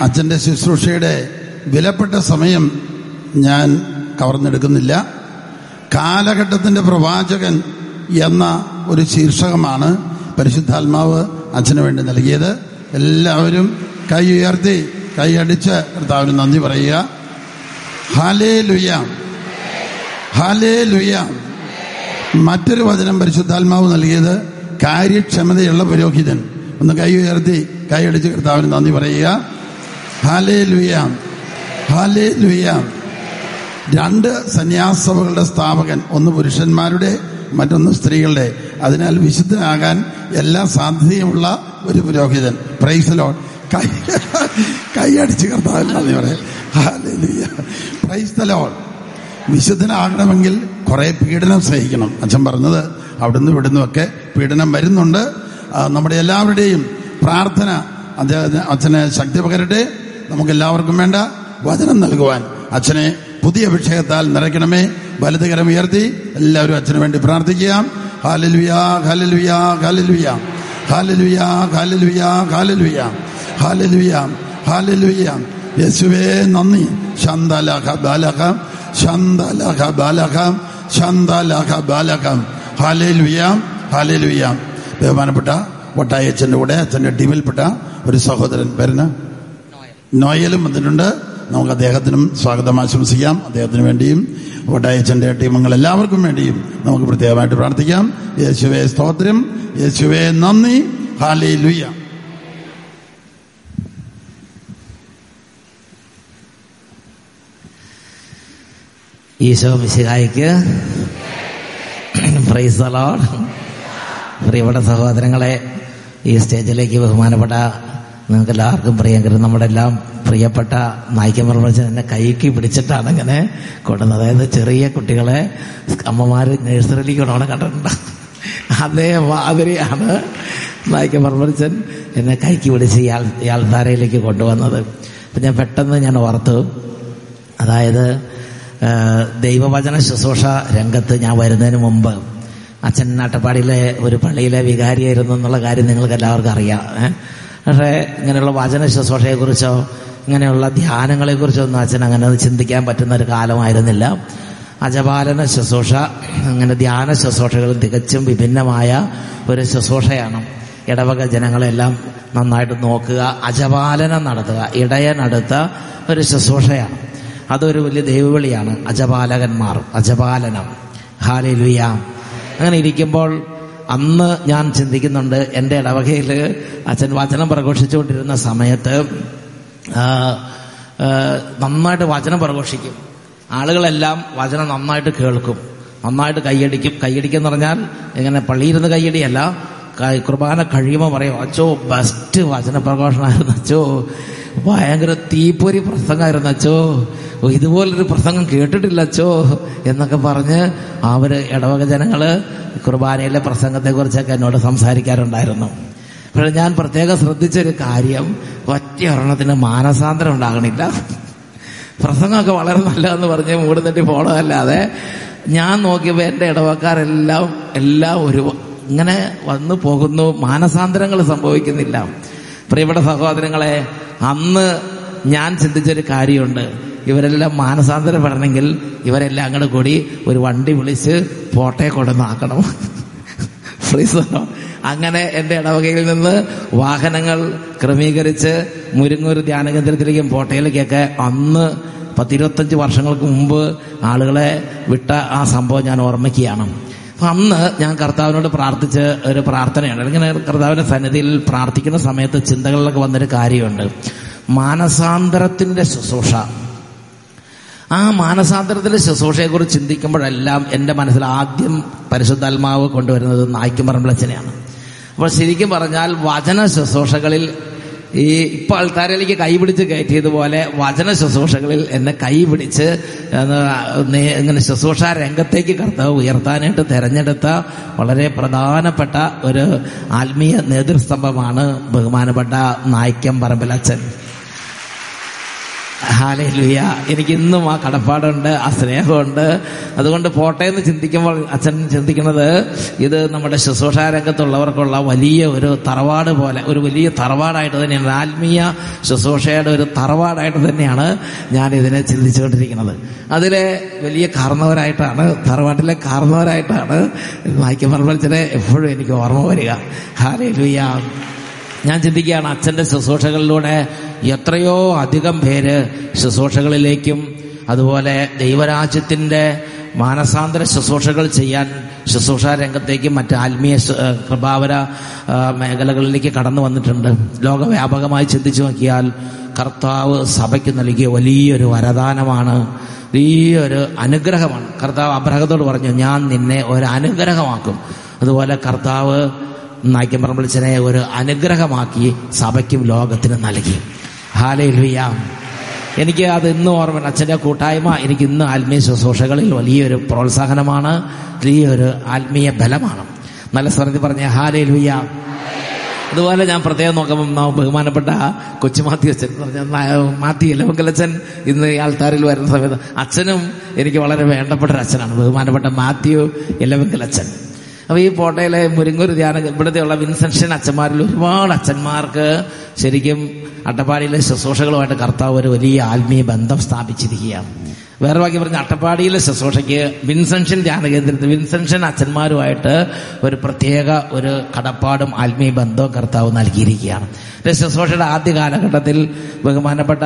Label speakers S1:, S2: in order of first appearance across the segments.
S1: അച്ഛന്റെ ശുശ്രൂഷയുടെ വിലപ്പെട്ട സമയം ഞാൻ കവർന്നെടുക്കുന്നില്ല. കാലഘട്ടത്തിന്റെ പ്രവാചകൻ എന്ന ഒരു ശീർഷകമാണ് പരിശുദ്ധാത്മാവ് അച്ഛന് വേണ്ടി നൽകിയത്. എല്ലാവരും കൈ ഉയർത്തി കൈ അടിച്ച് കർത്താവിന് നന്ദി പറയുക. ഹാലേ ലുയ ഹാലേ ലുയ മറ്റൊരു വചനം പരിശുദ്ധാത്മാവ് നൽകിയത് കാര്യക്ഷമതയുള്ള പുരോഹിതൻ. ഒന്ന് കൈ ഉയർത്തി കൈ അടിച്ച് കർത്താവിന് നന്ദി പറയുക. ഹാലേ ലുയാം ഹാലേ ലുയാം രണ്ട് സന്യാസഭകളുടെ സ്ഥാപകൻ ഒന്ന് പുരുഷന്മാരുടെ മറ്റൊന്ന് സ്ത്രീകളുടെ. അതിനാൽ വിശുദ്ധനാകാൻ എല്ലാ സാധ്യതയുമുള്ള ഒരു പുരോഹിതൻ. പ്രൈസലോ കൈ കൈയടിച്ച് കർത്താവിന് നന്ദി പറയാം പ്രൈസ്തലോൺ വിശുദ്ധനാകണമെങ്കിൽ കുറെ പീഡനം സഹിക്കണം അച്ഛൻ പറഞ്ഞത് അവിടുന്ന് ഇവിടുന്നും ഒക്കെ പീഡനം വരുന്നുണ്ട്. നമ്മുടെ എല്ലാവരുടെയും പ്രാർത്ഥന അദ്ദേഹത്തിന് അച്ഛനെ ശക്തി പകരട്ടെ. നമുക്ക് എല്ലാവർക്കും വേണ്ട വചനം നൽകുവാൻ അച്ഛനെ പുതിയ അഭിഷേകത്താൽ നിറയ്ക്കണമേ. വലതുകരം ഉയർത്തി എല്ലാവരും അച്ഛന് വേണ്ടി പ്രാർത്ഥിക്കാം. യേശുവേ നന്ദി. ശന്തലഖ ബാലഖ ശന്തലഖ ബാലഖ ശന്തലഖ ബാലഖ ഹാലേലുയ ഹാലേലുയ ബഹുമാനപ്പെട്ട ഒട്ടായച്ചന്റെ കൂടെ അച്ഛന്റെ ടീമിൽപ്പെട്ട ഒരു സഹോദരൻ പേരന് നോയലും വന്നിട്ടുണ്ട്. നമുക്ക് അദ്ദേഹത്തിനും സ്വാഗതം ആശംസിക്കാം. അദ്ദേഹത്തിന് വേണ്ടിയും ഒട്ടായച്ചന്റെ ടീമങ്ങൾ എല്ലാവർക്കും വേണ്ടിയും നമുക്ക് പ്രത്യേകമായിട്ട് പ്രാർത്ഥിക്കാം. യേശുവേ സ്തോത്രം. യേശുവേ നന്ദി. ഹാലേ ലുയ്യ
S2: ഈശോ മിശിഹായിക്ക് പ്രൈസ് അലോഡ് പ്രിയപ്പെട്ട സഹോദരങ്ങളെ ഈ സ്റ്റേജിലേക്ക് ബഹുമാനപ്പെട്ട നിങ്ങൾക്ക് എല്ലാവർക്കും പ്രിയങ്കരം നമ്മുടെ എല്ലാം പ്രിയപ്പെട്ട നായിക്കമർമ്മച്ച് എന്നെ കൈക്ക് പിടിച്ചിട്ടാണ് ഇങ്ങനെ കൊണ്ടുവന്നത്. അതായത് ചെറിയ കുട്ടികളെ അമ്മമാര് നഴ്സറിയിലേക്ക് കൊണ്ടാണ് കണ്ടിട്ടുണ്ട്. അതേ മാതിരിയാണ് നായിക്കമർമ്മച്ചൻ എന്നെ കൈക്ക് പിടിച്ച് ഇയാൾ ഇയാൾധാരയിലേക്ക് കൊണ്ടുവന്നത്. അപ്പം ഞാൻ പെട്ടെന്ന് ഞാൻ ഓർത്തു അതായത് ദൈവവചന ശുശ്രൂഷ രംഗത്ത് ഞാൻ വരുന്നതിന് മുമ്പ് അച്ഛൻ നാട്ടപ്പാടിയിലെ ഒരു പള്ളിയിലെ വികാരിയായിരുന്നു എന്നുള്ള കാര്യം നിങ്ങൾക്ക് എല്ലാവർക്കും അറിയാം? പക്ഷേ ഇങ്ങനെയുള്ള വചന ശുശ്രൂഷയെക്കുറിച്ചോ ഇങ്ങനെയുള്ള ധ്യാനങ്ങളെക്കുറിച്ചോ ഒന്നും അച്ഛൻ അങ്ങനെ ചിന്തിക്കാൻ പറ്റുന്ന ഒരു കാലമായിരുന്നില്ല. അജപാലന ശുശ്രൂഷ അങ്ങനെ ധ്യാന ശുശ്രൂഷകൾ തികച്ചും വിഭിന്നമായ ഒരു ശുശ്രൂഷയാണ്. ഇടവക ജനങ്ങളെല്ലാം നന്നായിട്ട് നോക്കുക അജപാലനം നടത്തുക ഇടയനടുത്ത ഒരു ശുശ്രൂഷയാണ്. അതൊരു വലിയ ദൈവവിളിയാണ് അജപാലകന്മാർ അജപാലനം. ഹാലിലുയ. അങ്ങനെ ഇരിക്കുമ്പോൾ അന്ന് ഞാൻ ചിന്തിക്കുന്നുണ്ട് എന്റെ ഇടവകയിൽ അച്ഛൻ വചനം പ്രഘോഷിച്ചുകൊണ്ടിരുന്ന സമയത്ത് നന്നായിട്ട് വചനം പ്രഘോഷിക്കും. ആളുകളെല്ലാം വചനം നന്നായിട്ട് കേൾക്കും. നന്നായിട്ട് കൈയടിക്കും. കൈയടിക്കും എന്ന് പറഞ്ഞാൽ ഇങ്ങനെ പള്ളിയിരുന്ന് കൈയടിയല്ല കുർബാന കഴിയുമ്പോൾ പറയും അച്ചോ ബെസ്റ്റ് വചന പ്രഘോഷണമായിരുന്നു. അച്ചോ ഭയങ്കര തീപ്പൊരി പ്രസംഗമായിരുന്നു അച്ചോ. ഇതുപോലൊരു പ്രസംഗം കേട്ടിട്ടില്ല അച്ചോ എന്നൊക്കെ പറഞ്ഞ് അവർ ഇടവക ജനങ്ങൾ കുർബാനയിലെ പ്രസംഗത്തെക്കുറിച്ചൊക്കെ എന്നോട് സംസാരിക്കാറുണ്ടായിരുന്നു. പക്ഷെ ഞാൻ പ്രത്യേകം ശ്രദ്ധിച്ചൊരു കാര്യം ഒറ്റ ഒരെണ്ണത്തിന് മാനസാന്തരം ഉണ്ടാകണില്ല. പ്രസംഗമൊക്കെ വളരെ നല്ലതെന്ന് പറഞ്ഞ് മൂട് തട്ടി പോണതല്ലാതെ ഞാൻ നോക്കിയപ്പോൾ എന്റെ ഇടവക്കാരെല്ലാം എല്ലാം ഒരു ഇങ്ങനെ വന്നു പോകുന്നു മാനസാന്തരങ്ങൾ സംഭവിക്കുന്നില്ല. പ്രിയപ്പെട്ട സഹോദരങ്ങളെ അന്ന് ഞാൻ ചിന്തിച്ചൊരു കാര്യമുണ്ട്. ഇവരെല്ലാം മാനസാന്തരപ്പെടണമെങ്കിൽ ഇവരെല്ലാം അങ്ങോട്ട് കൂടി ഒരു വണ്ടി വിളിച്ച് പോട്ടയെ കൊണ്ടുവന്നാക്കണം. ഫ്രീസറോ അങ്ങനെ എന്റെ ഇടവകയിൽ നിന്ന് വാഹനങ്ങൾ ക്രമീകരിച്ച് മുരുങ്ങൂർ ധ്യാന കേന്ദ്രത്തിലേക്കും പോട്ടയിലേക്കൊക്കെ അന്ന് പത്തിരുപത്തഞ്ച് വർഷങ്ങൾക്ക് മുമ്പ് ആളുകളെ വിട്ട ആ സംഭവം ഞാൻ ഓർമ്മിക്കുകയാണ്. അപ്പൊ അന്ന് ഞാൻ കർത്താവിനോട് പ്രാർത്ഥിച്ച ഒരു പ്രാർത്ഥനയാണ്. ഇങ്ങനെ കർത്താവിന്റെ സന്നിധിയിൽ പ്രാർത്ഥിക്കുന്ന സമയത്ത് ചിന്തകളിലൊക്കെ വന്നൊരു കാര്യമുണ്ട്. മാനസാന്തരത്തിന്റെ ശുശ്രൂഷ. ആ മാനസാന്തരത്തിന്റെ ശുശ്രൂഷയെക്കുറിച്ച് ചിന്തിക്കുമ്പോഴെല്ലാം എന്റെ മനസ്സിൽ ആദ്യം പരിശുദ്ധാത്മാവ് കൊണ്ടുവരുന്നത് നായ്ക്കുമറമ്പിളച്ചനെയാണ് അപ്പോൾ ശരിക്കും പറഞ്ഞാൽ വചന ശുശ്രൂഷകളിൽ ഈ ഇപ്പൊ ആൾക്കാരിലേക്ക് കൈപിടിച്ച് കയറ്റിയതുപോലെ വചന ശുശ്രൂഷകളിൽ എന്നെ കൈപിടിച്ച് ഇങ്ങനെ ശുശ്രൂഷ രംഗത്തേക്ക് കർത്താവ് ഉയർത്താനായിട്ട് തെരഞ്ഞെടുത്ത വളരെ പ്രധാനപ്പെട്ട ഒരു ആത്മീയ നേതൃസ്തംഭമാണ് ബഹുമാനപ്പെട്ട നായ്ക്കം പറമ്പിലച്ചൻ ഹാലയിലുയ എനിക്ക് ഇന്നും ആ കടപ്പാടുണ്ട് ആ സ്നേഹമുണ്ട്. അതുകൊണ്ട് പോട്ടെ എന്ന് ചിന്തിക്കുമ്പോൾ അച്ഛൻ ചിന്തിക്കുന്നത് ഇത് നമ്മുടെ ശുശ്രൂഷ രംഗത്തുള്ളവർക്കുള്ള വലിയ ഒരു തറവാട് പോലെ ഒരു വലിയ തറവാടായിട്ട് തന്നെയാണ്. ആത്മീയ ശുശ്രൂഷയുടെ ഒരു തറവാടായിട്ട് തന്നെയാണ് ഞാൻ ഇതിനെ ചിന്തിച്ചുകൊണ്ടിരിക്കുന്നത്. അതിലെ വലിയ കാർന്നവരായിട്ടാണ് തറവാട്ടിലെ കാർന്നവരായിട്ടാണ് വായിക്കുമ്പോൾ ചില എപ്പോഴും എനിക്ക് ഓർമ്മ വരിക. ഹാലയിലുയ ഞാൻ ചിന്തിക്കുകയാണ് അച്ഛന്റെ ശുശ്രൂഷകളിലൂടെ എത്രയോ അധികം പേര് ശുശ്രൂഷകളിലേക്കും അതുപോലെ ദൈവരാജ്യത്തിന്റെ മാനസാന്തര ശുശ്രൂഷകൾ ചെയ്യാൻ ശുശ്രൂഷ രംഗത്തേക്കും മറ്റ് ആത്മീയ കൃപാവര മേഖലകളിലേക്ക് കടന്നു വന്നിട്ടുണ്ട്. ലോകവ്യാപകമായി ചിന്തിച്ചു നോക്കിയാൽ കർത്താവ് സഭയ്ക്ക് നൽകിയ വലിയൊരു വരദാനമാണ്. വലിയൊരു അനുഗ്രഹമാണ്. കർത്താവ് അബ്രഹത്തോട് പറഞ്ഞു ഞാൻ നിന്നെ ഒരു അനുഗ്രഹമാക്കും. അതുപോലെ കർത്താവ് നായ്ക്കമ്പറം വിളിച്ചനെ ഒരു അനുഗ്രഹമാക്കി സഭയ്ക്കും ലോകത്തിനും നൽകി. ഹാലയിലുയ്യ എനിക്ക് അത് ഇന്ന് ഓർമ്മ അച്ഛന്റെ കൂട്ടായ്മ എനിക്ക് ഇന്ന് ആത്മീയ ശുശ്രൂഷകളിൽ വലിയൊരു പ്രോത്സാഹനമാണ്. വലിയൊരു ആത്മീയ ബലമാണ്. നല്ല സ്വരത്തിൽ പറഞ്ഞ ഹാലയിലുയ്യ അതുപോലെ ഞാൻ പ്രത്യേകം നോക്കുമ്പോൾ ബഹുമാനപ്പെട്ട ബഹുമാനപ്പെട്ട കൊച്ചുമാത്തി അച്ഛൻ പറഞ്ഞ മാത്യു മാത്തി ഇലവങ്കലച്ഛൻ ഇന്ന് ഈ ആൾത്താരിൽ വരുന്ന സമയത്ത് അച്ഛനും എനിക്ക് വളരെ വേണ്ടപ്പെട്ട ഒരു അച്ഛനാണ്. ബഹുമാനപ്പെട്ട മാത്യു ഇലവങ്കലച്ഛൻ അപ്പൊ ഈ പോട്ടയിലെ മുരിങ്ങൂർ ധ്യാന ഇവിടുത്തെയുള്ള വിൻസെൻഷൻ അച്ഛന്മാരിൽ ഒരുപാട് അച്ഛന്മാർക്ക് ശരിക്കും അട്ടപ്പാടിയിലെ ശുശ്രൂഷകളുമായിട്ട് കർത്താവ് ഒരു വലിയ ആത്മീയ ബന്ധം സ്ഥാപിച്ചിരിക്കുകയാണ്. വേറെ ബാക്കി പറഞ്ഞ അട്ടപ്പാടിയിലെ ശുശ്രൂഷയ്ക്ക് വിൻസെൻഷൻ ധ്യാന കേന്ദ്രത്തിൽ വിൻസെൻഷൻ അച്ഛന്മാരുമായിട്ട് ഒരു പ്രത്യേക ഒരു കടപ്പാടും ആത്മീയ ബന്ധവും കർത്താവ് നൽകിയിരിക്കുകയാണ്. ശുശ്രൂഷയുടെ ആദ്യ കാലഘട്ടത്തിൽ ബഹുമാനപ്പെട്ട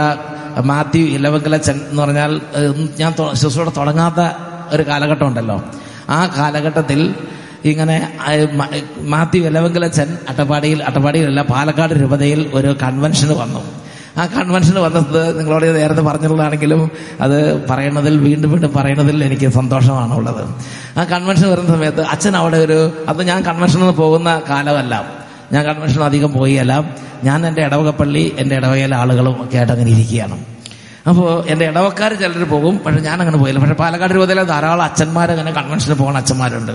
S2: മാത്യു ഇലവങ്കലച്ചൻ എന്ന് പറഞ്ഞാൽ ഞാൻ ശുശ്രൂഷ തുടങ്ങാത്ത ഒരു കാലഘട്ടം ഉണ്ടല്ലോ. ആ കാലഘട്ടത്തിൽ ഇങ്ങനെ മാത്യു ഇലവങ്കലച്ചൻ അട്ടപ്പാടിയിൽ അട്ടപ്പാടിയിലല്ല പാലക്കാട് രൂപതയിൽ ഒരു കൺവെൻഷന് വന്നു. ആ കൺവെൻഷൻ വന്നത് നിങ്ങളോട് നേരത്തെ പറഞ്ഞിട്ടുള്ളതാണെങ്കിലും അത് പറയുന്നതിൽ വീണ്ടും വീണ്ടും പറയുന്നതിൽ എനിക്ക് സന്തോഷമാണ് ഉള്ളത് ആ കൺവെൻഷൻ വരുന്ന സമയത്ത് അച്ഛൻ അവിടെ ഒരു അത് ഞാൻ കൺവെൻഷനിൽ പോകുന്ന കാലമല്ല. ഞാൻ കൺവെൻഷൻ അധികം പോയില്ല ഞാൻ എന്റെ ഇടവകപ്പള്ളി എന്റെ ഇടവകയിലെ ആളുകളും ഒക്കെ ആയിട്ട് അങ്ങനെ ഇരിക്കുകയാണ്. അപ്പോൾ എന്റെ ഇടവക്കാർ ചിലർ പോകും പക്ഷെ ഞാൻ അങ്ങനെ പോയില്ല. പക്ഷെ പാലക്കാട് രൂപതയിലെ ധാരാളം അച്ഛന്മാർ അങ്ങനെ പോകുന്ന അച്ഛന്മാരുണ്ട്.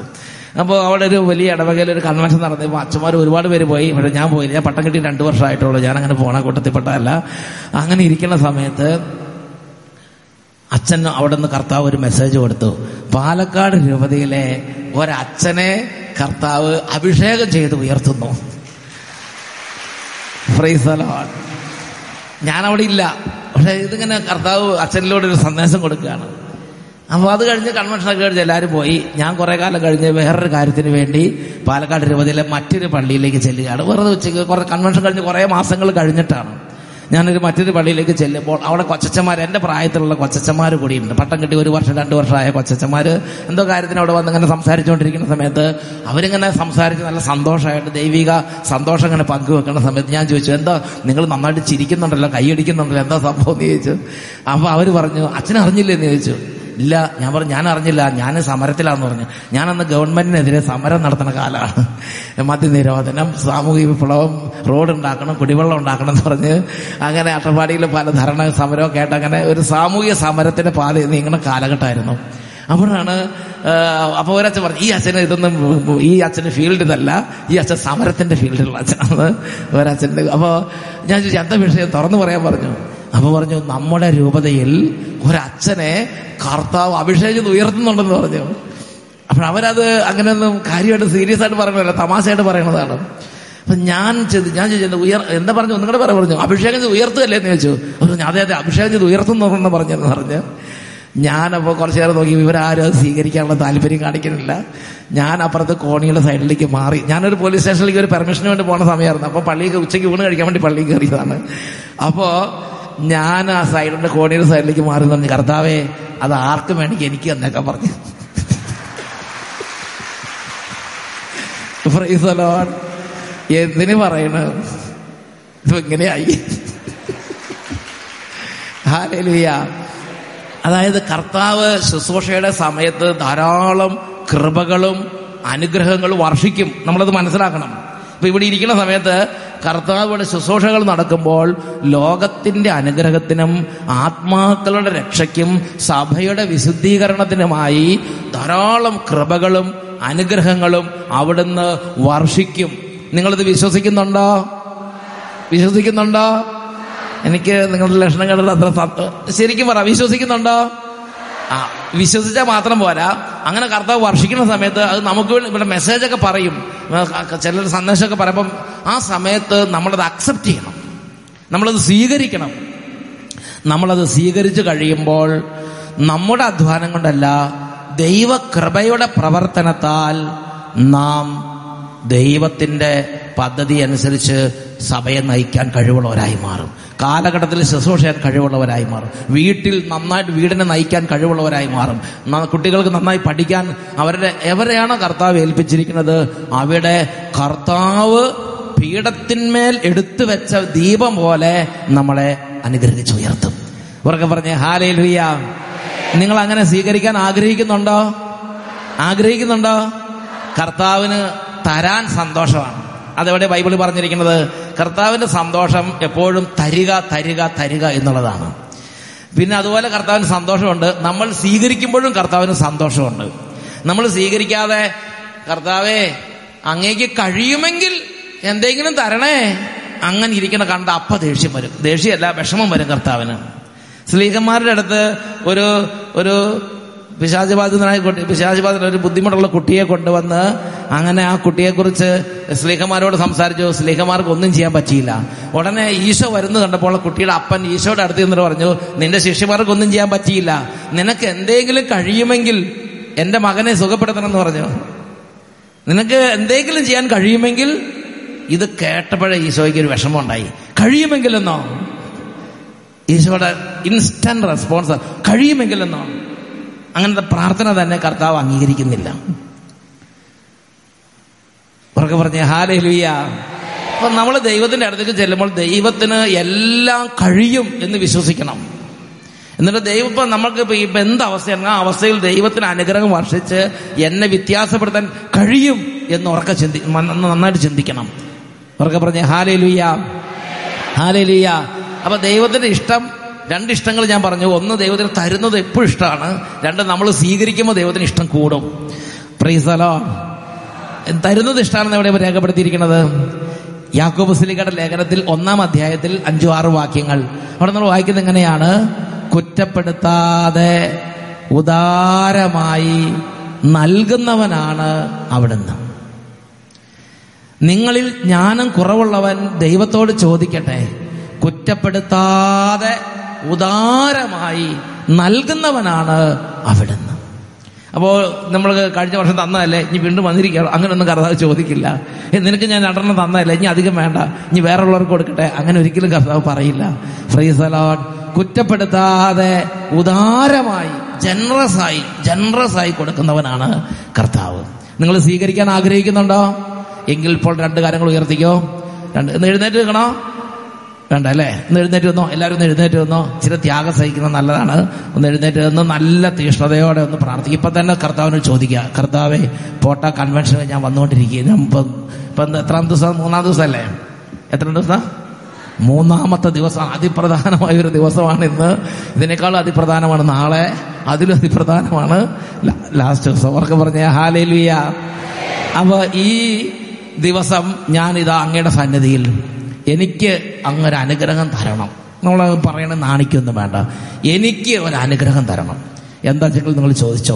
S2: അപ്പോൾ അവിടെ ഒരു വലിയ ഇടവകയിൽ ഒരു കൺവെൻഷൻ നടന്നപ്പോൾ അച്ഛന്മാർ ഒരുപാട് പേര് പോയി. പക്ഷെ ഞാൻ പോയില്ല. ഞാൻ പട്ടം കിട്ടി രണ്ട് വർഷമായിട്ടുള്ളൂ. ഞാൻ അങ്ങനെ പോണ കൂട്ടത്തിൽപ്പെട്ടതല്ല അങ്ങനെ ഇരിക്കുന്ന സമയത്ത് അച്ഛൻ അവിടെ നിന്ന് കർത്താവ് ഒരു മെസ്സേജ് കൊടുത്തു. പാലക്കാട് രൂപതയിലെ ഒരച്ഛനെ കർത്താവ് അഭിഷേകം ചെയ്ത് ഉയർത്തുന്നു. ഞാൻ അവിടെ ഇല്ല. പക്ഷെ ഇതിങ്ങനെ കർത്താവ് അച്ഛനിലൂടെ ഒരു സന്ദേശം കൊടുക്കുകയാണ്. അപ്പോൾ അത് കഴിഞ്ഞ് കൺവെൻഷനൊക്കെ കഴിഞ്ഞ് എല്ലാവരും പോയി. ഞാൻ കുറെ കാലം കഴിഞ്ഞ് വേറൊരു കാര്യത്തിന് വേണ്ടി പാലക്കാട് രൂപതയിലെ മറ്റൊരു പള്ളിയിലേക്ക് ചെല്ലുകയാണ്. വെറുതെ ഉച്ചയ്ക്ക് കുറെ കൺവെൻഷൻ കഴിഞ്ഞ് കുറെ മാസങ്ങൾ കഴിഞ്ഞിട്ടാണ്. ഞാനൊരു മറ്റൊരു പള്ളിയിലേക്ക് ചെല്ലുമ്പോൾ അവിടെ കൊച്ചച്ചന്മാർ എന്റെ പ്രായത്തിലുള്ള കൊച്ചച്ചന്മാർ കൂടിയുണ്ട്. പട്ടം കിട്ടി ഒരു വർഷം രണ്ട് വർഷമായ കൊച്ചച്ചന്മാർ എന്തോ കാര്യത്തിന് അവിടെ വന്ന് ഇങ്ങനെ സംസാരിച്ചുകൊണ്ടിരിക്കുന്ന സമയത്ത് അവരിങ്ങനെ സംസാരിച്ച് നല്ല സന്തോഷമായിട്ട് ദൈവിക സന്തോഷം ഇങ്ങനെ പങ്കുവെക്കുന്ന സമയത്ത് ഞാൻ ചോദിച്ചു എന്താ നിങ്ങൾ നന്നായിട്ട് ചിരിക്കുന്നുണ്ടല്ലോ? കൈയടിക്കുന്നുണ്ടല്ലോ? എന്താ സംഭവം? എന്ന് ചോദിച്ചു. അപ്പോൾ അവർ പറഞ്ഞു അച്ഛൻ അറിഞ്ഞില്ലേ എന്ന് ചോദിച്ചു. ഇല്ല ഞാൻ പറഞ്ഞു ഞാൻ അറിഞ്ഞില്ല ഞാൻ സമരത്തിലാന്ന് പറഞ്ഞു. ഞാൻ അന്ന് ഗവൺമെന്റിനെതിരെ സമരം നടത്തുന്ന കാലമാണ് മദ്യനിരോധനം സാമൂഹിക വിപ്ലവം റോഡ് ഉണ്ടാക്കണം കുടിവെള്ളം ഉണ്ടാക്കണം എന്ന് പറഞ്ഞ് അങ്ങനെ അട്ടപ്പാടിയിൽ പല ധരണ സമരമൊക്കെ ആയിട്ട് അങ്ങനെ ഒരു സാമൂഹിക സമരത്തിന്റെ പാത നീങ്ങുന്ന കാലഘട്ടമായിരുന്നു. അപ്പോഴാണ് അപ്പോൾ ഒരച്ഛൻ പറഞ്ഞു ഈ അച്ഛന് ഇതൊന്നും ഈ അച്ഛന് ഫീൽഡ് ഇതല്ല ഈ അച്ഛൻ സമരത്തിന്റെ ഫീൽഡിലുള്ള അച്ഛനാണ്. ഒരച്ഛന്റെ അപ്പോൾ ഞാൻ ചോദിച്ചു എന്താ വിഷയം? തുറന്നു പറയാൻ പറഞ്ഞു. അപ്പൊ പറഞ്ഞു നമ്മുടെ രൂപതയിൽ ഒരച്ഛനെ കർത്താവ് അഭിഷേകം ഉയർത്തുന്നുണ്ടെന്ന് പറഞ്ഞു. അപ്പോൾ അവരത് അങ്ങനെയൊന്നും കാര്യമായിട്ട് സീരിയസ് ആയിട്ട് പറയണമല്ല തമാശയായിട്ട് പറയണതാണ് അപ്പൊ ഞാൻ ചെയ്ത് ഞാൻ ചോദിച്ചു ഉയർ എന്താ പറഞ്ഞു? നിങ്ങളുടെ പറയാൻ പറഞ്ഞു അഭിഷേകം ചെയ്ത് ഉയർത്തുകയല്ലേ? എന്ന് ചോദിച്ചു. അപ്പൊ പറഞ്ഞു, അതെ അതെ അഭിഷേകം ചെയ്ത് ഉയർത്തുന്നു പറഞ്ഞെന്ന് പറഞ്ഞ്. ഞാനപ്പോൾ കുറച്ചു നേരം നോക്കി ഇവരാരും അത് സ്വീകരിക്കാനുള്ള താല്പര്യം കാണിക്കുന്നില്ല. ഞാൻ അപ്പുറത്ത് കോണിയുടെ സൈഡിലേക്ക് മാറി ഞാനൊരു പോലീസ് സ്റ്റേഷനിലേക്ക് ഒരു പെർമിഷന് വേണ്ടി പോണ സമയമായിരുന്നു. അപ്പോൾ പള്ളിക്ക് ഉച്ചയ്ക്ക് ഊണ് കഴിക്കാൻ വേണ്ടി പള്ളിയിൽ കയറിയതാണ്. അപ്പോൾ ഞാൻ ആ സൈഡിന്റെ കോണിയുടെ സൈഡിലേക്ക് മാറി പറഞ്ഞു കർത്താവേ അത് ആർക്കും വേണമെങ്കിൽ എനിക്ക് എന്നൊക്കെ പറഞ്ഞു. എന്തിനു പറയണ? ഹാലലുയ അതായത് കർത്താവ് ശുശ്രൂഷയുടെ സമയത്ത് ധാരാളം കൃപകളും അനുഗ്രഹങ്ങളും വർഷിക്കും. നമ്മളത് മനസ്സിലാക്കണം. ഇപ്പൊ ഇവിടെ ഇരിക്കുന്ന സമയത്ത് കർത്താവുടെ ശുശ്രൂഷകൾ നടക്കുമ്പോൾ ലോകത്തിന്റെ അനുഗ്രഹത്തിനും ആത്മാക്കളുടെ രക്ഷയ്ക്കും സഭയുടെ വിശുദ്ധീകരണത്തിനുമായി ധാരാളം കൃപകളും അനുഗ്രഹങ്ങളും അവിടുന്ന് വർഷിക്കും. നിങ്ങളിത് വിശ്വസിക്കുന്നുണ്ടോ? വിശ്വസിക്കുന്നുണ്ടോ? എനിക്ക് നിങ്ങളുടെ ലക്ഷണം കണ്ടത് അത്ര ശരിക്കും പറ വിശ്വസിക്കുന്നുണ്ടോ? ആ വിശ്വസിച്ചാൽ മാത്രം പോരാ. അങ്ങനെ കർത്താവ് വർഷിക്കുന്ന സമയത്ത് അത് നമുക്ക് ഇവിടെ മെസ്സേജൊക്കെ പറയും. ചിലർ സന്ദേശമൊക്കെ പറയുമ്പം ആ സമയത്ത് നമ്മളത് അക്സെപ്റ്റ് ചെയ്യണം. നമ്മളത് സ്വീകരിക്കണം. നമ്മളത് സ്വീകരിച്ചു കഴിയുമ്പോൾ നമ്മുടെ അധ്വാനം കൊണ്ടല്ല ദൈവകൃപയുടെ പ്രവർത്തനത്താൽ നാം ദൈവത്തിന്റെ പദ്ധതി അനുസരിച്ച് സഭയെ നയിക്കാൻ കഴിവുള്ളവരായി മാറും. കാലഘട്ടത്തിൽ ശുശ്രൂഷ ചെയ്യാൻ കഴിവുള്ളവരായി മാറും. വീട്ടിൽ നന്നായിട്ട് വീടിനെ നയിക്കാൻ കഴിവുള്ളവരായി മാറും. കുട്ടികൾക്ക് നന്നായി പഠിക്കാൻ അവരുടെ എവരെയാണ് കർത്താവ് ഏൽപ്പിച്ചിരിക്കുന്നത്? അവിടെ കർത്താവ് പീഠത്തിന്മേൽ എടുത്തു വെച്ച ദീപം പോലെ നമ്മളെ അനുഗ്രഹിച്ചുയർത്തും ഉറക്കെ പറഞ്ഞേ ഹാലേ ലുയ്യ നിങ്ങൾ അങ്ങനെ സ്വീകരിക്കാൻ ആഗ്രഹിക്കുന്നുണ്ടോ? ആഗ്രഹിക്കുന്നുണ്ടോ? കർത്താവിന് തരാൻ സന്തോഷമാണ്. അതെവിടെ ബൈബിൾ പറഞ്ഞിരിക്കുന്നത്? കർത്താവിന്റെ സന്തോഷം എപ്പോഴും തരിക തരിക തരിക എന്നുള്ളതാണ്. പിന്നെ അതുപോലെ കർത്താവിന് സന്തോഷമുണ്ട്. നമ്മൾ സ്വീകരിക്കുമ്പോഴും കർത്താവിന് സന്തോഷമുണ്ട്. നമ്മൾ സ്വീകരിക്കാതെ കർത്താവേ അങ്ങേക്ക് കഴിയുമെങ്കിൽ എന്തെങ്കിലും തരണേ. അങ്ങനെ ഇരിക്കണ കണ്ട അപ്പ ദേഷ്യം വരും. ദേഷ്യമല്ല വിഷമം വരും കർത്താവിന്. സ്ലീഹന്മാരുടെ അടുത്ത് ഒരു ഒരു പിശാചബാധിതനായ പിശാചിബാധിത ഒരു ബുദ്ധിമുട്ടുള്ള കുട്ടിയെ കൊണ്ടുവന്ന് അങ്ങനെ ആ കുട്ടിയെക്കുറിച്ച് സ്ലീഹമാരോട് സംസാരിച്ചു. സ്ലീഹമാർക്ക് ഒന്നും ചെയ്യാൻ പറ്റിയില്ല. ഉടനെ ഈശോ വരുന്നു കണ്ടപ്പോൾ കുട്ടിയുടെ അപ്പൻ ഈശോയുടെ അടുത്ത് നിന്നിട്ട് പറഞ്ഞു നിന്റെ ശിഷ്യമാർക്ക് ഒന്നും ചെയ്യാൻ പറ്റിയില്ല. നിനക്ക് എന്തെങ്കിലും കഴിയുമെങ്കിൽ എന്റെ മകനെ സുഖപ്പെടുത്തണം എന്ന് പറഞ്ഞു. നിനക്ക് എന്തെങ്കിലും ചെയ്യാൻ കഴിയുമെങ്കിൽ ഇത് കേട്ടപ്പോഴേ ഈശോയ്ക്ക് ഒരു വിഷമം ഉണ്ടായി കഴിയുമെങ്കിലെന്നോ? ഈശോയുടെ ഇൻസ്റ്റന്റ് റെസ്പോൺസ് കഴിയുമെങ്കിലെന്നോ? അങ്ങനത്തെ പ്രാർത്ഥന തന്നെ കർത്താവ് അംഗീകരിക്കുന്നില്ല. ഉറക്കെ പറഞ്ഞ ഹാലേ ലുയ്യ അപ്പൊ നമ്മൾ ദൈവത്തിന്റെ അടുത്തേക്ക് ചെല്ലുമ്പോൾ ദൈവത്തിന് എല്ലാം കഴിയും എന്ന് വിശ്വസിക്കണം. എന്നിട്ട് ദൈവം ഇപ്പൊ നമ്മൾക്ക് ഇപ്പൊ ഇപ്പൊ എന്ത് അവസ്ഥയാണ്? ആ അവസ്ഥയിൽ ദൈവത്തിന് അനുഗ്രഹം വർഷിച്ച് എന്നെ വ്യത്യാസപ്പെടുത്താൻ കഴിയും എന്ന് ഉറക്കെ ചിന്തി നന്നായിട്ട് ചിന്തിക്കണം. ഉറക്കെ പറഞ്ഞ ഹാലേ ലുയ്യ ഹാലേ ലുയ്യ അപ്പൊ ദൈവത്തിന്റെ ഇഷ്ടം രണ്ട് ഇഷ്ടങ്ങൾ ഞാൻ പറഞ്ഞു. ഒന്ന് ദൈവത്തിന് തരുന്നത് എപ്പോഴും ഇഷ്ടമാണ്. രണ്ട് നമ്മൾ സ്വീകരിക്കുമ്പോൾ ദൈവത്തിന് ഇഷ്ടം കൂടും. പ്രീസലോ തരുന്നത് ഇഷ്ടമാണെന്ന് എവിടെ രേഖപ്പെടുത്തിയിരിക്കുന്നത്? യാക്കോബ് സിലിക്കയുടെ ലേഖനത്തിൽ ഒന്നാം അധ്യായത്തിൽ അഞ്ചു ആറ് വാക്യങ്ങൾ. അവിടെ നമ്മൾ വായിക്കുന്നത് എങ്ങനെയാണ്? കുറ്റപ്പെടുത്താതെ ഉദാരമായി നൽകുന്നവനാണ് അവിടുന്ന്. നിങ്ങളിൽ ജ്ഞാനം കുറവുള്ളവൻ ദൈവത്തോട് ചോദിക്കട്ടെ. കുറ്റപ്പെടുത്താതെ ഉദാരമായി നൽകുന്നവനാണ് അവിടുന്ന്. അപ്പോൾ നമ്മൾ കഴിഞ്ഞ വർഷം തന്നതല്ലേ? ഇനി വീണ്ടും വന്നിരിക്കുകയാണ്. അങ്ങനെയൊന്നും കർത്താവ് ചോദിക്കില്ല. നിനക്ക് ഞാൻ രണ്ടെണ്ണം തന്നതല്ലേ? ഇനി അധികം വേണ്ട. ഇനി വേറുള്ളവർക്ക് കൊടുക്കട്ടെ. അങ്ങനെ ഒരിക്കലും കർത്താവ് പറയില്ല. ഫ്രീസലോൺ കുറ്റപ്പെടുത്താതെ ഉദാരമായി ജനറസ് ആയി ജനറസ് ആയി കൊടുക്കുന്നവനാണ് കർത്താവ്. നിങ്ങൾ സ്വീകരിക്കാൻ ആഗ്രഹിക്കുന്നുണ്ടോ? എങ്കിൽ ഇപ്പോൾ രണ്ട് കാര്യങ്ങൾ ഉയർത്തിക്കോ. രണ്ട് എഴുന്നേറ്റ് നിൽക്കണോ? വേണ്ട അല്ലേ ഒന്ന് എഴുന്നേറ്റ് വന്നോ? എല്ലാവരും ഒന്ന് എഴുന്നേറ്റ് വന്നോ? ഇച്ചിരി ത്യാഗം സഹിക്കുന്നത് നല്ലതാണ്. ഒന്ന് എഴുന്നേറ്റ് വന്ന് നല്ല തീഷ്ണതയോടെ ഒന്ന് പ്രാർത്ഥിക്കും. ഇപ്പം തന്നെ കർത്താവിനോട് ചോദിക്കുക കർത്താവെ പോട്ട കൺവെൻഷൻ ഞാൻ വന്നുകൊണ്ടിരിക്കുക ഇപ്പം ഇപ്പം എത്രാം ദിവസം? മൂന്നാം ദിവസം അല്ലേ എത്ര ദിവസം? മൂന്നാമത്തെ ദിവസം. അതിപ്രധാനമായ ഒരു ദിവസമാണ് ഇന്ന്. ഇതിനേക്കാളും അതിപ്രധാനമാണ് നാളെ. അതിലും അതിപ്രധാനമാണ് ലാസ്റ്റ് ദിവസം. അവർക്ക് പറഞ്ഞ ഹാലേലുയ. അപ്പൊ ഈ ദിവസം ഞാൻ ഇതാ അങ്ങയുടെ സന്നിധിയിൽ എനിക്ക് അങ്ങൊരു അനുഗ്രഹം തരണം. നമ്മൾ പറയണ നാണിക്കൊന്നും വേണ്ട. എനിക്ക് ഒരു അനുഗ്രഹം തരണം. എന്താ വെച്ചെങ്കിൽ നിങ്ങൾ ചോദിച്ചോ?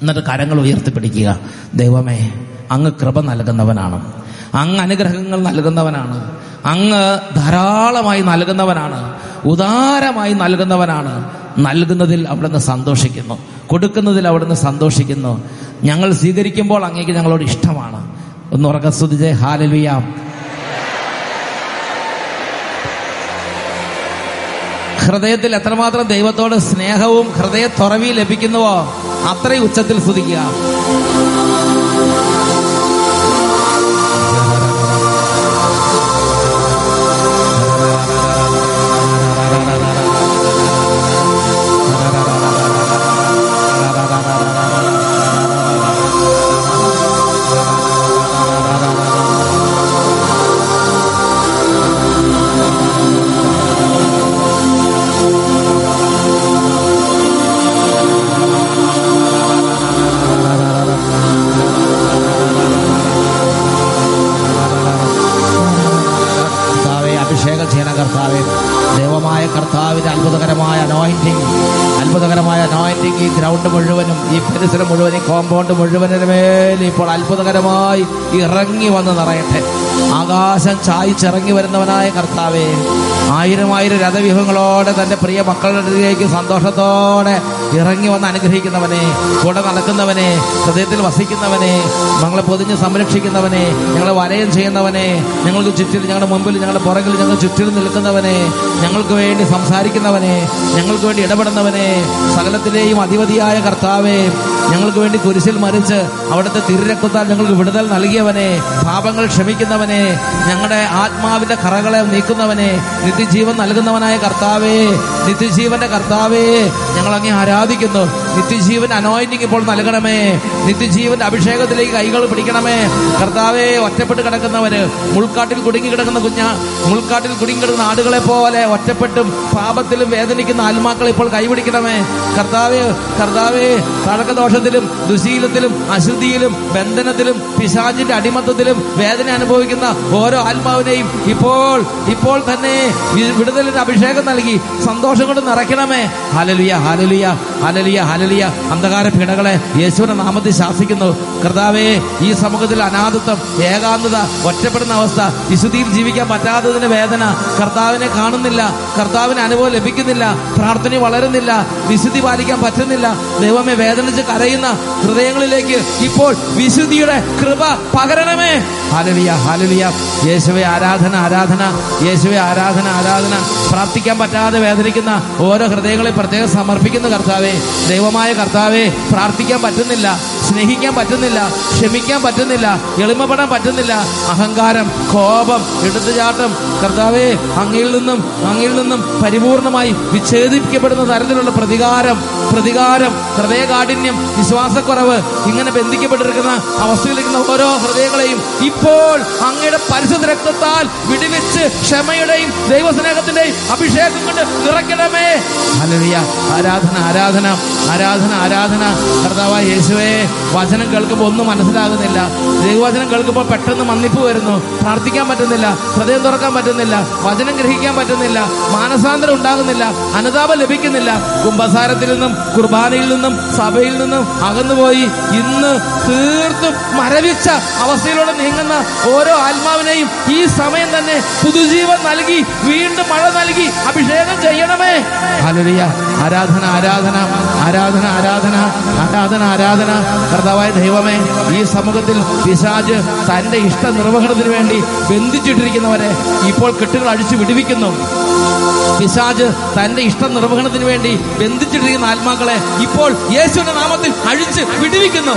S2: എന്നിട്ട് കരങ്ങൾ ഉയർത്തിപ്പിടിക്കുക. ദൈവമേ അങ്ങ് കൃപ നൽകുന്നവനാണ്. അങ്ങ് അനുഗ്രഹങ്ങൾ നൽകുന്നവനാണ്. അങ്ങ് ധാരാളമായി നൽകുന്നവനാണ്. ഉദാരമായി നൽകുന്നവനാണ്. നൽകുന്നതിൽ അവിടുന്ന് സന്തോഷിക്കുന്നു. കൊടുക്കുന്നതിൽ അവിടുന്ന് സന്തോഷിക്കുന്നു. ഞങ്ങൾ സ്വീകരിക്കുമ്പോൾ അങ്ങേക്ക് ഞങ്ങളോട് ഇഷ്ടമാണ്. ഒന്ന് ഉറക്ക സ്തുതിച്ചേ. ഹാലലുയാം. ഹൃദയത്തിൽ എത്രമാത്രം ദൈവത്തോട് സ്നേഹവും ഹൃദയ തുറവി ലഭിക്കുന്നുവോ അത്രയും ഉച്ചത്തിൽ സ്തുതിക്കുക. അത്ഭുതകരമായ അനോയിന്റിങ് അത്ഭുതകരമായ അനോയിന്റിങ് ഈ ഗ്രൗണ്ട് മുഴുവനും ഈ പരിസരം മുഴുവൻ ഈ കോമ്പൗണ്ട് മുഴുവനും മേൽ ഇപ്പോൾ അത്ഭുതകരമായി ഇറങ്ങി വന്ന് നിറയട്ടെ. ആകാശം ചായിച്ചിറങ്ങി വരുന്നവനായ കർത്താവേ ആയിരം ആയിരം രഥവ്യൂഹങ്ങളോടെ തന്റെ പ്രിയ മക്കളുടെ സന്തോഷത്തോടെ ഇറങ്ങി വന്ന് അനുഗ്രഹിക്കുന്നവനെ കൂടെ നടക്കുന്നവനെ ഹൃദയത്തിൽ വസിക്കുന്നവനെ ഞങ്ങളെ പൊതിഞ്ഞ് സംരക്ഷിക്കുന്നവനെ ഞങ്ങളെ വലയം ചെയ്യുന്നവനെ ഞങ്ങൾക്ക് ചുറ്റിൽ ഞങ്ങളുടെ മുമ്പിൽ ഞങ്ങളുടെ പുറകിൽ ഞങ്ങൾ ചുറ്റിലും നിൽക്കുന്നവനെ ഞങ്ങൾക്ക് വേണ്ടി സംസാരിക്കുന്നവനെ ഞങ്ങൾക്ക് വേണ്ടി ഇടപെടുന്നവനെ സകലത്തിലെയും അധിപതിയായ കർത്താവെ ഞങ്ങൾക്ക് വേണ്ടി കുരിശിൽ മരിച്ച് അവിടുത്തെ തിരിരക്കുത്താൽ ഞങ്ങൾക്ക് വിടുതൽ നൽകിയവനെ പാപങ്ങൾ ക്ഷമിക്കുന്നവനെ ഞങ്ങളുടെ ആത്മാവിന്റെ കറകളെ നീക്കുന്നവനെ നിത്യജീവൻ നൽകുന്നവനായ കർത്താവേ നിത്യജീവന്റെ കർത്താവേ ഞങ്ങൾ അങ്ങേ ആരാധിക്കുന്നു. നിത്യജീവൻ അനോയിന്റിങ് ഇപ്പോൾ നൽകണമേ. നിത്യജീവൻ അഭിഷേകത്തിലേക്ക് കൈകൾ പിടിക്കണമേ. കർത്താവെ ഒറ്റപ്പെട്ട് കിടക്കുന്നവര് മുൾക്കാട്ടിൽ കുടുങ്ങി കിടക്കുന്ന കുഞ്ഞ മുൾക്കാട്ടിൽ കുടുങ്ങി കിടക്കുന്ന ആടുകളെ പോലെ ഒറ്റപ്പെട്ടും പാപത്തിലും വേദനിക്കുന്ന ആത്മാക്കളെ ഇപ്പോൾ കൈപിടിക്കണമേ. കർത്താവെ കർത്താവെ തഴക്കദോഷത്തിലും ദുശീലത്തിലും അശുദ്ധിയിലും ബന്ധനത്തിലും പിശാചിന്റെ അടിമത്തത്തിലും വേദന അനുഭവിക്കുന്ന ഓരോ ആത്മാവിനെയും ഇപ്പോൾ ഇപ്പോൾ തന്നെ വിടുതലിന് അഭിഷേകം നൽകി സന്തോഷം കൊണ്ട് നിറയ്ക്കണമേ. ഹാലലിയ ഹാലലിയ ഹാലലിയ ഹലലിയ അന്ധകാര പീഡകളെ യേശുവിന്റെ നാമത്തിൽ ശാസിക്കുന്നു. കർത്താവേ ഈ സമൂഹത്തിൽ അനാഥത്വം ഏകാന്തത ഒറ്റപ്പെടുന്ന അവസ്ഥ വിശുദ്ധിയിൽ ജീവിക്കാൻ പറ്റാത്തതിന് വേദന കർത്താവിനെ കാണുന്നില്ല. കർത്താവിന് അനുഭവം ലഭിക്കുന്നില്ല. പ്രാർത്ഥന വളരുന്നില്ല. വിശുദ്ധി പാലിക്കാൻ പറ്റുന്നില്ല. ദൈവമേ വേദനിച്ച് കരയുന്ന ഹൃദയങ്ങളിലേക്ക് ഇപ്പോൾ വിശുദ്ധിയുടെ കൃപ പകരണമേ. ഹാലലിയ ഹാലലിയ യേശുവെ ആരാധന ആരാധന. യേശുവെ ആരാധന ആരാധന. പ്രാർത്ഥിക്കാൻ പറ്റാതെ വേദനിക്കുന്ന ഓരോ ഹൃദയങ്ങളെ പ്രത്യേകം സമർപ്പിക്കുന്നു കർത്താവേ. ദൈവമായ കർത്താവേ പ്രാർത്ഥിക്കാൻ പറ്റുന്നില്ല സ്നേഹിക്കാൻ പറ്റുന്നില്ല ക്ഷമിക്കാൻ പറ്റുന്നില്ല എളിമപ്പെടാൻ പറ്റുന്നില്ല. അഹങ്കാരം കോപം എടുത്തുചാട്ടം കർത്താവേ അങ്ങയിൽ നിന്നും അങ്ങയിൽ നിന്നും പരിപൂർണമായി വിച്ഛേദിപ്പിക്കപ്പെടുന്ന തരത്തിലുള്ള പ്രതികാരം പ്രതികാരം ഹൃദയകാഠിന്യം വിശ്വാസക്കുറവ് ഇങ്ങനെ ബന്ധിക്കപ്പെട്ടിരിക്കുന്ന അവസ്ഥയിലിരിക്കുന്ന ഓരോ ഹൃദയങ്ങളെയും ഇപ്പോൾ അങ്ങയുടെ പരിശുദ്ധ രക്തത്താൽ വിടിവെച്ച് ക്ഷമയുടെയും ദൈവസ്നേഹത്തിന്റെയും അഭിഷേകം കൊണ്ട് നിറയ്ക്കണമേ. ആരാധന ആരാധന. ആരാധന ആരാധന ആരാധന. കർത്താവായ യേശുവേ വചനം കേൾക്കുമ്പോൾ ഒന്നും മനസ്സിലാകുന്നില്ല. ദൈവവചനം കേൾക്കുമ്പോൾ പെട്ടെന്ന് മന്നിപ്പ് വരുന്നു. പ്രാർത്ഥിക്കാൻ പറ്റുന്നില്ല. ഹൃദയം തുറക്കാൻ പറ്റുന്നില്ല. വചനം ഗ്രഹിക്കാൻ പറ്റുന്നില്ല. മാനസാന്തരം ഉണ്ടാകുന്നില്ല. അനുതാപം ലഭിക്കുന്നില്ല. കുംഭസാരത്തിൽ നിന്നും കുർബാനയിൽ നിന്നും സഭയിൽ നിന്നും അകന്നുപോയി ഇന്ന് തീർത്തും മരവിച്ച അവസ്ഥയിലൂടെ നീങ്ങുന്ന ഓരോ ആത്മാവിനെയും ഈ സമയം തന്നെ പുതുജീവൻ നൽകി വീണ്ടും മഴ നൽകി അഭിഷേകം ചെയ്യണമേ. ആരാധന ആരാധന. ആരാധന ആരാധന ആരാധന ആരാധന. കർത്താവായ ദൈവമേ ഈ സമൂഹത്തിൽ പിശാജ് തന്റെ ഇഷ്ട നിർവഹണത്തിന് വേണ്ടി ബന്ധിച്ചിട്ടിരിക്കുന്നവരെ ഇപ്പോൾ കെട്ടുകൾ അഴിച്ചു വിടുവിക്കുന്നു. പിശാജ് തന്റെ ഇഷ്ട നിർവഹണത്തിന് വേണ്ടി ബന്ധിച്ചിട്ടിരിക്കുന്ന ആത്മാക്കളെ ഇപ്പോൾ യേശുവിന്റെ നാമത്തിൽ അഴിച്ച് വിടുവിക്കുന്നു.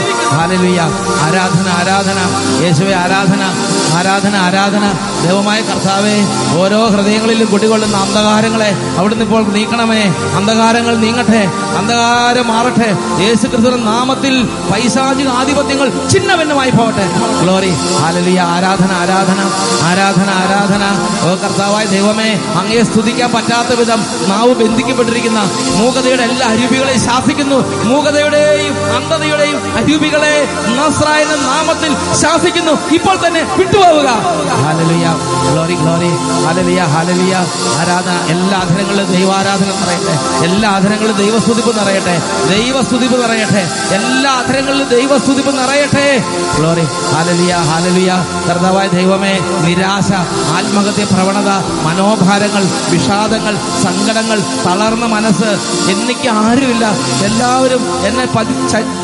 S2: ആരാധന ആരാധന. യേശുവെ ആരാധന ആരാധന ആരാധന. ദൈവമായ കർത്താവെ ഓരോ ഹൃദയങ്ങളിലും കുടികൊള്ളുന്ന അന്ധകാരങ്ങളെ അവിടുന്ന് ഇപ്പോൾ നീക്കണമേ. അന്ധകാരങ്ങൾ നീങ്ങട്ടെ അന്ധകാരം മാറട്ടെ. യേശു നാമത്തിൽ പൈശാചിക ആധിപത്യങ്ങൾ ചിന്ന ഭിന്നമായി പോകട്ടെ. ഗ്ലോറി ഹാലലിയ ആരാധന ആരാധന ആരാധന ആരാധന. ഓ കർത്താവായ ദൈവമേ അങ്ങയെ സ്തുതിക്കാൻ പറ്റാത്ത വിധം നാവ് ബന്ധിക്കപ്പെട്ടിരിക്കുന്ന മൂകതയുടെ എല്ലാ അരൂപികളെയും ശാസിക്കുന്നു. മൂകതയുടെയും അന്ധതയുടെയും അരൂപികളെ നാമത്തിൽ ശാസിക്കുന്നു. ഇപ്പോൾ തന്നെ വിട്ടുപോവുക. ഹാലലിയ ഗ്ലോറി ഗ്ലോറി ഹാലലിയ ഹാലലിയ ആരാധന എല്ലാ ആധനങ്ങളിലും ദൈവാരാധന നിറയട്ടെ. എല്ലാ ആധനങ്ങളിലും ദൈവസ്തുതിപ്പ് നിറയട്ടെ. ദൈവസ്തുതിപ്പ് നിറയട്ടെ. എല്ലാ ആധനങ്ങളിലും ദൈവസ്തുതിപ്പ് നിറയട്ടെ. ഗ്ലോറി ഹാലലിയ ഹാലലിയ കർത്താവായ ദൈവമേ നിരാശ ആത്മഹത്യ പ്രവണത മനോഭാരങ്ങൾ വിഷാദങ്ങൾ സങ്കടങ്ങൾ തളർന്ന മനസ്സ് എനിക്ക് ആരുമില്ല. എല്ലാവരും എന്നെ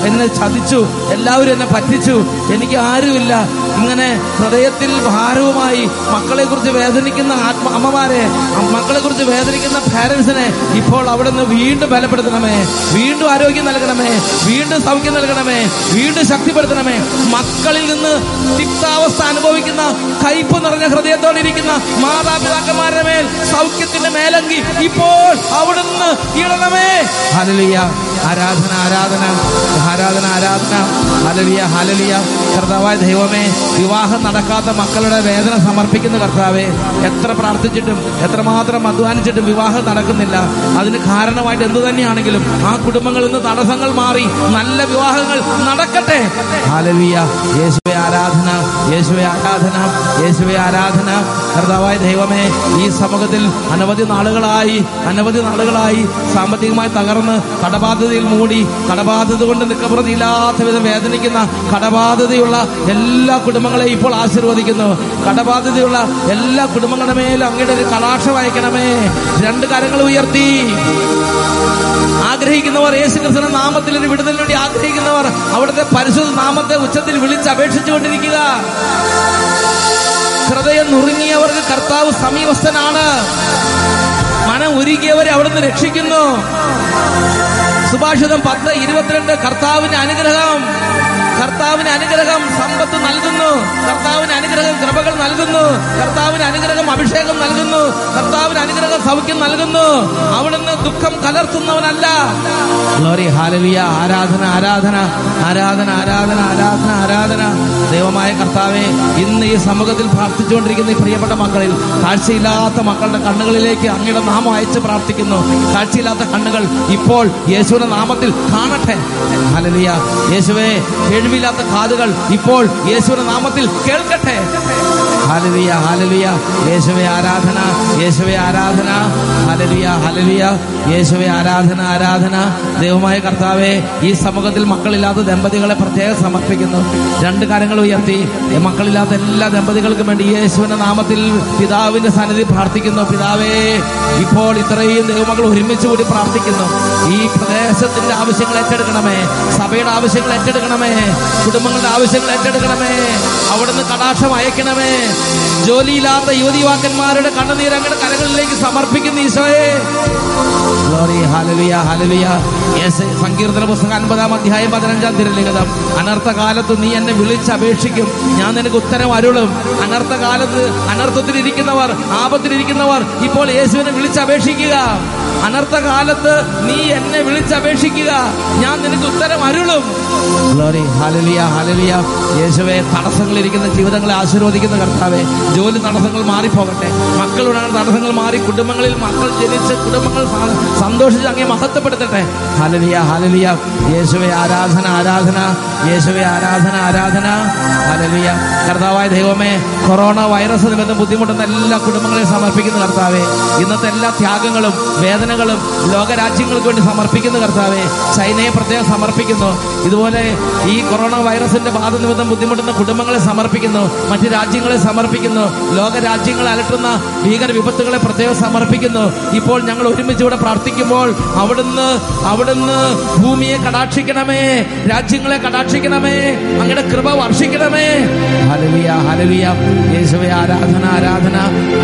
S2: എന്നെ ചതിച്ചു. എല്ലാവരും എന്നെ പറ്റിച്ചു. എനിക്ക് ആരുമില്ല. ഇങ്ങനെ ഹൃദയത്തിൽ ഭാരവുമായി മക്കളെ കുറിച്ച് വേദനിക്കുന്ന ആത്മ അമ്മമാരെ മക്കളെ കുറിച്ച് വേദനിക്കുന്ന പാരൻസിനെ ഇപ്പോൾ അവിടെ നിന്ന് വീണ്ടും ബലപ്പെടുത്തണമേ. വീണ്ടും ആരോഗ്യം നൽകണമേ. വീണ്ടും സൗഖ്യം നൽകണമേ. വീണ്ടും ശക്തിപ്പെടുത്തണമേ. മക്കളിൽ നിന്ന് തിക്താവസ്ഥ അനുഭവിക്കുന്ന കയ്പ് നിറഞ്ഞ ഹൃദയത്തോടെ ഇരിക്കുന്ന മാതാപിതാക്കന്മാരുടെ മേൽ സൗഖ്യത്തിന്റെ മേലങ്കി ഇപ്പോൾ അവിടുന്ന് ഇടണമേ. ഹലലിയ ആരാധന ആരാധന ആരാധന ആരാധന. ഹലലിയ ഹലലിയ കർത്താവായ ദൈവമേ വിവാഹം നടക്കാത്ത മക്കളുടെ വേദന സമർപ്പിക്കുന്ന കർത്താവെ എത്ര പ്രാർത്ഥിച്ചിട്ടും എത്രമാത്രം അധ്വാനിച്ചിട്ടും വിവാഹം നടക്കുന്നില്ല. അതിന് കാരണമായിട്ട് എന്തു തന്നെയാണെങ്കിലും ആ കുടുംബങ്ങളിൽ നിന്ന് തടസ്സങ്ങൾ മാറി നല്ല വിവാഹങ്ങൾ നടക്കട്ടെ. ഹലലിയ യേശുവെ ആരാധന യേശുവെ ആരാധന യേശുവെ ആരാധന. കർത്താവായ ദൈവമേ ഈ സമൂഹത്തിൽ അനവധി നാളുകളായി അനവധി നാളുകളായി സാമ്പത്തികമായി തകർന്ന് കടബാധ്യതയിൽ മൂടി കടബാധ്യത കൊണ്ട് നിക്കപ്രതിയില്ലാത്ത വിധം വേദനിക്കുന്ന കടബാധ്യതയുള്ള എല്ലാ കുടുംബങ്ങളെയും ഇപ്പോൾ ആശീർവദിക്കുന്നു. കടബാധ്യതയുള്ള എല്ലാ കുടുംബങ്ങളുടെ മേലും അങ്ങയുടെ ഒരു കടാക്ഷം അയക്കണമേ. രണ്ട് കരങ്ങൾ ഉയർത്തി. ആഗ്രഹിക്കുന്നവർ യേശുക്രിസ്തു നാമത്തിൽ ഒരു വിടുതലിന് വേണ്ടി ആഗ്രഹിക്കുന്നവർ അവിടുത്തെ പരിശുദ്ധ നാമത്തെ ഉച്ചത്തിൽ വിളിച്ച് അപേക്ഷിച്ചുകൊണ്ടിരിക്കുക ഹൃദയം നുറുങ്ങിയവർക്ക് കർത്താവ് സമീപസ്ഥനാണ്. മനം ഒരുക്കിയവരെ അവിടുന്ന് രക്ഷിക്കുന്നു. സുഭാഷിതം പത്ത് ഇരുപത്തിരണ്ട് കർത്താവിന്റെ അനുഗ്രഹം. കർത്താവിന് അനുഗ്രഹം സമ്പത്ത് നൽകുന്നു. കർത്താവിന് അനുഗ്രഹം കൃപകൾ നൽകുന്നു. കർത്താവിന് അനുഗ്രഹം അഭിഷേകം നൽകുന്നു. കർത്താവിന് അനുഗ്രഹം സൗഖ്യം നൽകുന്നു. അവിടുന്ന് ദുഃഖം കലർത്തുന്നവനല്ല. ഹാലലിയ ആരാധന ആരാധന. ആരാധന ആരാധന ആരാധന ആരാധന. ദൈവമായ കർത്താവെ ഇന്ന് ഈ സമൂഹത്തിൽ പ്രാർത്ഥിച്ചുകൊണ്ടിരിക്കുന്ന ഈ പ്രിയപ്പെട്ട മക്കളിൽ കാഴ്ചയില്ലാത്ത മക്കളുടെ കണ്ണുകളിലേക്ക് അങ്ങയുടെ നാമം അയച്ച് പ്രാർത്ഥിക്കുന്നു. കാഴ്ചയില്ലാത്ത കണ്ണുകൾ ഇപ്പോൾ യേശുവിന്റെ നാമത്തിൽ കാണട്ടെ. ഹലലിയ യേശുവേ കേൾവില്ലാത്ത കാതുകൾ ഇപ്പോൾ യേശുവിന്റെ നാമത്തിൽ കേൾക്കട്ടെ. ഹാലലിയ ഹാലലിയ യേശുവെ ആരാധന യേശുവെ ആരാധന. ഹലലിയ ഹലലിയ യേശുവെ ആരാധന ആരാധന. ദൈവമായ കർത്താവെ ഈ സമൂഹത്തിൽ മക്കളില്ലാത്ത ദമ്പതികളെ പ്രത്യേകം സമർപ്പിക്കുന്നു. രണ്ട് കാര്യങ്ങൾ ഉയർത്തി. മക്കളില്ലാത്ത എല്ലാ ദമ്പതികൾക്കും വേണ്ടി യേശുവിന്റെ നാമത്തിൽ പിതാവിന്റെ സന്നിധി പ്രാർത്ഥിക്കുന്നു. പിതാവേ ഇപ്പോൾ ഇത്രയും ദൈവമക്കൾ ഒരുമിച്ച് കൂടി പ്രാർത്ഥിക്കുന്നു. ഈ പ്രദേശത്തിന്റെ ആവശ്യങ്ങൾ ഏറ്റെടുക്കണമേ. സഭയുടെ ആവശ്യങ്ങൾ ഏറ്റെടുക്കണമേ. കുടുംബങ്ങളുടെ ആവശ്യങ്ങൾ ഏറ്റെടുക്കണമേ. അവിടുന്ന് കടാക്ഷം അയക്കണമേ. ജോലിയില്ലാത്ത യുവതിവാക്കന്മാരുടെ കണ്ണുനീർ അങ്ങയുടെ കരകളിലേക്ക് സമർപ്പിക്കുന്ന ഈശോയെ. സങ്കീർത്തന പുസ്തകം അൻപതാം അധ്യായം പതിനഞ്ചാം തിരലിഖിതം അനർത്ഥകാലത്ത് നീ എന്നെ വിളിച്ച് അപേക്ഷിക്കും ഞാൻ നിനക്ക് ഉത്തരം അരുളും. അനർത്ഥ കാലത്ത് അനർത്ഥത്തിലിരിക്കുന്നവർ ആപത്തിലിരിക്കുന്നവർ ഇപ്പോൾ യേശുവിനെ വിളിച്ച് അപേക്ഷിക്കുക അനർത്ഥ കാലത്ത് നീ എന്നെ വിളിച്ചപേക്ഷിക്കുക. ഞാൻ നിനക്ക് ഉത്തരം അരുളും. ഗ്ലോറി യേശുവെ തടസ്സങ്ങളിരിക്കുന്ന ജീവിതങ്ങളെ ആശീർവദിക്കുന്ന കർത്താവെ ജോലി തടസ്സങ്ങൾ മാറിപ്പോകട്ടെ. മക്കളുടെ തടസ്സങ്ങൾ മാറി കുടുംബങ്ങളിൽ മക്കൾ ജനിച്ച് കുടുംബങ്ങൾ സന്തോഷിച്ച് അങ്ങേ മഹത്വപ്പെടുത്തട്ടെ. ഹലലിയ ഹലലിയ യേശുവെ ആരാധന ആരാധന. യേശുവെ ആരാധന ആരാധന. ഹലലിയ കർത്താവായ ദൈവമേ കൊറോണ വൈറസ് നിമിത്തം ബുദ്ധിമുട്ടുന്ന എല്ലാ കുടുംബങ്ങളെയും സമർപ്പിക്കുന്ന കർത്താവെ ഇന്നത്തെ എല്ലാ ത്യാഗങ്ങളും വേദനകളും ലോകരാജ്യങ്ങൾക്ക് വേണ്ടി സമർപ്പിക്കുന്നു കർത്താവെ ചൈനയെ പ്രത്യേകം സമർപ്പിക്കുന്നു. ഇതുപോലെ ഈ കൊറോണ വൈറസിന്റെ ബാധ നിമിത്തം ബുദ്ധിമുട്ടുന്ന കുടുംബങ്ങളെ സമർപ്പിക്കുന്നു മറ്റ് രാജ്യങ്ങളെ സമർപ്പിക്കുന്നു ലോക രാജ്യങ്ങളെ അലട്ടുന്ന ഭീകര വിപത്തുകളെ പ്രത്യേകം സമർപ്പിക്കുന്നു. ഇപ്പോൾ ഞങ്ങൾ ഒരുമിച്ച് ഇവിടെ പ്രാർത്ഥിക്കുമ്പോൾ അവിടുന്ന് അവിടുന്ന് ഭൂമിയെ കടാക്ഷിക്കണമേ രാജ്യങ്ങളെ കടാക്ഷിക്കണമേ അങ്ങയുടെ കൃപ വർഷിക്കണമേ. ഹലവിയ ഹലവിയ യേശുവെ ആരാധന ആരാധന.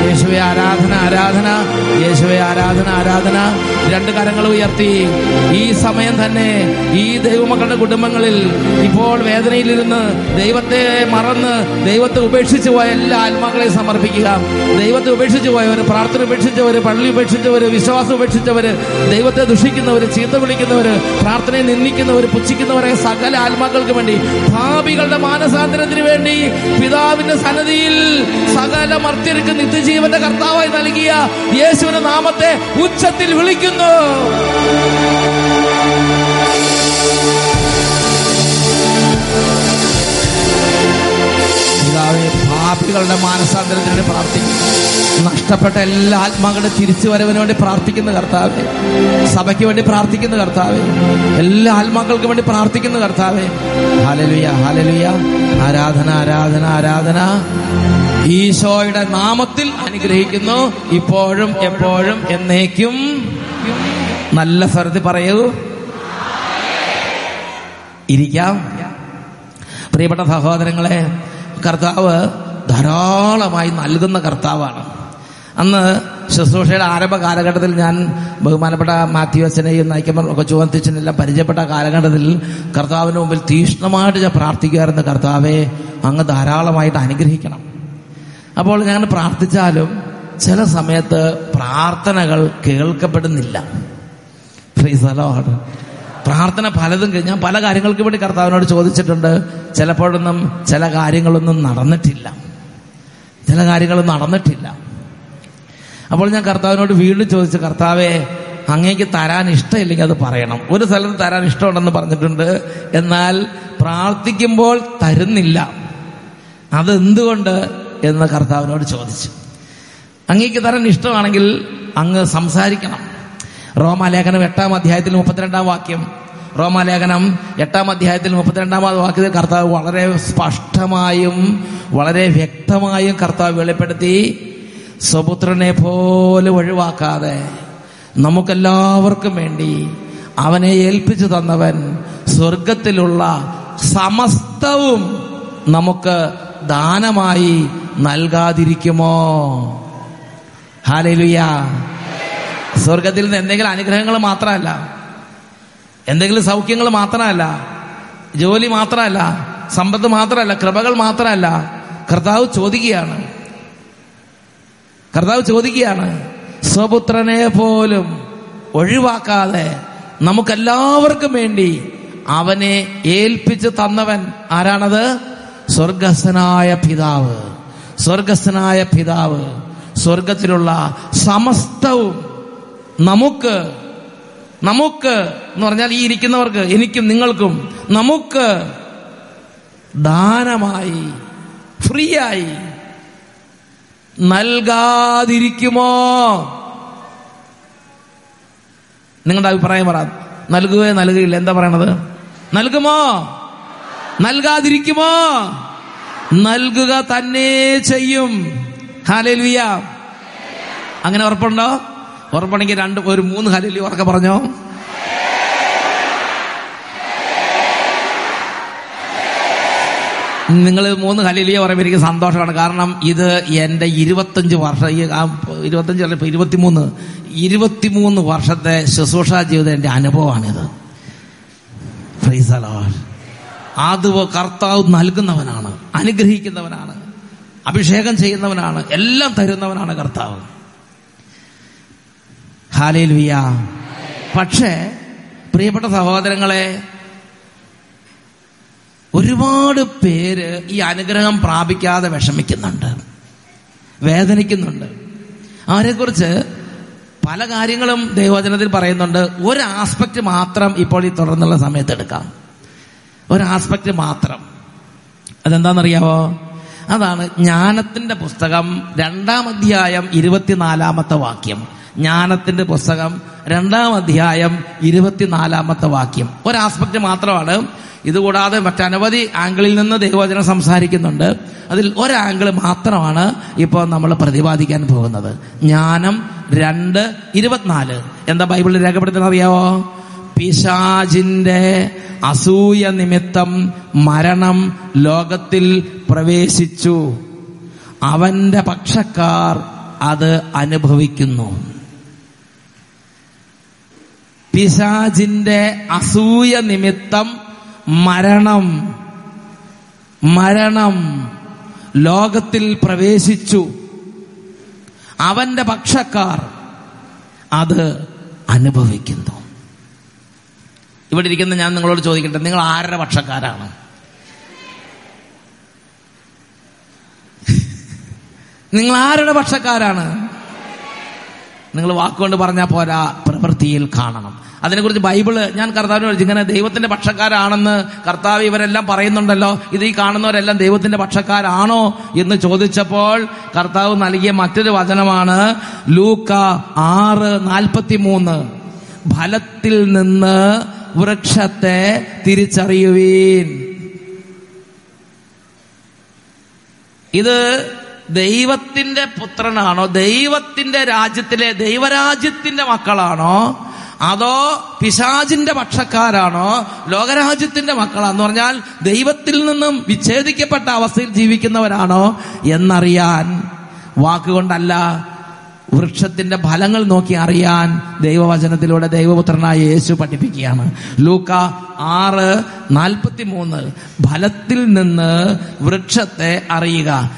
S2: യേശുവെ ആരാധന ആരാധന. യേശുവെ ആരാധന ആരാധന. രണ്ട് കരങ്ങൾ ഉയർത്തി. ഈ സമയം തന്നെ ഈ ദൈവമക്കളുടെ കുടുംബങ്ങളിൽ ഇപ്പോൾ വേദനയിലിരുന്ന് ദൈവത്തെ മറന്ന് ദൈവത്തെ ഉപേക്ഷിച്ചു പോയ എല്ലാ ആത്മാക്കളെയും സമർപ്പിക്കുക. ദൈവത്തെ ഉപേക്ഷിച്ചു പോയവര് പ്രാർത്ഥന ഉപേക്ഷിച്ചവര് പള്ളി ഉപേക്ഷിച്ചവര് വിശ്വാസം ഉപേക്ഷിച്ചവര് ദൈവത്തെ ദുഷിക്കുന്നവർ ചീത്ത വിളിക്കുന്നവര് പ്രാർത്ഥനയെ നിന്ദിക്കുന്നവർ പുച്ഛിക്കുന്നവരെ സകല ആത്മാക്കൾക്ക് വേണ്ടി ഭാവികളുടെ മാനസാന്തരത്തിന് വേണ്ടി പിതാവിന്റെ സന്നദ്ധിയിൽ സകല മർത്യർക്ക് നിത്യജീവന്റെ കർത്താവായി നൽകിയ യേശുവിന്റെ നാമത്തെ ഉച്ചത്തിൽ വിളിക്കുന്നു. പിതാവേ പാപികളുടെ മാനസാന്തരത്തിന് വേണ്ടി പ്രാർത്ഥിക്കുന്നു നഷ്ടപ്പെട്ട എല്ലാ ആത്മാക്കളുടെ തിരിച്ചു വരവിന് വേണ്ടി പ്രാർത്ഥിക്കുന്ന കർത്താവെ. സഭയ്ക്ക് വേണ്ടി പ്രാർത്ഥിക്കുന്ന കർത്താവെ. എല്ലാ ആത്മാക്കൾക്ക് വേണ്ടി പ്രാർത്ഥിക്കുന്ന കർത്താവെ. ഹാലലുയ ഹാലലുയ ആരാധന ആരാധന ആരാധന. ഈശോയുടെ നാമത്തിൽ അനുഗ്രഹിക്കുന്നു. ഇപ്പോഴും എപ്പോഴും എന്നേക്കും. നല്ല സ്വരത്തിൽ പറയൂ. ഇരിക്കാം. പ്രിയപ്പെട്ട സഹോദരങ്ങളെ കർത്താവ് ധാരാളമായി നൽകുന്ന കർത്താവാണ്. അന്ന് ശുശ്രൂഷയുടെ ആരംഭ കാലഘട്ടത്തിൽ ഞാൻ ബഹുമാനപ്പെട്ട മാത്യു അച്ഛനെയും നയിക്കുമ്പോൾ ഒക്കെ ചുവന്തിച്ചനെല്ലാം പരിചയപ്പെട്ട കാലഘട്ടത്തിൽ കർത്താവിന് മുമ്പിൽ തീക്ഷ്ണമായിട്ട് ഞാൻ പ്രാർത്ഥിക്കുമായിരുന്നു. കർത്താവെ അങ്ങ് ധാരാളമായിട്ട് അനുഗ്രഹിക്കണം. അപ്പോൾ ഞാൻ പ്രാർത്ഥിച്ചാലും ചില സമയത്ത് പ്രാർത്ഥനകൾ കേൾക്കപ്പെടുന്നില്ല. പ്രാർത്ഥന പലതും ഞാൻ പല കാര്യങ്ങൾക്ക് വേണ്ടി കർത്താവിനോട് ചോദിച്ചിട്ടുണ്ട്. ചിലപ്പോഴൊന്നും ചില കാര്യങ്ങളൊന്നും നടന്നിട്ടില്ല. ചില കാര്യങ്ങൾ നടന്നിട്ടില്ല. അപ്പോൾ ഞാൻ കർത്താവിനോട് വീണ്ടും ചോദിച്ചു കർത്താവെ അങ്ങേക്ക് തരാൻ ഇഷ്ടമില്ലെങ്കിൽ അത് പറയണം. ഒരു സ്ഥലത്ത് തരാൻ ഇഷ്ടമുണ്ടെന്ന് പറഞ്ഞിട്ടുണ്ട്. എന്നാൽ പ്രാർത്ഥിക്കുമ്പോൾ തരുന്നില്ല. അതെന്തുകൊണ്ട്? എന്ന് കർത്താവിനോട് ചോദിച്ചു. അങ്ങേക്ക് തരാൻ ഇഷ്ടമാണെങ്കിൽ അങ്ങ് സംസാരിക്കണം. റോമാലേഖനം എട്ടാം അധ്യായത്തിൽ മുപ്പത്തിരണ്ടാം വാക്യം. റോമാലേഖനം എട്ടാം അധ്യായത്തിൽ മുപ്പത്തിരണ്ടാമത് വാക്യത്തിൽ കർത്താവ് വളരെ സ്പഷ്ടമായും വളരെ വ്യക്തമായും കർത്താവ് വെളിപ്പെടുത്തി. സ്വപുത്രനെ പോലെ ഒഴിവാക്കാതെ നമുക്കെല്ലാവർക്കും വേണ്ടി അവനെ ഏൽപ്പിച്ചു തന്നവൻ സ്വർഗത്തിലുള്ള സമസ്തവും നമുക്ക് ദാനമായി നൽകാതിരിക്കുമോ? ഹാലലുയ സ്വർഗത്തിൽ നിന്ന് എന്തെങ്കിലും അനുഗ്രഹങ്ങൾ മാത്രമല്ല. എന്തെങ്കിലും സൗഖ്യങ്ങൾ മാത്രമല്ല. ജോലി മാത്രമല്ല. സമ്പത്ത് മാത്രമല്ല. കൃപകൾ മാത്രമല്ല. കർത്താവ് ചോദിക്കുകയാണ്. കർത്താവ് ചോദിക്കുകയാണ്. സ്വപുത്രനെ പോലും ഒഴിവാക്കാതെ നമുക്കെല്ലാവർക്കും വേണ്ടി അവനെ ഏൽപ്പിച്ച് തന്നവൻ ആരാണത്? സ്വർഗസ്ഥനായ പിതാവ് സ്വർഗസ്ഥനായ പിതാവ് സ്വർഗത്തിലുള്ള സമസ്തവും നമുക്ക് നമുക്ക് എന്ന് പറഞ്ഞാൽ ഈ ഇരിക്കുന്നവർക്ക് എനിക്കും നിങ്ങൾക്കും നമുക്ക് ദാനമായി ഫ്രീ ആയി നൽകാതിരിക്കുമോ? നിങ്ങളുടെ അഭിപ്രായം പറ. നൽകുകയോ നൽകുകയില്ല. എന്താ പറയണത്? നൽകുമോ? നൽകാതിരിക്കുമോ? നൽകുക തന്നെ ചെയ്യും. ഹാലേലുയ അങ്ങനെ ഉറപ്പുണ്ടോ? ഉറപ്പുണ്ടെങ്കിൽ രണ്ട് ഒരു മൂന്ന് ഹാലലി ഉറക്കെ പറഞ്ഞോ? നിങ്ങൾ മൂന്ന് ഹലിലിയ പറയുമ്പോൾ എനിക്ക് സന്തോഷമാണ്. കാരണം ഇത് എന്റെ ഇരുപത്തഞ്ച് വർഷം ഈ ഇരുപത്തഞ്ച് അല്ല ഇപ്പൊ ഇരുപത്തിമൂന്ന്. ഇരുപത്തിമൂന്ന് വർഷത്തെ ശുശ്രൂഷ ജീവിതം എന്റെ അനുഭവമാണിത്. Praise അത് കർത്താവ് നൽകുന്നവനാണ് അനുഗ്രഹിക്കുന്നവനാണ് അഭിഷേകം ചെയ്യുന്നവനാണ് എല്ലാം തരുന്നവനാണ് കർത്താവ്. ഹാലേൽവിയ പക്ഷേ പ്രിയപ്പെട്ട സഹോദരങ്ങളെ ഒരുപാട് പേര് ഈ അനുഗ്രഹം പ്രാപിക്കാതെ വിഷമിക്കുന്നുണ്ട് വേദനിക്കുന്നുണ്ട്. അവരെക്കുറിച്ച് പല കാര്യങ്ങളും ദൈവവചനത്തിൽ പറയുന്നുണ്ട്. ഒരു ആസ്പെക്ട് മാത്രം ഇപ്പോൾ ഈ തുടർന്നുള്ള സമയത്ത് എടുക്കാം. ഒരു ആസ്പെക്ട് മാത്രം. അതെന്താണെന്നറിയാവോ? അതാണ് ജ്ഞാനത്തിന്റെ പുസ്തകം രണ്ടാം അധ്യായം ഇരുപത്തിനാലാമത്തെ വാക്യം. ജ്ഞാനത്തിന്റെ പുസ്തകം രണ്ടാം അധ്യായം ഇരുപത്തിനാലാമത്തെ വാക്യം. ഒരു ആസ്പെക്ട് മാത്രമാണ്. ഇതുകൂടാതെ മറ്റനവധി ആംഗിളിൽ നിന്ന് ദൈവവചനം സംസാരിക്കുന്നുണ്ട്. അതിൽ ഒരാംഗിൾ മാത്രമാണ് ഇപ്പോൾ നമ്മൾ പ്രതിപാദിക്കാൻ പോകുന്നത്. ജ്ഞാനം രണ്ട് ഇരുപത്തിനാല്. എന്താ ബൈബിളിൽ രേഖപ്പെടുത്തുന്നത് അറിയാവോ? പിശാജിന്റെ അസൂയ നിമിത്തം മരണം ലോകത്തിൽ പ്രവേശിച്ചു. അവന്റെ പക്ഷക്കാർ അത് അനുഭവിക്കുന്നു. പിശാജിന്റെ അസൂയ നിമിത്തം മരണം മരണം ലോകത്തിൽ പ്രവേശിച്ചു. അവന്റെ പക്ഷക്കാർ അത് അനുഭവിക്കുന്നു. ഇവിടെ ഇരിക്കുന്ന ഞാൻ നിങ്ങളോട് ചോദിക്കട്ടെ നിങ്ങൾ ആരുടെ പക്ഷക്കാരാണ്? നിങ്ങൾ ആരുടെ പക്ഷക്കാരാണ്? നിങ്ങൾ വാക്കുകൊണ്ട് പറഞ്ഞാൽ പോരാ പ്രവൃത്തിയിൽ കാണണം. അതിനെക്കുറിച്ച് ബൈബിൾ ഞാൻ കർത്താവിനെ വിളിച്ചു ഇങ്ങനെ ദൈവത്തിന്റെ പക്ഷക്കാരാണെന്ന് കർത്താവ് ഇവരെല്ലാം പറയുന്നുണ്ടല്ലോ ഇത് ഈ കാണുന്നവരെല്ലാം ദൈവത്തിന്റെ പക്ഷക്കാരാണോ എന്ന് ചോദിച്ചപ്പോൾ കർത്താവ് നൽകിയ മറ്റൊരു വചനമാണ് ലൂക്ക ആറ് നാൽപ്പത്തി മൂന്ന് ഫലത്തിൽ നിന്ന് വൃക്ഷത്തെ തിരിച്ചറിയുവീൻ. ഇത് ദൈവത്തിന്റെ പുത്രനാണോ? ദൈവത്തിന്റെ രാജ്യത്തിലെ ദൈവരാജ്യത്തിന്റെ മക്കളാണോ? അതോ പിശാചിന്റെ പക്ഷക്കാരാണോ? ലോകരാജ്യത്തിന്റെ മക്കളാന്ന് പറഞ്ഞാൽ ദൈവത്തിൽ നിന്നും വിച്ഛേദിക്കപ്പെട്ട അവസ്ഥയിൽ ജീവിക്കുന്നവരാണോ? എന്നറിയാൻ വാക്കുകൊണ്ടല്ല. വൃക്ഷത്തിന്റെ ഫലങ്ങൾ നോക്കി അറിയാൻ ദൈവവചനത്തിലൂടെ ദൈവപുത്രനായ യേശു പഠിപ്പിക്കുകയാണ്. ലൂക്ക ആറ് നാൽപ്പത്തി മൂന്ന് ഫലത്തിൽ നിന്ന് വൃക്ഷത്തെ അറിയുക.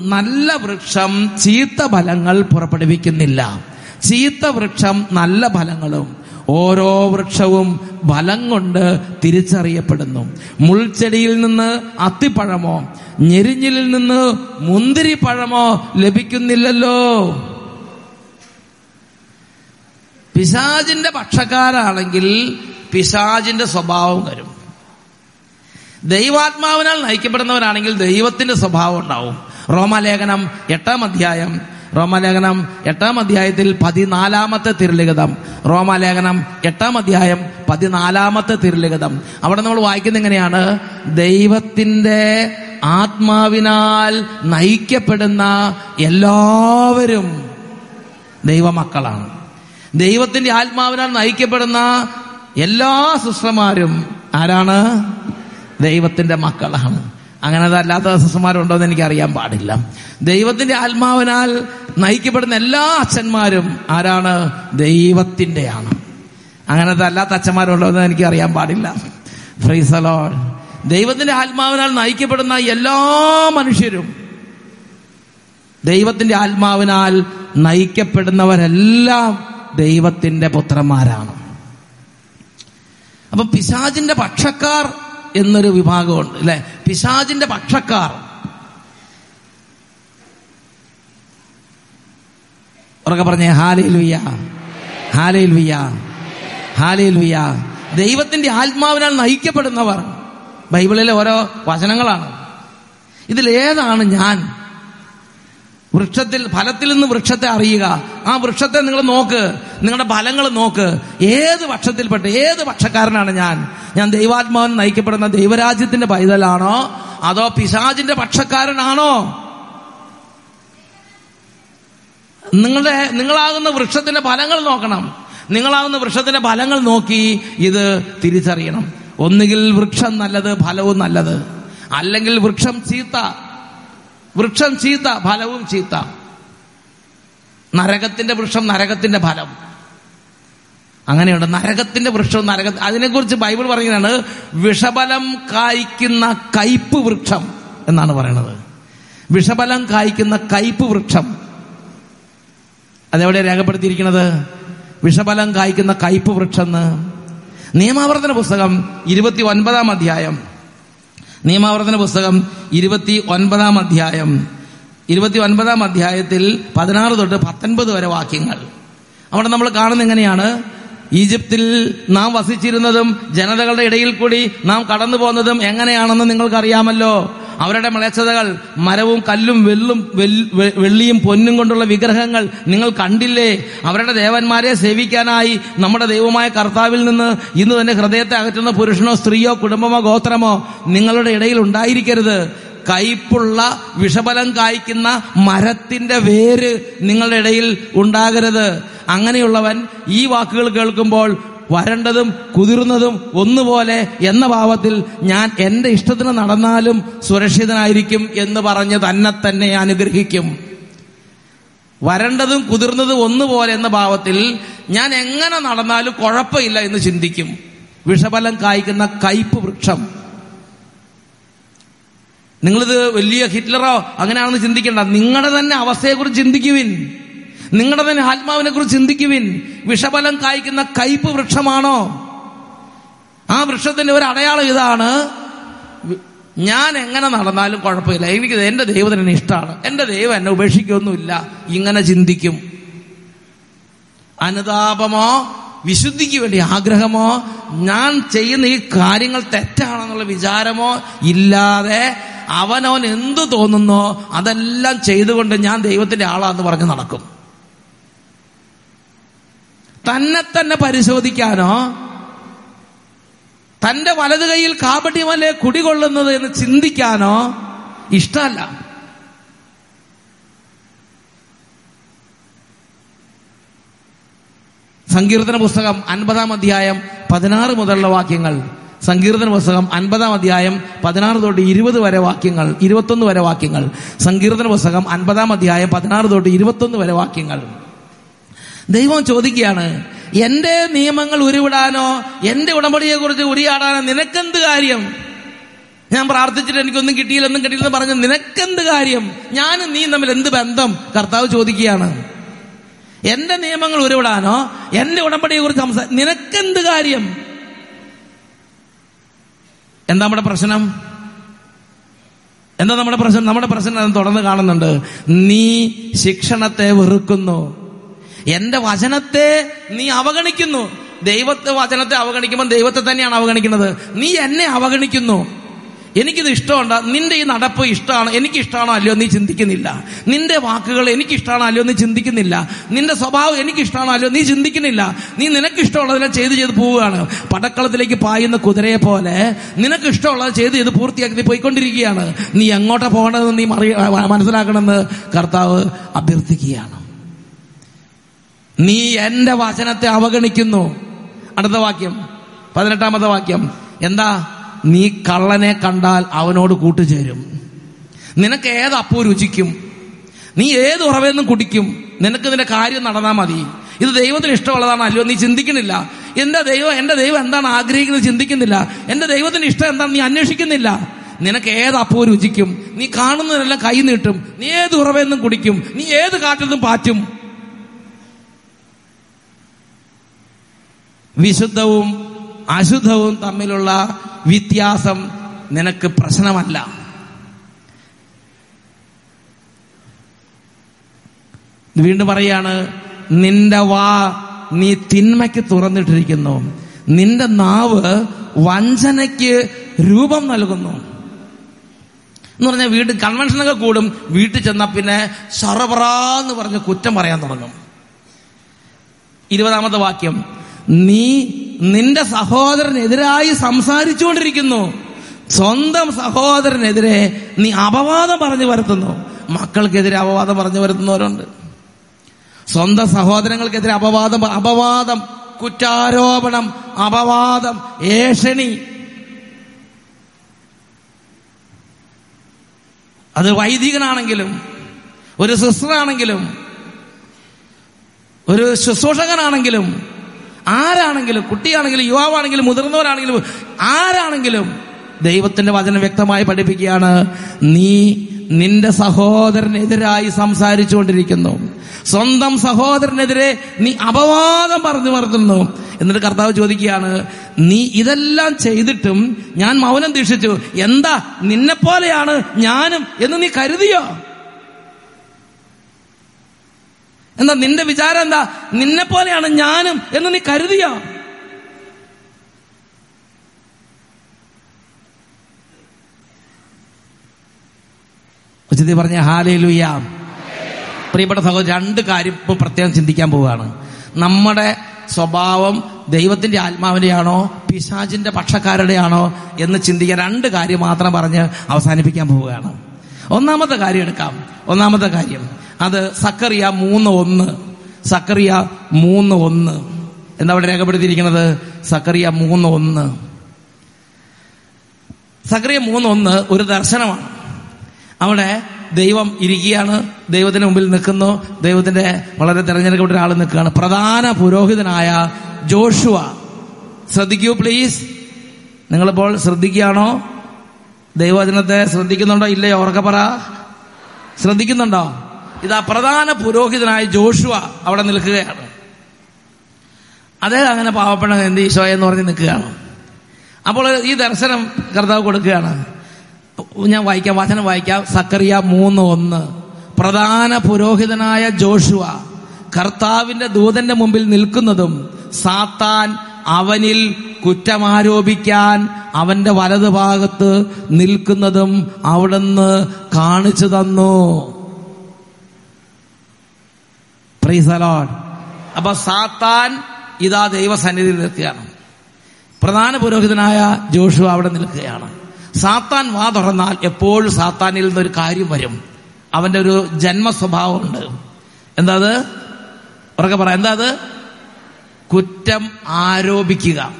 S2: നല്ല വൃക്ഷം ചീത്ത ഫലങ്ങൾ പുറപ്പെടുവിക്കുന്നില്ല. ചീത്ത വൃക്ഷം നല്ല ഫലങ്ങളും ഓരോ വൃക്ഷവും ഫലം കൊണ്ട് തിരിച്ചറിയപ്പെടുന്നു. മുൾച്ചെടിയിൽ നിന്ന് അത്തിപ്പഴമോ ഞെരിഞ്ഞിലിൽ നിന്ന് മുന്തിരിപ്പഴമോ ലഭിക്കുന്നില്ലല്ലോ. പിശാജിന്റെ പക്ഷക്കാരാണെങ്കിൽ പിശാജിന്റെ സ്വഭാവം വരും. ദൈവാത്മാവിനാൽ നയിക്കപ്പെടുന്നവരാണെങ്കിൽ ദൈവത്തിന്റെ സ്വഭാവം ഉണ്ടാവും. റോമാലേഖനം എട്ടാം അധ്യായം റോമാലേഖനം എട്ടാം അധ്യായത്തിൽ പതിനാലാമത്തെ തിരുലിഖിതം റോമാലേഖനം എട്ടാം അധ്യായം പതിനാലാമത്തെ തിരുലിഖിതം. അവിടെ നമ്മൾ വായിക്കുന്ന എങ്ങനെയാണ്? ദൈവത്തിന്റെ ആത്മാവിനാൽ നയിക്കപ്പെടുന്ന എല്ലാവരും ദൈവമക്കളാണ്. ദൈവത്തിന്റെ ആത്മാവിനാൽ നയിക്കപ്പെടുന്ന എല്ലാ സിസ്റ്റർമാരും ആരാണ്? ദൈവത്തിന്റെ മക്കളാണ്. അങ്ങനെ അതല്ലാത്ത സിസ്റ്റർമാരുണ്ടോ എന്ന് എനിക്ക് അറിയാൻ പാടില്ല. ദൈവത്തിന്റെ ആത്മാവിനാൽ നയിക്കപ്പെടുന്ന എല്ലാ അച്ഛന്മാരും ആരാണ്? ദൈവത്തിന്റെയാണ്. അങ്ങനത്തെ അല്ലാത്ത അച്ഛന്മാരുണ്ടോ എന്ന് എനിക്ക് അറിയാൻ പാടില്ല. ഫ്രീസലോ ദൈവത്തിന്റെ ആത്മാവിനാൽ നയിക്കപ്പെടുന്ന എല്ലാ മനുഷ്യരും ദൈവത്തിന്റെ ആത്മാവിനാൽ നയിക്കപ്പെടുന്നവരെല്ലാം ദൈവത്തിന്റെ പുത്രന്മാരാണ്. അപ്പൊ പിശാജിന്റെ പക്ഷക്കാർ എന്നൊരു വിഭാഗമുണ്ട് അല്ലെ? പിശാജിന്റെ പക്ഷക്കാർ. ഉറക്കെ പറഞ്ഞേ ഹാലയിൽ വിയ ഹാലയിൽ വിയ ഹാലയിൽ വിയ ദൈവത്തിന്റെ ആത്മാവിനാൽ നയിക്കപ്പെടുന്നവർ ബൈബിളിലെ ഓരോ വചനങ്ങളാണ്. ഇതിലേതാണ് ഞാൻ? വൃക്ഷത്തിൽ ഫലത്തിൽ നിന്ന് വൃക്ഷത്തെ അറിയുക. ആ വൃക്ഷത്തെ നിങ്ങൾ നോക്ക്. നിങ്ങളുടെ ഫലങ്ങൾ നോക്ക്. ഏത് പക്ഷത്തിൽപ്പെട്ട് ഏത് പക്ഷക്കാരനാണ് ഞാൻ? ഞാൻ ദൈവാത്മാവൻ നയിക്കപ്പെടുന്ന ദൈവരാജ്യത്തിന്റെ പൈതലാണോ? അതോ പിശാജിന്റെ പക്ഷക്കാരനാണോ? നിങ്ങളുടെ നിങ്ങളാകുന്ന വൃക്ഷത്തിന്റെ ഫലങ്ങൾ നോക്കണം. നിങ്ങളാകുന്ന വൃക്ഷത്തിന്റെ ഫലങ്ങൾ നോക്കി ഇത് തിരിച്ചറിയണം. ഒന്നുകിൽ വൃക്ഷം നല്ലത് ഫലവും നല്ലത്. അല്ലെങ്കിൽ വൃക്ഷം ചീത്ത. വൃക്ഷം ചീത്ത ഫലവും ചീത്ത. നരകത്തിന്റെ വൃക്ഷം നരകത്തിന്റെ ഫലം. അങ്ങനെയുണ്ട്. നരകത്തിന്റെ വൃക്ഷം നരക അതിനെക്കുറിച്ച് ബൈബിൾ പറയുന്നതാണ് വിഷബലം കായ്ക്കുന്ന കയ്പ് വൃക്ഷം എന്നാണ് പറയുന്നത്. വിഷബലം കായ്ക്കുന്ന കയ്പ് വൃക്ഷം. അതെവിടെ രേഖപ്പെടുത്തിയിരിക്കുന്നത്? വിഷബലം കായ്ക്കുന്ന കയ്പ് വൃക്ഷം നിയമാവർത്തന പുസ്തകം ഇരുപത്തി ഒൻപതാം അധ്യായം. നിയമാവർത്തന പുസ്തകം ഇരുപത്തി ഒൻപതാം അധ്യായം. ഇരുപത്തി ഒൻപതാം അധ്യായത്തിൽ പതിനാറ് തൊട്ട് പത്തൊൻപത് വരെ വാക്യങ്ങൾ. അവിടെ നമ്മൾ കാണുന്ന എങ്ങനെയാണ്? ഈജിപ്തിൽ നാം വസിച്ചിരുന്നതും ജനതകളുടെ ഇടയിൽ കൂടി നാം കടന്നു പോകുന്നതും എങ്ങനെയാണെന്ന് നിങ്ങൾക്കറിയാമല്ലോ. അവരുടെ മ്ലേച്ഛതകൾ മരവും കല്ലും വെള്ളും വെള്ളിയും പൊന്നും കൊണ്ടുള്ള വിഗ്രഹങ്ങൾ നിങ്ങൾ കണ്ടില്ലേ? അവരുടെ ദേവന്മാരെ സേവിക്കാനായി നമ്മുടെ ദൈവമായ കർത്താവിൽ നിന്ന് ഇന്ന് തന്നെ ഹൃദയത്തെ അകറ്റുന്ന പുരുഷനോ സ്ത്രീയോ കുടുംബമോ ഗോത്രമോ നിങ്ങളുടെ ഇടയിൽ ഉണ്ടായിരിക്കരുത്. കയ്പുള്ള വിഷബലം കായ്ക്കുന്ന മരത്തിന്റെ വേര് നിങ്ങളുടെ ഇടയിൽ ഉണ്ടാകരുത്. അങ്ങനെയുള്ളവൻ ഈ വാക്കുകൾ കേൾക്കുമ്പോൾ വരണ്ടതും കുതിർന്നതും ഒന്നുപോലെ എന്ന ഭാവത്തിൽ ഞാൻ എന്റെ ഇഷ്ടത്തിന് നടന്നാലും സുരക്ഷിതനായിരിക്കും എന്ന് പറഞ്ഞ് തന്നെ തന്നെ അനുഗ്രഹിക്കും. വരണ്ടതും കുതിർന്നതും ഒന്നുപോലെ എന്ന ഭാവത്തിൽ ഞാൻ എങ്ങനെ നടന്നാലും കുഴപ്പമില്ല എന്ന് ചിന്തിക്കും. വിഷഫലം കായ്ക്കുന്ന കയ്പ് വൃക്ഷം. നിങ്ങളിത് വലിയ ഹിറ്റ്ലറോ അങ്ങനെയാണെന്ന് ചിന്തിക്കേണ്ട. നിങ്ങളുടെ തന്നെ അവസ്ഥയെക്കുറിച്ച് ചിന്തിക്കുവിൻ. നിങ്ങളുടെ തന്നെ ആത്മാവിനെ കുറിച്ച് ചിന്തിക്കുവിൻ. വിഷഫലം കായ്ക്കുന്ന കയ്പ് വൃക്ഷമാണോ? ആ വൃക്ഷത്തിന്റെ ഒരു അടയാളം ഇതാണ്. ഞാൻ എങ്ങനെ നടന്നാലും കുഴപ്പമില്ല. എനിക്ക് എന്റെ ദൈവത്തിന് എന്നെ ഇഷ്ടമാണ്. എന്റെ ദൈവം എന്നെ ഉപേക്ഷിക്കൊന്നുമില്ല. ഇങ്ങനെ ചിന്തിക്കും. അനുതാപമോ വിശുദ്ധിക്ക് വേണ്ടി ആഗ്രഹമോ ഞാൻ ചെയ്യുന്ന ഈ കാര്യങ്ങൾ തെറ്റാണെന്നുള്ള വിചാരമോ ഇല്ലാതെ അവനവൻ എന്തു തോന്നുന്നോ അതെല്ലാം ചെയ്തുകൊണ്ട് ഞാൻ ദൈവത്തിന്റെ ആളാന്ന് പറഞ്ഞ് നടക്കും. തന്നെ തന്നെ പരിശോധിക്കാനോ? തന്റെ വലതു കൈയിൽ കാപട്യമല്ലേ കുടികൊള്ളുന്നത് എന്ന് ചിന്തിക്കാനോ? ഇഷ്ടമല്ല. സങ്കീർത്തന പുസ്തകം അൻപതാം അധ്യായം പതിനാറ് മുതലുള്ള വാക്യങ്ങൾ. സങ്കീർത്തന പുസ്തകം അൻപതാം അധ്യായം പതിനാറ് തൊട്ട് ഇരുപത് വരെ വാക്യങ്ങൾ ഇരുപത്തൊന്ന് വരെ വാക്യങ്ങൾ. സങ്കീർത്തന പുസ്തകം അൻപതാം അധ്യായം പതിനാറ് തൊട്ട് ഇരുപത്തൊന്ന് വരെ വാക്യങ്ങൾ. ദൈവം ചോദിക്കുകയാണ് എന്റെ നിയമങ്ങൾ ഉരുവിടാനോ എന്റെ ഉടമ്പടിയെ കുറിച്ച് ഉരിയാടാനോ നിനക്കെന്ത് കാര്യം? ഞാൻ പ്രാർത്ഥിച്ചിട്ട് എനിക്കൊന്നും കിട്ടിയില്ല ഒന്നും കിട്ടിയില്ലെന്ന് പറഞ്ഞു നിനക്കെന്ത് കാര്യം? ഞാനും നീ തമ്മിൽ എന്ത് ബന്ധം? കർത്താവ് ചോദിക്കുകയാണ് എന്റെ നിയമങ്ങൾ ഉരുവിടാനോ എന്റെ ഉടമ്പടിയെ കുറിച്ച് സംസാ നിനക്കെന്ത് കാര്യം? എന്താ നമ്മുടെ പ്രശ്നം? എന്താ നമ്മുടെ പ്രശ്നം? നമ്മുടെ പ്രശ്നം തുടർന്ന് കാണുന്നുണ്ട്. നീ ശിക്ഷണത്തെ വെറുക്കുന്നു. എന്റെ വചനത്തെ നീ അവഗണിക്കുന്നു. ദൈവത്തെ വചനത്തെ അവഗണിക്കുമ്പോൾ ദൈവത്തെ തന്നെയാണ് അവഗണിക്കുന്നത്. നീ എന്നെ അവഗണിക്കുന്നു. എനിക്കിത് ഇഷ്ടമുണ്ട്. നിന്റെ ഈ നടപ്പ് ഇഷ്ടമാണ് എനിക്ക് ഇഷ്ടമാണോ അല്ലയോ നീ ചിന്തിക്കുന്നില്ല. നിന്റെ വാക്കുകൾ എനിക്ക് ഇഷ്ടമാണോ അല്ലയോ നീ ചിന്തിക്കുന്നില്ല. നിന്റെ സ്വഭാവം എനിക്ക് ഇഷ്ടമാണോ അല്ലയോ നീ ചിന്തിക്കുന്നില്ല. നീ നിനക്ക് ഇഷ്ടമുള്ളതിനെ ചെയ്ത് ചെയ്ത് പോവുകയാണ്. പടക്കളത്തിലേക്ക് പായുന്ന കുതിരയെ പോലെ നിനക്ക് ഇഷ്ടമുള്ളത് ചെയ്ത് ചെയ്ത് പൂർത്തിയാക്കി നീ പോയിക്കൊണ്ടിരിക്കുകയാണ്. നീ എങ്ങോട്ടാ പോകണമെന്ന് നീ മറി മനസ്സിലാക്കണമെന്ന് കർത്താവ് അഭ്യർത്ഥിക്കുകയാണ്. നീ എന്റെ വചനത്തെ അവഗണിക്കുന്നു. അടുത്ത വാക്യം. പതിനെട്ടാമത്തെ വാക്യം. എന്താ? നീ കള്ളനെ കണ്ടാൽ അവനോട് കൂട്ടുചേരും. നിനക്ക് ഏത് അപ്പൂ രുചിക്കും? നീ ഏത് ഉറവെന്നും കുടിക്കും? നിനക്ക് നിന്റെ കാര്യം നടന്നാൽ മതി. ഇത് ദൈവത്തിന് ഇഷ്ടമുള്ളതാണ്? അല്ലയോ നീ ചിന്തിക്കുന്നില്ല. എന്റെ ദൈവം? എന്റെ ദൈവം എന്താണ് ആഗ്രഹിക്കുന്നത്? ചിന്തിക്കുന്നില്ല. എന്റെ ദൈവത്തിന് ഇഷ്ടം എന്താണ് നീ അന്വേഷിക്കുന്നില്ല. നിനക്ക് ഏത് അപ്പൂ രുചിക്കും? നീ കാണുന്നതിനെല്ലാം കൈ നീട്ടും. നീ ഏത് ഉറവെന്നും കുടിക്കും? നീ ഏത് കാറ്റിൽ നിന്നും പാറ്റും? വിശുദ്ധവും അശുദ്ധവും തമ്മിലുള്ള വ്യത്യാസം നിനക്ക് പ്രശ്നമല്ല. വീണ്ടും പറയാണ് നിന്റെ വാ നീ തിന്മയ്ക്ക് തുറന്നിട്ടിരിക്കുന്നു. നിന്റെ നാവ് വഞ്ചനയ്ക്ക് രൂപം നൽകുന്നു. എന്ന് പറഞ്ഞാൽ വീട് കൺവെൻഷനൊക്കെ കൂടും വീട്ടിൽ ചെന്നാൽ പിന്നെ സർവറാന്ന് പറഞ്ഞ് കുറ്റം പറയാൻ തുടങ്ങും. ഇരുപതാമത്തെ വാക്യം നീ നിന്റെ സഹോദരനെതിരായി സംസാരിച്ചുകൊണ്ടിരിക്കുന്നു. സ്വന്തം സഹോദരനെതിരെ നീ അപവാദം പറഞ്ഞു വരുത്തുന്നു. മക്കൾക്കെതിരെ അപവാദം പറഞ്ഞു വരുത്തുന്നവരുണ്ട്. സ്വന്തം സഹോദരങ്ങൾക്കെതിരെ അപവാദം അപവാദം കുറ്റാരോപണം അപവാദം ഏഷണി. അത് വൈദികനാണെങ്കിലും ഒരു സിസ്റ്ററാണെങ്കിലും ഒരു ശുശ്രൂഷകനാണെങ്കിലും ആരാണെങ്കിലും കുട്ടിയാണെങ്കിലും യുവാവാണെങ്കിലും മുതിർന്നവരാണെങ്കിലും ആരാണെങ്കിലും ദൈവത്തിന്റെ വചനം വ്യക്തമായി പഠിപ്പിക്കുകയാണ്. നീ നിന്റെ സഹോദരനെതിരായി സംസാരിച്ചുകൊണ്ടിരിക്കുന്നു. സ്വന്തം സഹോദരനെതിരെ നീ അപവാദം പറഞ്ഞു മറക്കുന്നു. എന്നിട്ട് കർത്താവ് ചോദിക്കുകയാണ് നീ ഇതെല്ലാം ചെയ്തിട്ടും ഞാൻ മൗനം ദീക്ഷിച്ചു. എന്താ നിന്നെ പോലെയാണ് ഞാനും എന്ന് നീ കരുതിയോ? എന്താ നിന്റെ വിചാരം എന്താ? നിന്നെ പോലെയാണ് ഞാനും എന്ന് നീ കരുതിയോ? ഉച്ചത്തിൽ പറഞ്ഞ ഹാലേ ലുയാം പ്രിയപ്പെട്ട സഹോദരൻ രണ്ട് കാര്യം ഇപ്പൊ പ്രത്യേകം ചിന്തിക്കാൻ പോവുകയാണ്. നമ്മുടെ സ്വഭാവം ദൈവത്തിന്റെ ആത്മാവിന്റെയാണോ പിശാചിന്റെ പക്ഷക്കാരുടെയാണോ എന്ന് ചിന്തിക്കാൻ രണ്ട് കാര്യം മാത്രം പറഞ്ഞ് അവസാനിപ്പിക്കാൻ പോവുകയാണ്. ഒന്നാമത്തെ കാര്യം എടുക്കാം. ഒന്നാമത്തെ കാര്യം അത് സക്കറിയ മൂന്ന് ഒന്ന്. സക്കറിയ മൂന്ന് ഒന്ന്. എന്താ അവിടെ രേഖപ്പെടുത്തിയിരിക്കുന്നത്? സക്കറിയ മൂന്ന് ഒന്ന്. സക്കറിയ മൂന്ന് ഒന്ന് ഒരു ദർശനമാണ്. അവിടെ ദൈവം ഇരിക്കുകയാണ്. ദൈവത്തിന് മുമ്പിൽ നിൽക്കുന്നു. ദൈവത്തിന്റെ വളരെ തെരഞ്ഞെടുക്കപ്പെട്ട ഒരാൾ നിൽക്കുകയാണ്. പ്രധാന പുരോഹിതനായ ജോഷുവ. ശ്രദ്ധിക്കൂ പ്ലീസ് നിങ്ങളിപ്പോൾ ശ്രദ്ധിക്കുകയാണോ? ദൈവവചനത്തെ ശ്രദ്ധിക്കുന്നുണ്ടോ? ഇല്ലേ ഉറക്കപ്പറ പറ. ശ്രദ്ധിക്കുന്നുണ്ടോ? ഇതാ പ്രധാന പുരോഹിതനായ ജോഷുവ അവിടെ നിൽക്കുകയാണ്. അദ്ദേഹം അങ്ങനെ പാവപ്പെട്ട എന്ത് ഈശോ എന്ന് പറഞ്ഞ് നിൽക്കുകയാണ്. അപ്പോൾ ഈ ദർശനം കർത്താവ് കൊടുക്കുകയാണ്. ഞാൻ വായിക്കാം വചനം വായിക്കാം. സക്കറിയ മൂന്ന് ഒന്ന്. പ്രധാന പുരോഹിതനായ ജോഷുവ കർത്താവിന്റെ ദൂതന്റെ മുമ്പിൽ നിൽക്കുന്നതും സാത്താൻ അവനിൽ കുറ്റമാരോപിക്കാൻ അവന്റെ വലതുഭാഗത്ത് നിൽക്കുന്നതും അവിടുന്ന് കാണിച്ചു തന്നു. അപ്പൊ സാത്താൻ ഇതാ ദൈവസന്നിധിയിൽ നിർത്തിയാണ് പ്രധാന പുരോഹിതനായ ജോഷു അവിടെ നിൽക്കുകയാണ്. സാത്താൻ വാ തുറന്നാൽ എപ്പോഴും സാത്താനിൽ നിന്നൊരു കാര്യം വരും. അവന്റെ ഒരു ജന്മ സ്വഭാവമുണ്ട് എന്താ ഉറക്കെ പറ എന്താ അത്? കുറ്റം ആരോപിക്കുക.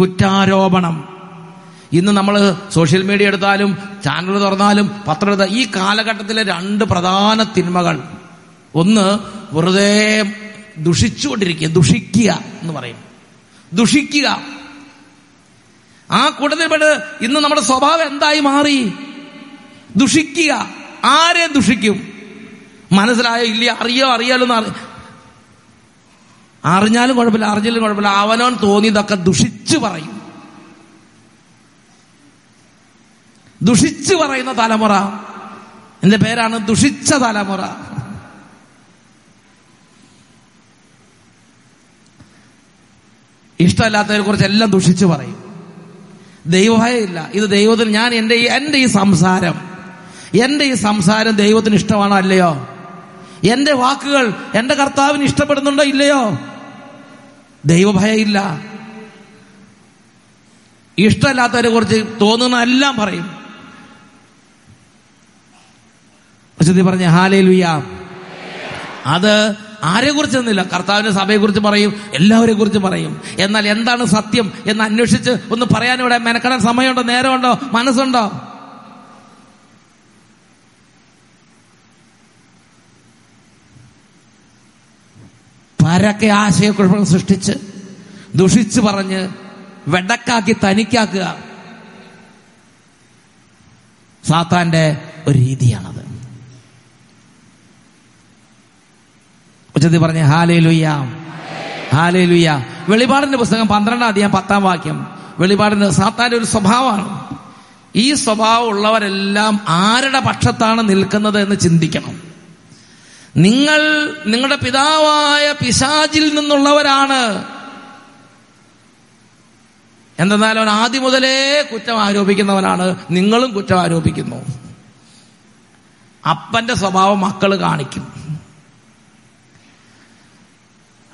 S2: കുറ്റാരോപണം. ഇന്ന് നമ്മൾ സോഷ്യൽ മീഡിയ എടുത്താലും ചാനൽ തുറന്നാലും പത്രം എടുത്താൽ ഈ കാലഘട്ടത്തിലെ രണ്ട് പ്രധാന തിന്മകൾ ഒന്ന് വെറുതെ ദുഷിച്ചുകൊണ്ടിരിക്കുക ദുഷിക്കുക എന്ന് പറയും ദുഷിക്കുക. ആ കൂട്ടത്തിൽപ്പെട്ട് ഇന്ന് നമ്മുടെ സ്വഭാവം എന്തായി മാറി? ദുഷിക്കുക. ആരെ ദുഷിക്കും? മനസ്സിലായോ? ഇല്ല അറിയോ? അറിയാലോ എന്ന് അറിഞ്ഞാലും കുഴപ്പമില്ല അറിഞ്ഞാലും കുഴപ്പമില്ല. അവനോൻ തോന്നിയതൊക്കെ ദുഷിച്ചു പറയും. ദുഷിച്ചു പറയുന്ന തലമുറ. എന്റെ പേരാണ് ദുഷിച്ച തലമുറ. ഇഷ്ടമല്ലാത്തതിനെ കുറിച്ച് എല്ലാം ദുഷിച്ചു പറയും. ദൈവഭയമില്ല ഇത് ദൈവത്തിന് ഞാൻ എന്റെ ഈ എന്റെ ഈ സംസാരം. എന്റെ ഈ സംസാരം ദൈവത്തിന് ഇഷ്ടമാണോ അല്ലയോ? എന്റെ വാക്കുകൾ എന്റെ കർത്താവിന് ഇഷ്ടപ്പെടുന്നുണ്ടോ ഇല്ലയോ? ദൈവഭയമില്ല ഇഷ്ടമല്ലാത്തവരെ കുറിച്ച് തോന്നുന്ന എല്ലാം പറയും. വിശുദ്ധി പറഞ്ഞ ലുയാ അത് ആരെ കുറിച്ചൊന്നുമില്ല കർത്താവിന്റെ സഭയെ കുറിച്ച് പറയും എല്ലാവരെ കുറിച്ച് പറയും. എന്നാൽ എന്താണ് സത്യം എന്ന് അന്വേഷിച്ച് ഒന്ന് പറയാൻ ഇവിടെ മെനക്കെടാൻ സമയമുണ്ടോ? നേരമുണ്ടോ? മനസ്സുണ്ടോ? പരക്കെ ആശയക്കുഴപ്പം സൃഷ്ടിച്ച് ദുഷിച്ച് പറഞ്ഞ് വെടക്കാക്കി തനിക്കാക്കുക സാത്താന്റെ ഒരു രീതിയാണത്. ഉച്ചത്തിൽ പറഞ്ഞ ഹാലേ ലുയ്യ ഹാലേ ലുയ്യ വെളിപാടിന്റെ പുസ്തകം പന്ത്രണ്ടാം അധികം പത്താം വാക്യം. വെളിപാടിന്റെ സാത്താന്റെ ഒരു സ്വഭാവമാണ്. ഈ സ്വഭാവം ഉള്ളവരെല്ലാം ആരുടെ പക്ഷത്താണ് നിൽക്കുന്നത് എന്ന് ചിന്തിക്കണം. നിങ്ങൾ നിങ്ങളുടെ പിതാവായ പിശാചിൽ നിന്നുള്ളവരാണ്. എന്തെന്നാൽ അവൻ ആദ്യം മുതലേ കുറ്റം ആരോപിക്കുന്നവനാണ്. നിങ്ങളും കുറ്റം ആരോപിക്കുന്നു. അപ്പന്റെ സ്വഭാവം മക്കൾ കാണിക്കും.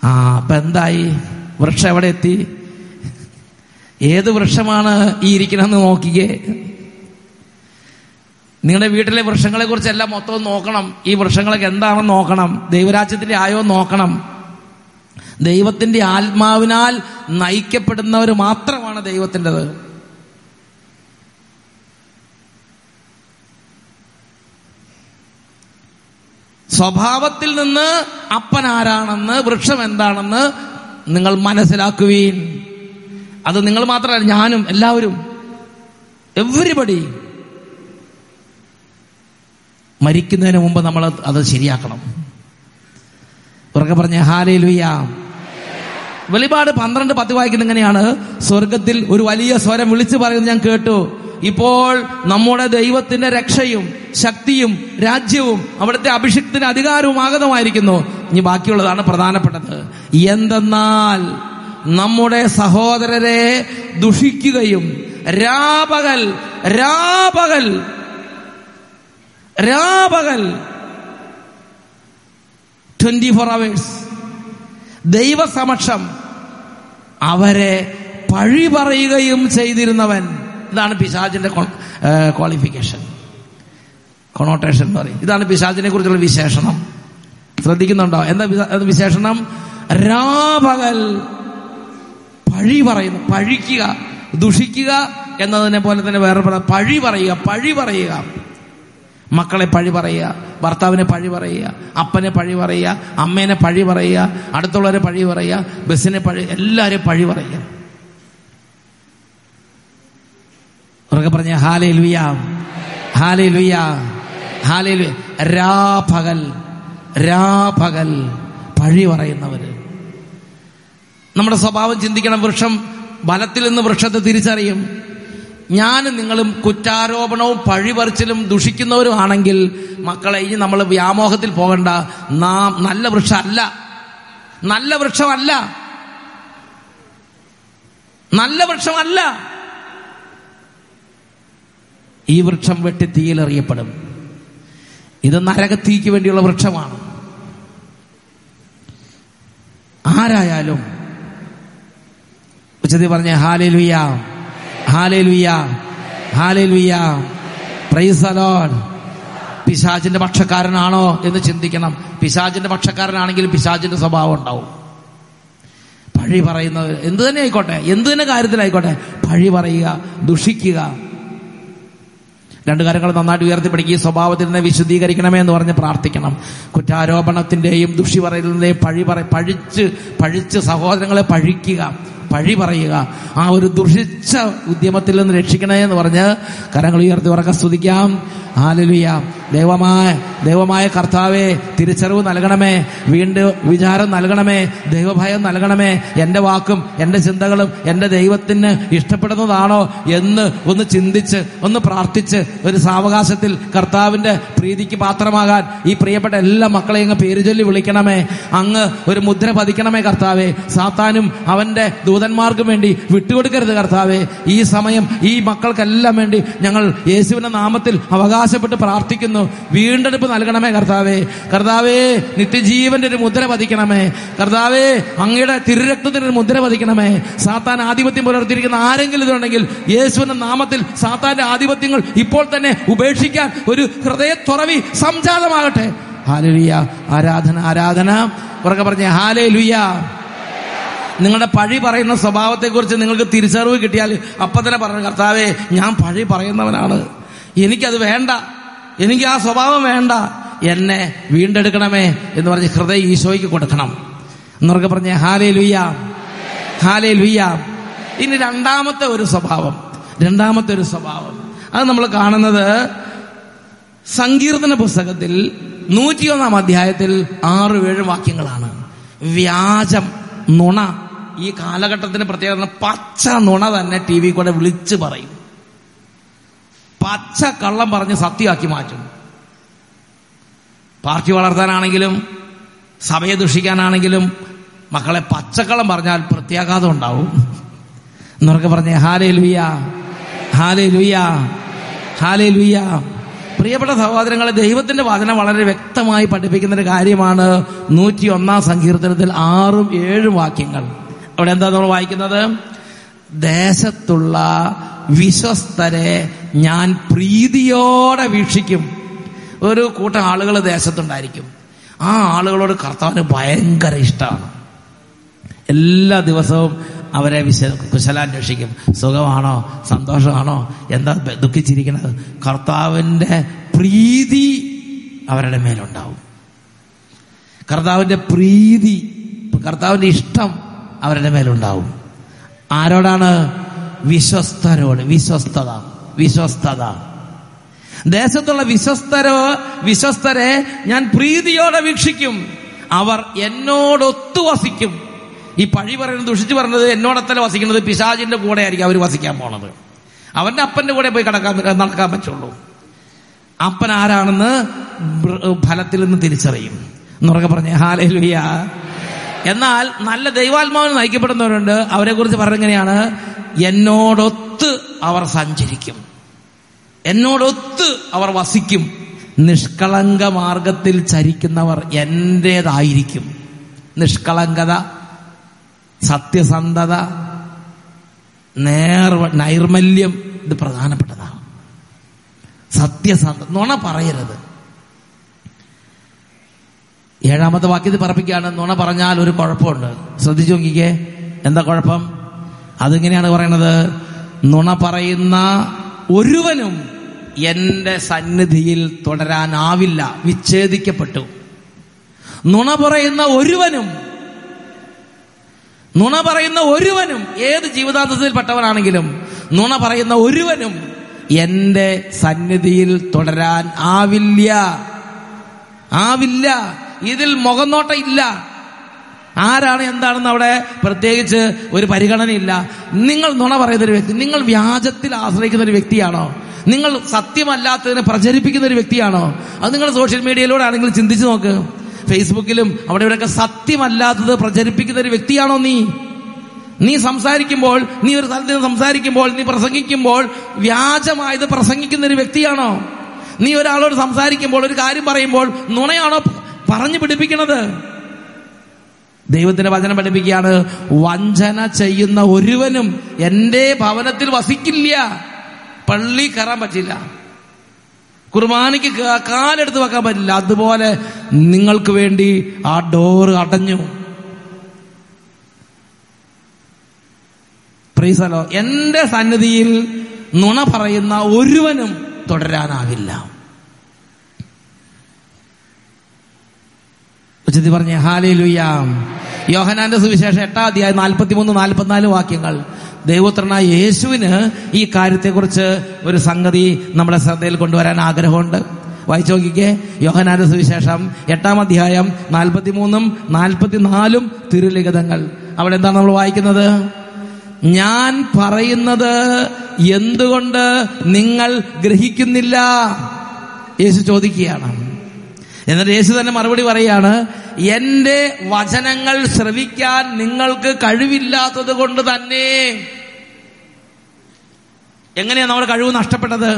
S2: ആ അപ്പൊ എന്തായി? വൃക്ഷം എവിടെ എത്തി? ഏത് വൃക്ഷമാണ് ഈ ഇരിക്കണമെന്ന് നോക്കിക്കേ. നിങ്ങളുടെ വീട്ടിലെ വൃക്ഷങ്ങളെ കുറിച്ചെല്ലാം മൊത്തം നോക്കണം. ഈ വൃക്ഷങ്ങളൊക്കെ എന്താണെന്ന് നോക്കണം. ദൈവരാജ്യത്തിന്റെ ആയോ നോക്കണം. ദൈവത്തിന്റെ ആത്മാവിനാൽ നയിക്കപ്പെടുന്നവർ മാത്രമാണ് ദൈവത്തിന്റെത്. സ്വഭാവത്തിൽ നിന്ന് അപ്പൻ ആരാണെന്ന് വൃക്ഷം എന്താണെന്ന് നിങ്ങൾ മനസ്സിലാക്കുവീൻ. അത് നിങ്ങൾ മാത്രമല്ല ഞാനും എല്ലാവരും. എവരിബഡി മരിക്കുന്നതിന് മുമ്പ് നമ്മൾ അത് ശരിയാക്കണം. ഉറക്കെ പറഞ്ഞ ഹാലേ ലുയ്യ വെളിപാട് പന്ത്രണ്ട് പത്ത് വായിക്കുന്ന ഇങ്ങനെയാണ് സ്വർഗത്തിൽ ഒരു വലിയ സ്വരം വിളിച്ചു പറയുന്നത് ഞാൻ കേട്ടു. ഇപ്പോൾ നമ്മുടെ ദൈവത്തിന്റെ രക്ഷയും ശക്തിയും രാജ്യവും അവിടുത്തെ അഭിഷിക്തിന് അധികാരവും ആഗതമായിരിക്കുന്നു. ഇനി ബാക്കിയുള്ളതാണ് പ്രധാനപ്പെട്ടത്. എന്തെന്നാൽ നമ്മുടെ സഹോദരരെ ദുഷിക്കുകയും രാപകൽ രാപകൽ രാപകൽ. Twenty four hours. ദൈവസമക്ഷം അവരെ പഴി പറയുകയും ചെയ്തിരുന്നവൻ. ഇതാണ് പിശാജിന്റെ ക്വാളിഫിക്കേഷൻ കൊണോട്ടേഷൻ എന്ന് പറയും. ഇതാണ് പിശാജിനെ കുറിച്ചുള്ള വിശേഷണം. ശ്രദ്ധിക്കുന്നുണ്ടോ? എന്താ വിശേഷണം? രാപകൽ പഴി പറയുന്നു. പഴിക്കുക ദുഷിക്കുക എന്നതിനെ പോലെ തന്നെ വേറെ പഴി പറയുക പഴി പറയുക. മക്കളെ പഴി പറയുക ഭർത്താവിനെ പഴി പറയുക അപ്പനെ പഴി പറയുക അമ്മേനെ പഴി പറയുക അടുത്തുള്ളവരെ പഴി പറയുക ബസ്സിനെ പഴി എല്ലാവരെയും പഴി പറയുക. ഉറക്കെ പറഞ്ഞ ഹാലേ ലുയ ഹാലേ ലുയ ഹാലേ ലുയ പഴി പറയുന്നവര്. നമ്മുടെ സ്വഭാവം ചിന്തിക്കണം വൃക്ഷം ബലത്തിൽ നിന്ന് വൃക്ഷത്തെ തിരിച്ചറിയും. ഞാനും നിങ്ങളും കുറ്റാരോപണവും പഴിപറിച്ചിലും ദുഷിക്കുന്നവരും ആണെങ്കിൽ മക്കളെ ഇനി നമ്മൾ വ്യാമോഹത്തിൽ പോകണ്ട. നാം നല്ല വൃക്ഷമല്ല. നല്ല വൃക്ഷമല്ല. നല്ല വൃക്ഷമല്ല. ഈ വൃക്ഷം വെട്ടി തീയിലെറിയപ്പെടും ഇത് നരകത്തീക്ക് വേണ്ടിയുള്ള വൃക്ഷമാണ്. ആരായാലും ഉച്ചതി പറഞ്ഞ ഹാലേ ലുയ്യ ഹാലേ ലുയ്യ ഹാലേ ലുയ്യ പ്രൈസ് അലോൺ പിശാചിന്റെ പക്ഷക്കാരനാണോ എന്ന് ചിന്തിക്കണം. പിശാചിന്റെ പക്ഷക്കാരനാണെങ്കിൽ പിശാചിന്റെ സ്വഭാവം ഉണ്ടാവും. പഴി പറയുന്നത് എന്ത് തന്നെ ആയിക്കോട്ടെ എന്ത് തന്നെ കാര്യത്തിലായിക്കോട്ടെ പഴി പറയുക ദുഷിക്കുക രണ്ടു കാര്യങ്ങൾ നന്നായിട്ട് ഉയർത്തിപ്പിടിക്കുക ഈ സ്വഭാവത്തിൽ നിന്ന് വിശുദ്ധീകരിക്കണമേ എന്ന് പറഞ്ഞ് പ്രാർത്ഥിക്കണം. കുറ്റാരോപണത്തിന്റെയും ദുഷി പറയലിന്റെയും പഴി പറ പഴിച്ച് പഴിച്ച് സഹോദരങ്ങളെ പഴിക്കുക. പഴി പറയുക. ആ ഒരു ദുഷിച്ച ഉദ്യമത്തിൽ നിന്ന് രക്ഷിക്കണേ എന്ന് പറഞ്ഞ് കരങ്ങൾ ഉയർത്തി ഉറക്ക സ്തുതിക്കാം. ആലലുയ ദൈവമായ ദൈവമായ കർത്താവെ തിരിച്ചറിവ് നൽകണമേ. വീണ്ടും വിചാരം നൽകണമേ. ദൈവഭയം നൽകണമേ. എന്റെ വാക്കും എന്റെ ചിന്തകളും എന്റെ ദൈവത്തിന് ഇഷ്ടപ്പെടുന്നതാണോ എന്ന് ഒന്ന് ചിന്തിച്ച് ഒന്ന് പ്രാർത്ഥിച്ച് ഒരു സാവകാശത്തിൽ കർത്താവിന്റെ പ്രീതിക്ക് പാത്രമാകാൻ ഈ പ്രിയപ്പെട്ട എല്ലാ മക്കളെയും അങ്ങ് പേര് ചൊല്ലി വിളിക്കണമേ. അങ്ങ് ഒരു മുദ്ര പതിക്കണമേ കർത്താവെ. സാത്താനും അവന്റെ ദൂതന്മാർക്കും വേണ്ടി വിട്ടുകൊടുക്കരുത് കർത്താവെ. ഈ സമയം ഈ മക്കൾക്കെല്ലാം വേണ്ടി ഞങ്ങൾ യേശുവിന്റെ നാമത്തിൽ അവകാശപ്പെട്ട് പ്രാർത്ഥിക്കുന്നു. വീണ്ടെടുപ്പ് നൽകണമേ കർത്താവെ. കർത്താവേ നിത്യജീവന്റെ ഒരു മുദ്ര പതിക്കണമേ. കർത്താവേ അങ്ങയുടെ തിരുരക്തത്തിന് ഒരു മുദ്ര പതിക്കണമേ. സാത്താൻ ആധിപത്യം പുലർത്തിയിരിക്കുന്ന ആരെങ്കിലും ഇതുണ്ടെങ്കിൽ യേശുവിന്റെ നാമത്തിൽ സാത്താന്റെ ആധിപത്യങ്ങൾ ഇപ്പോൾ തന്നെ ഉപേക്ഷിക്കാൻ ഒരു ഹൃദയത്തുറവി സംജാതമാകട്ടെ. ഹാലലുയ. ആരാധന ആരാധന. ഉറക്കെ പറഞ്ഞേ ഹാലേ ലുയ്യ നിങ്ങളുടെ പഴി പറയുന്ന സ്വഭാവത്തെക്കുറിച്ച് നിങ്ങൾക്ക് തിരിച്ചറിവ് കിട്ടിയാൽ അപ്പം തന്നെ പറഞ്ഞു കർത്താവേ ഞാൻ പഴി പറയുന്നവനാണ്. എനിക്കത് വേണ്ട. എനിക്ക് ആ സ്വഭാവം വേണ്ട. എന്നെ വീണ്ടെടുക്കണമേ എന്ന് പറഞ്ഞ് ഹൃദയം ഈശോയ്ക്ക് കൊടുക്കണം. എന്നൊക്കെ പറഞ്ഞ ഹാലേ ലുയ്യ ഹാലേ ലുയ്യ ഇനി രണ്ടാമത്തെ ഒരു സ്വഭാവം. രണ്ടാമത്തെ ഒരു സ്വഭാവം. അത് നമ്മൾ കാണുന്നത് സങ്കീർത്തന പുസ്തകത്തിൽ നൂറ്റിയൊന്നാം അധ്യായത്തിൽ ആറ് ഏഴ് വാക്യങ്ങളാണ്. വ്യാജം നുണ ഈ കാലഘട്ടത്തിന് പ്രത്യേകത പച്ച നുണ തന്നെ ടി വി കൂടെ വിളിച്ചു പറയും. പച്ച കള്ളം പറഞ്ഞ് സത്യമാക്കി മാറ്റും. പാർട്ടി വളർത്താനാണെങ്കിലും സഭയെ ദുഷിക്കാനാണെങ്കിലും മക്കളെ പച്ചക്കള്ളം പറഞ്ഞാൽ പ്രത്യാഘാതം ഉണ്ടാവും. എന്നൊക്കെ പറഞ്ഞേ ഹാലേ ലുയ്യ ഹാലേ ലുയ്യ ഹാലേ ലുയ്യ പ്രിയപ്പെട്ട സഹോദരങ്ങളെ ദൈവത്തിന്റെ വചനം വളരെ വ്യക്തമായി പഠിപ്പിക്കുന്ന ഒരു കാര്യമാണ് നൂറ്റി ഒന്നാം സങ്കീർത്തനത്തിൽ ആറും ഏഴും വാക്യങ്ങൾ. അവിടെ എന്താ നമ്മൾ വായിക്കുന്നത്? ദേശത്തുള്ള വിശ്വസ്തരെ ഞാൻ പ്രീതിയോടെ വീക്ഷിക്കും. ഒരു കൂട്ടം ആളുകൾ ദേശത്തുണ്ടായിരിക്കും. ആ ആളുകളോട് കർത്താവിന് ഭയങ്കര ഇഷ്ടമാണ്. എല്ലാ ദിവസവും അവരെ വിശ കുശലാന്വേഷിക്കും. സുഖമാണോ? സന്തോഷമാണോ? എന്താ ദുഃഖിച്ചിരിക്കുന്നത്? കർത്താവിന്റെ പ്രീതി അവരുടെ മേലുണ്ടാവും. കർത്താവിന്റെ പ്രീതി കർത്താവിന്റെ ഇഷ്ടം അവരുടെ മേലുണ്ടാവും. ആരോടാണ്? വിശ്വസ്തരോട്. വിശ്വസ്തത. വിശ്വസ്തത. ദേശത്തുള്ള വിശ്വസ്തരോ വിശ്വസ്തരെ ഞാൻ പ്രീതിയോടെ വീക്ഷിക്കും. അവർ എന്നോടൊത്തു വസിക്കും ഈ പഴി പറയുന്നത് ദുഷിച്ചു പറഞ്ഞത് എന്നോടത്തല്ല വസിക്കുന്നത്? പിശാചിന്റെ കൂടെ ആയിരിക്കും അവർ വസിക്കാൻ പോണത്. അവന്റെ അപ്പന്റെ കൂടെ പോയി കടക്കാൻ നടക്കാൻ പറ്റുള്ളൂ. അപ്പൻ ആരാണെന്ന് ഫലത്തിൽ നിന്ന് തിരിച്ചറിയും. എന്നുറക്കെ പറഞ്ഞ ഹാലലുയ്യ എന്നാൽ നല്ല ദൈവാത്മാവിന് നയിക്കപ്പെടുന്നവരുണ്ട്. അവരെ കുറിച്ച് പറഞ്ഞെങ്ങനെയാണ്? എന്നോടൊത്ത് അവർ സഞ്ചരിക്കും. എന്നോടൊത്ത് അവർ വസിക്കും. നിഷ്കളങ്ക മാർഗത്തിൽ ചരിക്കുന്നവർ എന്റേതായിരിക്കും. നിഷ്കളങ്കത സത്യസന്ധത നേർ നൈർമല്യം ഇത് പ്രധാനപ്പെട്ടതാണ്. സത്യസന്ധ നുണ പറയരുത്. ഏഴാമത്തെ വാക്യത്തിൽ പറപ്പിക്കുകയാണ് നുണ പറഞ്ഞാൽ ഒരു കുഴപ്പമുണ്ട്. ശ്രദ്ധിച്ചു നോക്കിക്കേ. എന്താ കുഴപ്പം? അതിങ്ങനെയാണ് പറയണത്? നുണ പറയുന്ന ഒരുവനും എന്റെ സന്നിധിയിൽ തുടരാനാവില്ല വിച്ഛേദിക്കപ്പെട്ടു. നുണ പറയുന്ന ഒരുവനും നുണ പറയുന്ന ഒരുവനും ഏത് ജീവിതാന്തത്തിൽപ്പെട്ടവനാണെങ്കിലും നുണ പറയുന്ന ഒരുവനും എന്റെ സന്നിധിയിൽ തുടരാൻ ആവില്ല. ആവില്ല. ഇതിൽ മുഖനോട്ടം ഇല്ല ആരാണ് എന്താണെന്ന് അവിടെ പ്രത്യേകിച്ച് ഒരു പരിഗണനയില്ല. നിങ്ങൾ നുണ പറയുന്ന ഒരു വ്യക്തി നിങ്ങൾ വ്യാജത്തിൽ ആശ്രയിക്കുന്ന ഒരു വ്യക്തിയാണോ? നിങ്ങൾ സത്യമല്ലാത്തതിനെ പ്രചരിപ്പിക്കുന്ന ഒരു വ്യക്തിയാണോ? അത് നിങ്ങൾ സോഷ്യൽ മീഡിയയിലൂടെ ആണെങ്കിൽ ചിന്തിച്ചു നോക്ക്. ഫേസ്ബുക്കിലും അവിടെ ഇവിടെയൊക്കെ സത്യമല്ലാത്തത് പ്രചരിപ്പിക്കുന്ന ഒരു വ്യക്തിയാണോ നീ? നീ സംസാരിക്കുമ്പോൾ നീ ഒരു സ്ഥലത്ത് നിന്ന് സംസാരിക്കുമ്പോൾ നീ പ്രസംഗിക്കുമ്പോൾ വ്യാജമായത് പ്രസംഗിക്കുന്ന ഒരു വ്യക്തിയാണോ? നീ ഒരാളോട് സംസാരിക്കുമ്പോൾ ഒരു കാര്യം പറയുമ്പോൾ നുണയാണോ പറഞ്ഞു പിടിപ്പിക്കണത് ദൈവത്തിന്റെ വചനം പഠിപ്പിക്കുകയാണ് വഞ്ചന ചെയ്യുന്ന ഒരുവനും എന്റെ ഭവനത്തിൽ വസിക്കില്ല. പള്ളി കയറാൻ പറ്റില്ല. കുർബാനയ്ക്ക് കാലെടുത്ത് വെക്കാൻ പറ്റില്ല. അതുപോലെ നിങ്ങൾക്ക് വേണ്ടി ആ ഡോറ് അടഞ്ഞു. പ്രീസലോ എന്റെ സന്നിധിയിൽ നുണ പറയുന്ന ഒരുവനും തുടരാനാകില്ല. ഉച്ചത്തി പറഞ്ഞ ഹാലേ ലുയാം യോഹനാന്റെ സുവിശേഷം എട്ടാം അധ്യായം നാൽപ്പത്തിമൂന്ന് നാൽപ്പത്തിനാല് വാക്യങ്ങൾ. ദൈവോത്രനായ യേശുവിന് ഈ കാര്യത്തെക്കുറിച്ച് ഒരു സംഗതി നമ്മുടെ ശ്രദ്ധയിൽ കൊണ്ടുവരാൻ ആഗ്രഹമുണ്ട്. വായിച്ചു നോക്കിക്കേ. യോഹനാന്റെ സുവിശേഷം എട്ടാം അധ്യായം നാൽപ്പത്തിമൂന്നും നാൽപ്പത്തിനാലും തിരുലിഖിതങ്ങൾ. അവിടെ എന്താണ് നമ്മൾ വായിക്കുന്നത്? ഞാൻ പറയുന്നത് എന്തുകൊണ്ട് നിങ്ങൾ ഗ്രഹിക്കുന്നില്ല? യേശു ചോദിക്കുകയാണ്. എന്നിട്ട് യേശു തന്നെ മറുപടി പറയാണ് എന്റെ വചനങ്ങൾ ശ്രവിക്കാൻ നിങ്ങൾക്ക് കഴിവില്ലാത്തത് കൊണ്ട് തന്നെ. എങ്ങനെയാണ് നമ്മുടെ കഴിവ് നഷ്ടപ്പെട്ടത്?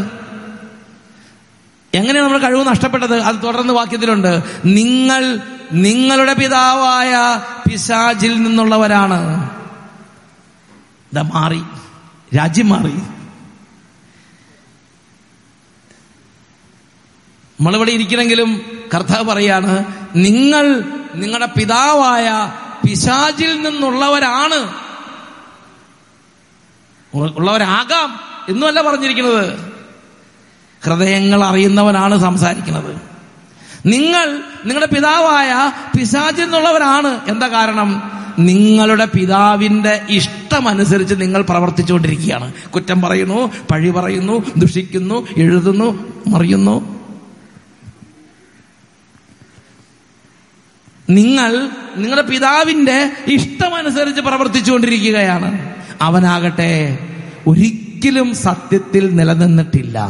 S2: എങ്ങനെയാണ് നമ്മുടെ കഴിവ് നഷ്ടപ്പെട്ടത്? അത് തുടർന്ന് വാക്യത്തിലുണ്ട്. നിങ്ങൾ നിങ്ങളുടെ പിതാവായ പിശാചിൽ നിന്നുള്ളവരാണ്. ഇതാ മാറി. രാജ്യം മാറി. നമ്മളിവിടെ ഇരിക്കണമെങ്കിലും കർത്താവ് പറയാണ് നിങ്ങൾ നിങ്ങളുടെ പിതാവായ പിശാചിൽ നിന്നുള്ളവരാണ്. ഉള്ളവരാകാം എന്നുമല്ല പറഞ്ഞിരിക്കുന്നത്. ഹൃദയങ്ങൾ അറിയുന്നവനാണ് സംസാരിക്കുന്നത്. നിങ്ങൾ നിങ്ങളുടെ പിതാവായ പിശാചിൽ നിന്നുള്ളവരാണ്. എന്താ കാരണം? നിങ്ങളുടെ പിതാവിന്റെ ഇഷ്ടമനുസരിച്ച് നിങ്ങൾ പ്രവർത്തിച്ചുകൊണ്ടിരിക്കുകയാണ്. കുറ്റം പറയുന്നു പഴി പറയുന്നു ദുഷിക്കുന്നു എഴുതുന്നു മറിയുന്നു. നിങ്ങൾ നിങ്ങളുടെ പിതാവിന്റെ ഇഷ്ടമനുസരിച്ച് പ്രവർത്തിച്ചുകൊണ്ടിരിക്കുകയാണ്. അവനാകട്ടെ ഒരിക്കലും സത്യത്തിൽ നിലനിന്നിട്ടില്ല.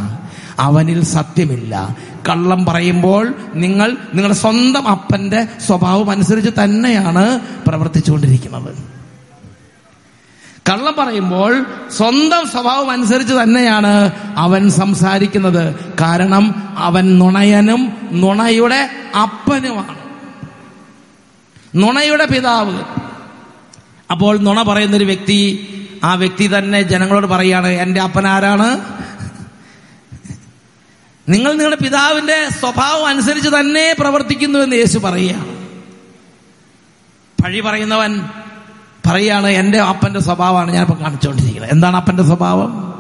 S2: അവനിൽ സത്യമില്ല. കള്ളം പറയുമ്പോൾ നിങ്ങൾ നിങ്ങളുടെ സ്വന്തം അപ്പന്റെ സ്വഭാവം അനുസരിച്ച് തന്നെയാണ് പ്രവർത്തിച്ചുകൊണ്ടിരിക്കുന്നത്. കള്ളം പറയുമ്പോൾ സ്വന്തം സ്വഭാവം അനുസരിച്ച് തന്നെയാണ് അവൻ സംസാരിക്കുന്നത്. കാരണം അവൻ നുണയനും നുണയുടെ അപ്പനുമാണ്. നുണയുടെ പിതാവ്. അപ്പോൾ നുണ പറയുന്നൊരു വ്യക്തി ആ വ്യക്തി തന്നെ ജനങ്ങളോട് പറയാണ് എന്റെ അപ്പൻ ആരാണ്? നിങ്ങൾ നിങ്ങളുടെ പിതാവിന്റെ സ്വഭാവം അനുസരിച്ച് തന്നെ പ്രവർത്തിക്കുന്നു എന്ന് യേശു പറയുകയാണ്. പഴി പറയുന്നവൻ പറയാണ് എന്റെ അപ്പന്റെ സ്വഭാവമാണ് ഇപ്പൊ കാണിച്ചുകൊണ്ടിരിക്കുന്നത്. എന്താണ് അപ്പന്റെ സ്വഭാവം?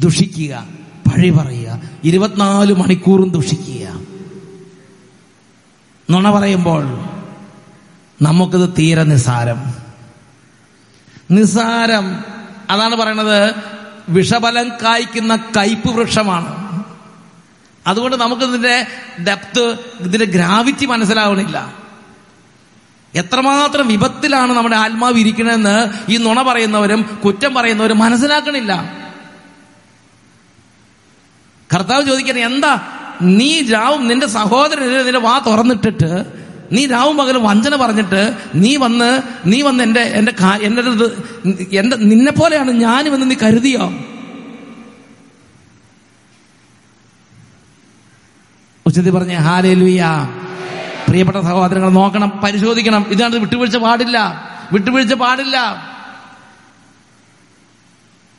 S2: ദുഷിക്കുക പഴി പറയുക ഇരുപത്തിനാല് മണിക്കൂറും ദുഷിക്കുക. നുണ പറയുമ്പോൾ നമുക്കിത് തീരെ നിസാരം നിസാരം അതാണ് പറയണത് വിഷബലം കായ്ക്കുന്ന കയ്പ് വൃക്ഷമാണ്. അതുകൊണ്ട് നമുക്ക് ഇതിന്റെ ഡെപ്ത് ഇതിന്റെ ഗ്രാവിറ്റി മനസ്സിലാവണില്ല. എത്രമാത്രം വിപത്തിലാണ് നമ്മുടെ ആത്മാവ് ഇരിക്കണമെന്ന് ഈ നുണ പറയുന്നവരും കുറ്റം പറയുന്നവരും മനസ്സിലാക്കണില്ല. കർത്താവ് ചോദിക്കണേ എന്താ? നീ രാവും നിന്റെ സഹോദരന് നിന്റെ വാ തുറന്നിട്ടിട്ട് നീ രാവും പകലും വഞ്ചന പറഞ്ഞിട്ട് നീ വന്ന് നീ വന്ന് എന്റെ എന്റെ എന്റെ എന്റെ നിന്നെ പോലെയാണ് ഞാനും എന്ന് നീ കരുതിയോ? ഉച്ചത്തിൽ പറഞ്ഞ ഹാലേ ലുയ്യ പ്രിയപ്പെട്ട സഹോദരങ്ങൾ നോക്കണം പരിശോധിക്കണം. ഇതാണ് വിട്ടുവീഴ്ച പാടില്ല. വിട്ടുവീഴ്ച പാടില്ല.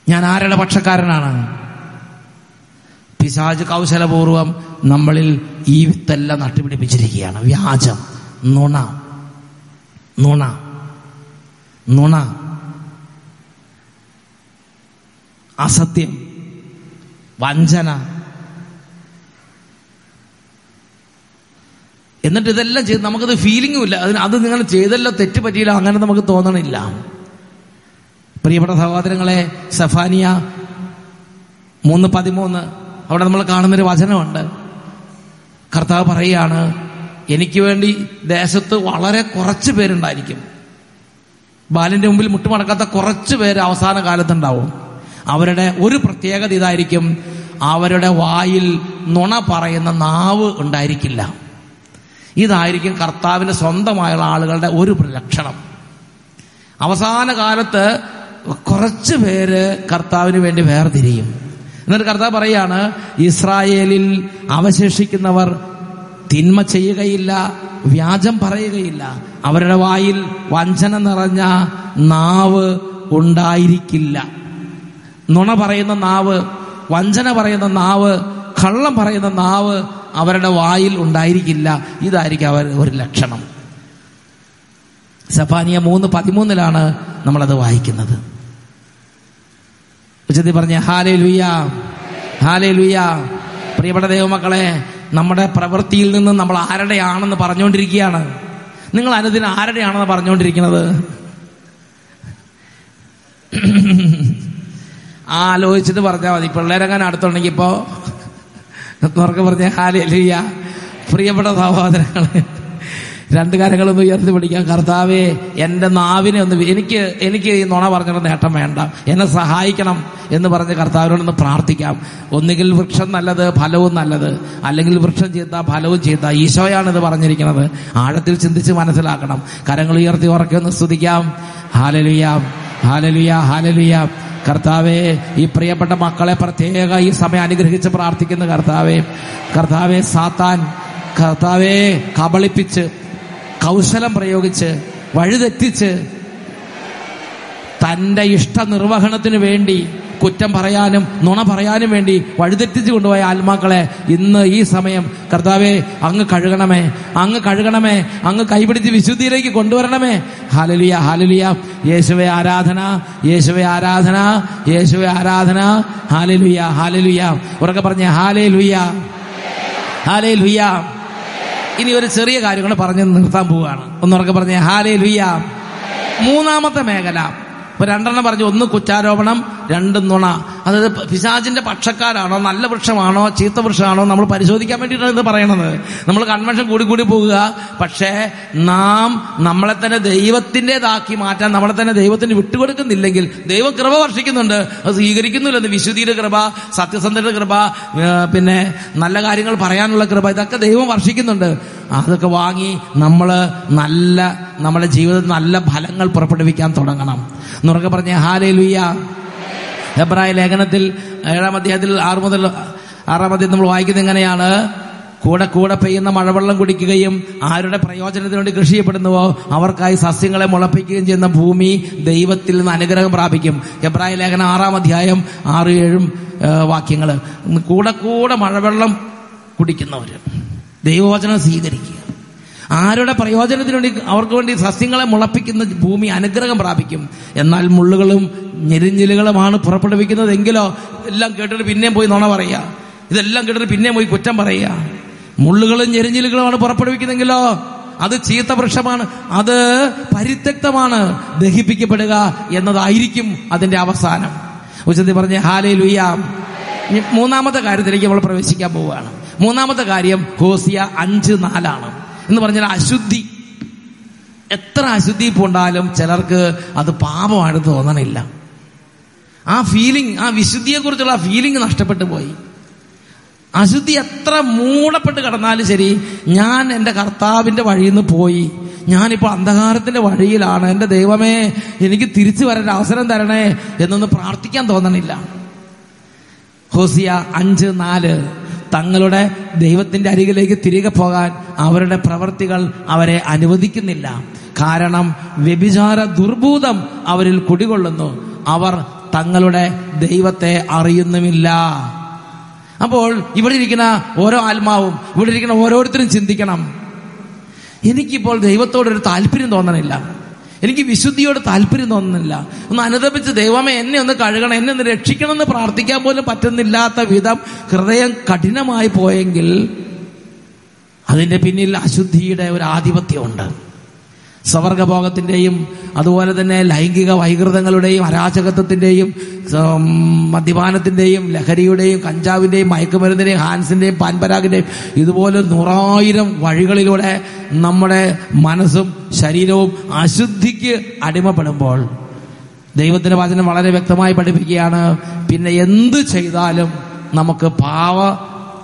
S2: ഞാൻ ആരുടെ പക്ഷക്കാരനാണ്? പിശാജ് കൗശലപൂർവം നമ്മളിൽ ഈ വിത്തെല്ലാം നട്ടുപിടിപ്പിച്ചിരിക്കുകയാണ്. വ്യാജം. നുണ. നുണ. നുണ. അസത്യം. വഞ്ചന. എന്നിട്ട് ഇതെല്ലാം ചെയ്ത് നമുക്കത് ഫീലിംഗും ഇല്ല. അതിന് അത് നിങ്ങൾ ചെയ്തല്ലോ തെറ്റ് പറ്റിയില്ല അങ്ങനെ നമുക്ക് തോന്നണില്ല. പ്രിയപ്പെട്ട സഹോദരങ്ങളെ സഫാനിയ മൂന്ന് പതിമൂന്ന് അവിടെ നമ്മൾ കാണുന്നൊരു വചനമുണ്ട്. കർത്താവ് പറയുകയാണ് എനിക്ക് വേണ്ടി ദേശത്ത് വളരെ കുറച്ച് പേരുണ്ടായിരിക്കും. ബാലിന്റെ മുമ്പിൽ മുട്ടുമടക്കാത്ത കുറച്ച് പേര് അവസാന കാലത്തുണ്ടാവും. അവരുടെ ഒരു പ്രത്യേകത ഇതായിരിക്കും അവരുടെ വായിൽ നുണ പറയുന്ന നാവ് ഉണ്ടായിരിക്കില്ല. ഇതായിരിക്കും കർത്താവിന് സ്വന്തമായുള്ള ആളുകളുടെ ഒരു ലക്ഷണം അവസാന കാലത്ത് കുറച്ച് പേര് കർത്താവിന് വേണ്ടി വേർതിരിയും. എന്നിട്ട് കർത്താവ് പറയാണ് ഇസ്രായേലിൽ അവശേഷിക്കുന്നവർ തിന്മ ചെയ്യുകയില്ല വ്യാജം പറയുകയില്ല. അവരുടെ വായിൽ വഞ്ചന നിറഞ്ഞ നാവ് ഉണ്ടായിരിക്കില്ല. നുണ പറയുന്ന നാവ് വഞ്ചന പറയുന്ന നാവ് കള്ളം പറയുന്ന നാവ് അവരുടെ വായിൽ ഉണ്ടായിരിക്കില്ല. ഇതായിരിക്കും അവർ ഒരു ലക്ഷണം. സഫാനിയ മൂന്ന് പതിമൂന്നിലാണ് നമ്മളത് വായിക്കുന്നത്. ഉച്ചത്തിൽ പറഞ്ഞ ഹാലേ ലുയ്യ ഹാലേ ലുയ്യ പ്രിയപ്പെട്ട ദൈവമക്കളെ നമ്മുടെ പ്രവൃത്തിയിൽ നിന്ന് നമ്മൾ ആരുടെയാണെന്ന് പറഞ്ഞുകൊണ്ടിരിക്കുകയാണ്. നിങ്ങൾ അനുദിനം ആരുടെയാണെന്ന് പറഞ്ഞുകൊണ്ടിരിക്കുന്നത്? ആലോചിച്ചിട്ട് പറഞ്ഞാൽ മതി. പിള്ളേരങ്ങനെ അടുത്തുണ്ടെങ്കിൽ ഇപ്പോ പറഞ്ഞ പറഞ്ഞ ലുയ്യ പ്രിയപ്പെട്ട സഹോദരങ്ങളെ രണ്ട് കാര്യങ്ങളൊന്ന് ഉയർത്തി പിടിക്കാം കർത്താവേ എന്റെ നാവിനെ ഒന്ന് എനിക്ക് എനിക്ക് ഈ നുണ പറഞ്ഞിട്ട് നേട്ടം വേണ്ട. എന്നെ സഹായിക്കണം എന്ന് പറഞ്ഞ് കർത്താവിനോടൊന്ന് പ്രാർത്ഥിക്കാം. ഒന്നുകിൽ വൃക്ഷം നല്ലത് ഫലവും നല്ലത്. അല്ലെങ്കിൽ വൃക്ഷം ചെയ്ത ഫലവും ചെയ്ത ഈശോയാണ് ഇത് പറഞ്ഞിരിക്കുന്നത്. ആഴത്തിൽ ചിന്തിച്ച് മനസ്സിലാക്കണം. കരങ്ങൾ ഉയർത്തി ഉറക്കെ ഒന്ന് സ്തുതിക്കാം. ഹാലലുയാം ഹാലലുയാ ഹാലലുയാം കർത്താവെ ഈ പ്രിയപ്പെട്ട മക്കളെ പ്രത്യേക ഈ സമയം അനുഗ്രഹിച്ച് പ്രാർത്ഥിക്കുന്ന കർത്താവെ. കർത്താവെ സാത്താൻ കർത്താവെ കബളിപ്പിച്ച് കൗശലം പ്രയോഗിച്ച് വഴിതെറ്റിച്ച് തന്റെ ഇഷ്ട നിർവഹണത്തിന് വേണ്ടി കുറ്റം പറയാനും നുണ പറയാനും വേണ്ടി വഴിതെറ്റിച്ചു കൊണ്ടുപോയ ആത്മാക്കളെ ഇന്ന് ഈ സമയം കർത്താവെ അങ്ങ് കഴുകണമേ അങ്ങ് കഴുകണമേ അങ്ങ് കൈപിടിച്ച് വിശുദ്ധിയിലേക്ക് കൊണ്ടുവരണമേ. ഹാലലിയ ഹാലലിയ. യേശുവെ ആരാധന യേശുവെ ആരാധന യേശുവെ ആരാധന. ഹാലലുയ ഹാലലുയ. ഉറക്കെ പറഞ്ഞ ഹാലേ ലുയ ഹാലേ ലുയ്യ ഇനി ഒരു ചെറിയ കാര്യം കൂടെ പറഞ്ഞ് നിർത്താൻ പോവുകയാണ്. ഒന്നുറക്കെ പറഞ്ഞേ ഹാലേ ലുയ്യ മൂന്നാമത്തെ മേഖല. ഇപ്പൊ രണ്ടെണ്ണം പറഞ്ഞു ഒന്ന് കുറ്റാരോപണം രണ്ട് നുണ. അതായത് പിശാചിന്റെ പക്ഷക്കാരാണോ നല്ല വൃക്ഷമാണോ ചീത്ത വൃക്ഷമാണോ നമ്മൾ പരിശോധിക്കാൻ വേണ്ടിയിട്ടാണ് ഇത് പറയണത്. നമ്മൾ കൺവെൻഷൻ കൂടി കൂടി പോകുക പക്ഷേ നാം നമ്മളെ തന്നെ ദൈവത്തിന്റെതാക്കി മാറ്റാൻ നമ്മളെ തന്നെ ദൈവത്തിന് വിട്ടുകൊടുക്കുന്നില്ലെങ്കിൽ ദൈവം കൃപ വർഷിക്കുന്നുണ്ട്. അത് സ്വീകരിക്കുന്നില്ലെന്ന് വിശുദ്ധിയുടെ കൃപ സത്യസന്ധയുടെ കൃപ പിന്നെ നല്ല കാര്യങ്ങൾ പറയാനുള്ള കൃപ ഇതൊക്കെ ദൈവം വർഷിക്കുന്നുണ്ട്. അതൊക്കെ വാങ്ങി നമ്മൾ നല്ല നമ്മുടെ ജീവിതത്തിൽ നല്ല ഫലങ്ങൾ പുറപ്പെടുവിക്കാൻ തുടങ്ങണം. എന്നുറക്കെ പറഞ്ഞ ഹാലേ ലുയ്യ ഹെബ്രായ ലേഖനത്തിൽ ഏഴാം അധ്യായത്തിൽ ആറു മുതൽ ആറാം അധ്യായം നമ്മൾ വായിക്കുന്നത് എങ്ങനെയാണ്? കൂടെ കൂടെ പെയ്യുന്ന മഴവെള്ളം കുടിക്കുകയും ആരുടെ പ്രയോജനത്തിന് വേണ്ടി കൃഷി ചെയ്യപ്പെടുന്നുവോ? അവർക്കായി സസ്യങ്ങളെ മുളപ്പിക്കുകയും ചെയ്യുന്ന ഭൂമി ദൈവത്തിൽ നിന്ന് അനുഗ്രഹം പ്രാപിക്കും. എബ്രായ ലേഖനം ആറാം അധ്യായം ആറ് ഏഴും വാക്യങ്ങൾ കൂടെ കൂടെ മഴവെള്ളം കുടിക്കുന്നവര് ദൈവവചനം സ്വീകരിക്കുക. ആരുടെ പ്രയോജനത്തിന് വേണ്ടി അവർക്ക് വേണ്ടി സസ്യങ്ങളെ മുളപ്പിക്കുന്ന ഭൂമി അനുഗ്രഹം പ്രാപിക്കും. എന്നാൽ മുള്ളുകളും ഞെരിഞ്ഞിലുകളുമാണ് പുറപ്പെടുവിക്കുന്നതെങ്കിലോ ഇതെല്ലാം കേട്ടിട്ട് പിന്നെയും പോയി നുണ പറയുക. ഇതെല്ലാം കേട്ടിട്ട് പിന്നെയും പോയി കുറ്റം പറയുക. മുള്ളുകളും ഞെരിഞ്ഞിലുകളുമാണ് പുറപ്പെടുവിക്കുന്നെങ്കിലോ അത് ചീത്ത വൃക്ഷമാണ് അത് പരിത്യക്തമാണ് ദഹിപ്പിക്കപ്പെടുക എന്നതായിരിക്കും അതിന്റെ അവസാനം. ഉച്ചത്തിൽ പറഞ്ഞ ഹാലേ ലുയ്യാം ഇനി മൂന്നാമത്തെ കാര്യത്തിലേക്ക് നമ്മൾ പ്രവേശിക്കാൻ പോവുകയാണ്. മൂന്നാമത്തെ കാര്യം ഹോസിയ അഞ്ച് നാലാണ്. എന്ന് പറഞ്ഞാൽ അശുദ്ധി. എത്ര അശുദ്ധി പൂണ്ടാലും ചിലർക്ക് അത് പാപമായിട്ട് തോന്നണില്ല. ആ ഫീലിംഗ് ആ വിശുദ്ധിയെ കുറിച്ചുള്ള ഫീലിംഗ് നഷ്ടപ്പെട്ടു പോയി. അശുദ്ധി എത്ര മൂടപ്പെട്ട് കിടന്നാലും ശരി ഞാൻ എന്റെ കർത്താവിന്റെ വഴിയിൽ നിന്ന് പോയി. ഞാനിപ്പോൾ അന്ധകാരത്തിന്റെ വഴിയിലാണ്. എന്റെ ദൈവമേ എനിക്ക് തിരിച്ചു വരാൻ അവസരം തരണേ എന്നൊന്ന് പ്രാർത്ഥിക്കാൻ തോന്നണില്ല. ഹോസിയ അഞ്ച് നാല്. തങ്ങളുടെ ദൈവത്തിന്റെ അരികിലേക്ക് തിരികെ പോകാൻ അവരുടെ പ്രവർത്തികൾ അവരെ അനുവദിക്കുന്നില്ല. കാരണം വ്യഭിചാര ദുർഭൂതം അവരിൽ കുടികൊള്ളുന്നു. അവർ തങ്ങളുടെ ദൈവത്തെ അറിയുന്നുമില്ല. അപ്പോൾ ഇവിടെ ഇരിക്കുന്ന ഓരോ ആത്മാവും ഇവിടെ ഇരിക്കുന്ന ഓരോരുത്തരും ചിന്തിക്കണം. എനിക്കിപ്പോൾ ദൈവത്തോടൊരു താല്പര്യം തോന്നണില്ല. എനിക്ക് വിശുദ്ധിയോട് താല്പര്യം തോന്നുന്നില്ല. ഒന്ന് അനുദപിച്ച് ദൈവമേ എന്നെ ഒന്ന് കഴുകണം എന്നെ ഒന്ന് രക്ഷിക്കണം എന്ന് പ്രാർത്ഥിക്കാൻ പോലും പറ്റുന്നില്ലാത്ത വിധം ഹൃദയം കഠിനമായി പോയെങ്കിൽ അതിന്റെ പിന്നിൽ അശുദ്ധിയുടെ ഒരു ആധിപത്യമുണ്ട്. സ്വവർഗഭോഗത്തിന്റെയും അതുപോലെ തന്നെ ലൈംഗിക വൈകൃതങ്ങളുടെയും അരാജകത്വത്തിന്റെയും മദ്യപാനത്തിന്റെയും ലഹരിയുടെയും കഞ്ചാവിന്റെയും മയക്കുമരുന്നിന്റെയും ഹാൻസിന്റെയും പാൻപരാഗിന്റെയും ഇതുപോലെ നൂറായിരം വഴികളിലൂടെ നമ്മുടെ മനസ്സും ശരീരവും അശുദ്ധിക്ക് അടിമപ്പെടുമ്പോൾ ദൈവത്തിന്റെ വചനം വളരെ വ്യക്തമായി പഠിപ്പിക്കുകയാണ്. പിന്നെ എന്ത് ചെയ്താലും നമുക്ക് പാവ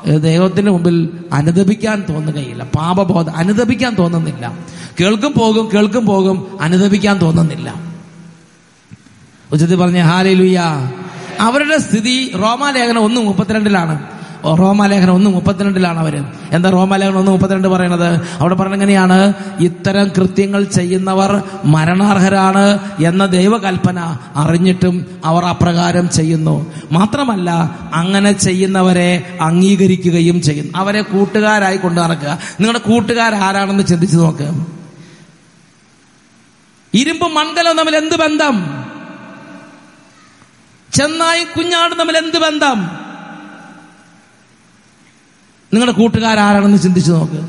S2: ദൈവത്തിന് മുമ്പിൽ അനുദപിക്കാൻ തോന്നുകയില്ല. പാപബോധം അനുദപിക്കാൻ തോന്നുന്നില്ല. കേൾക്കും പോകും കേൾക്കും പോകും അനുദപിക്കാൻ തോന്നുന്നില്ല. ഉച്ചത്തിൽ പറഞ്ഞ ഹാലലുയ്യ അവരുടെ സ്ഥിതി റോമാലേഖനം ഒന്ന് മുപ്പത്തിരണ്ടിലാണ്. റോമാലേഖനം ഒന്ന് മുപ്പത്തിരണ്ടിലാണ് അവർ. എന്താ റോമാലേഖനം ഒന്ന് മുപ്പത്തിരണ്ട് പറയണത്? അവിടെ എങ്ങനെയാണ്? ഇത്തരം കൃത്യങ്ങൾ ചെയ്യുന്നവർ മരണാർഹരാണ് എന്ന ദൈവകൽപ്പന അറിഞ്ഞിട്ടും അവർ അപ്രകാരം ചെയ്യുന്നു. മാത്രമല്ല അങ്ങനെ ചെയ്യുന്നവരെ അംഗീകരിക്കുകയും ചെയ്യുന്നു. അവരെ കൂട്ടുകാരായി കൊണ്ടു നടക്കുക. നിങ്ങളുടെ കൂട്ടുകാരാരാണെന്ന് ചിന്തിച്ചു നോക്ക്. ഇരുമ്പും മൺകലവും തമ്മിൽ എന്ത് ബന്ധം? ചെന്നായി കുഞ്ഞാടും തമ്മിൽ എന്ത് ബന്ധം? നിങ്ങളുടെ കൂട്ടുകാരാരാണെന്ന് ചിന്തിച്ചു നോക്ക്.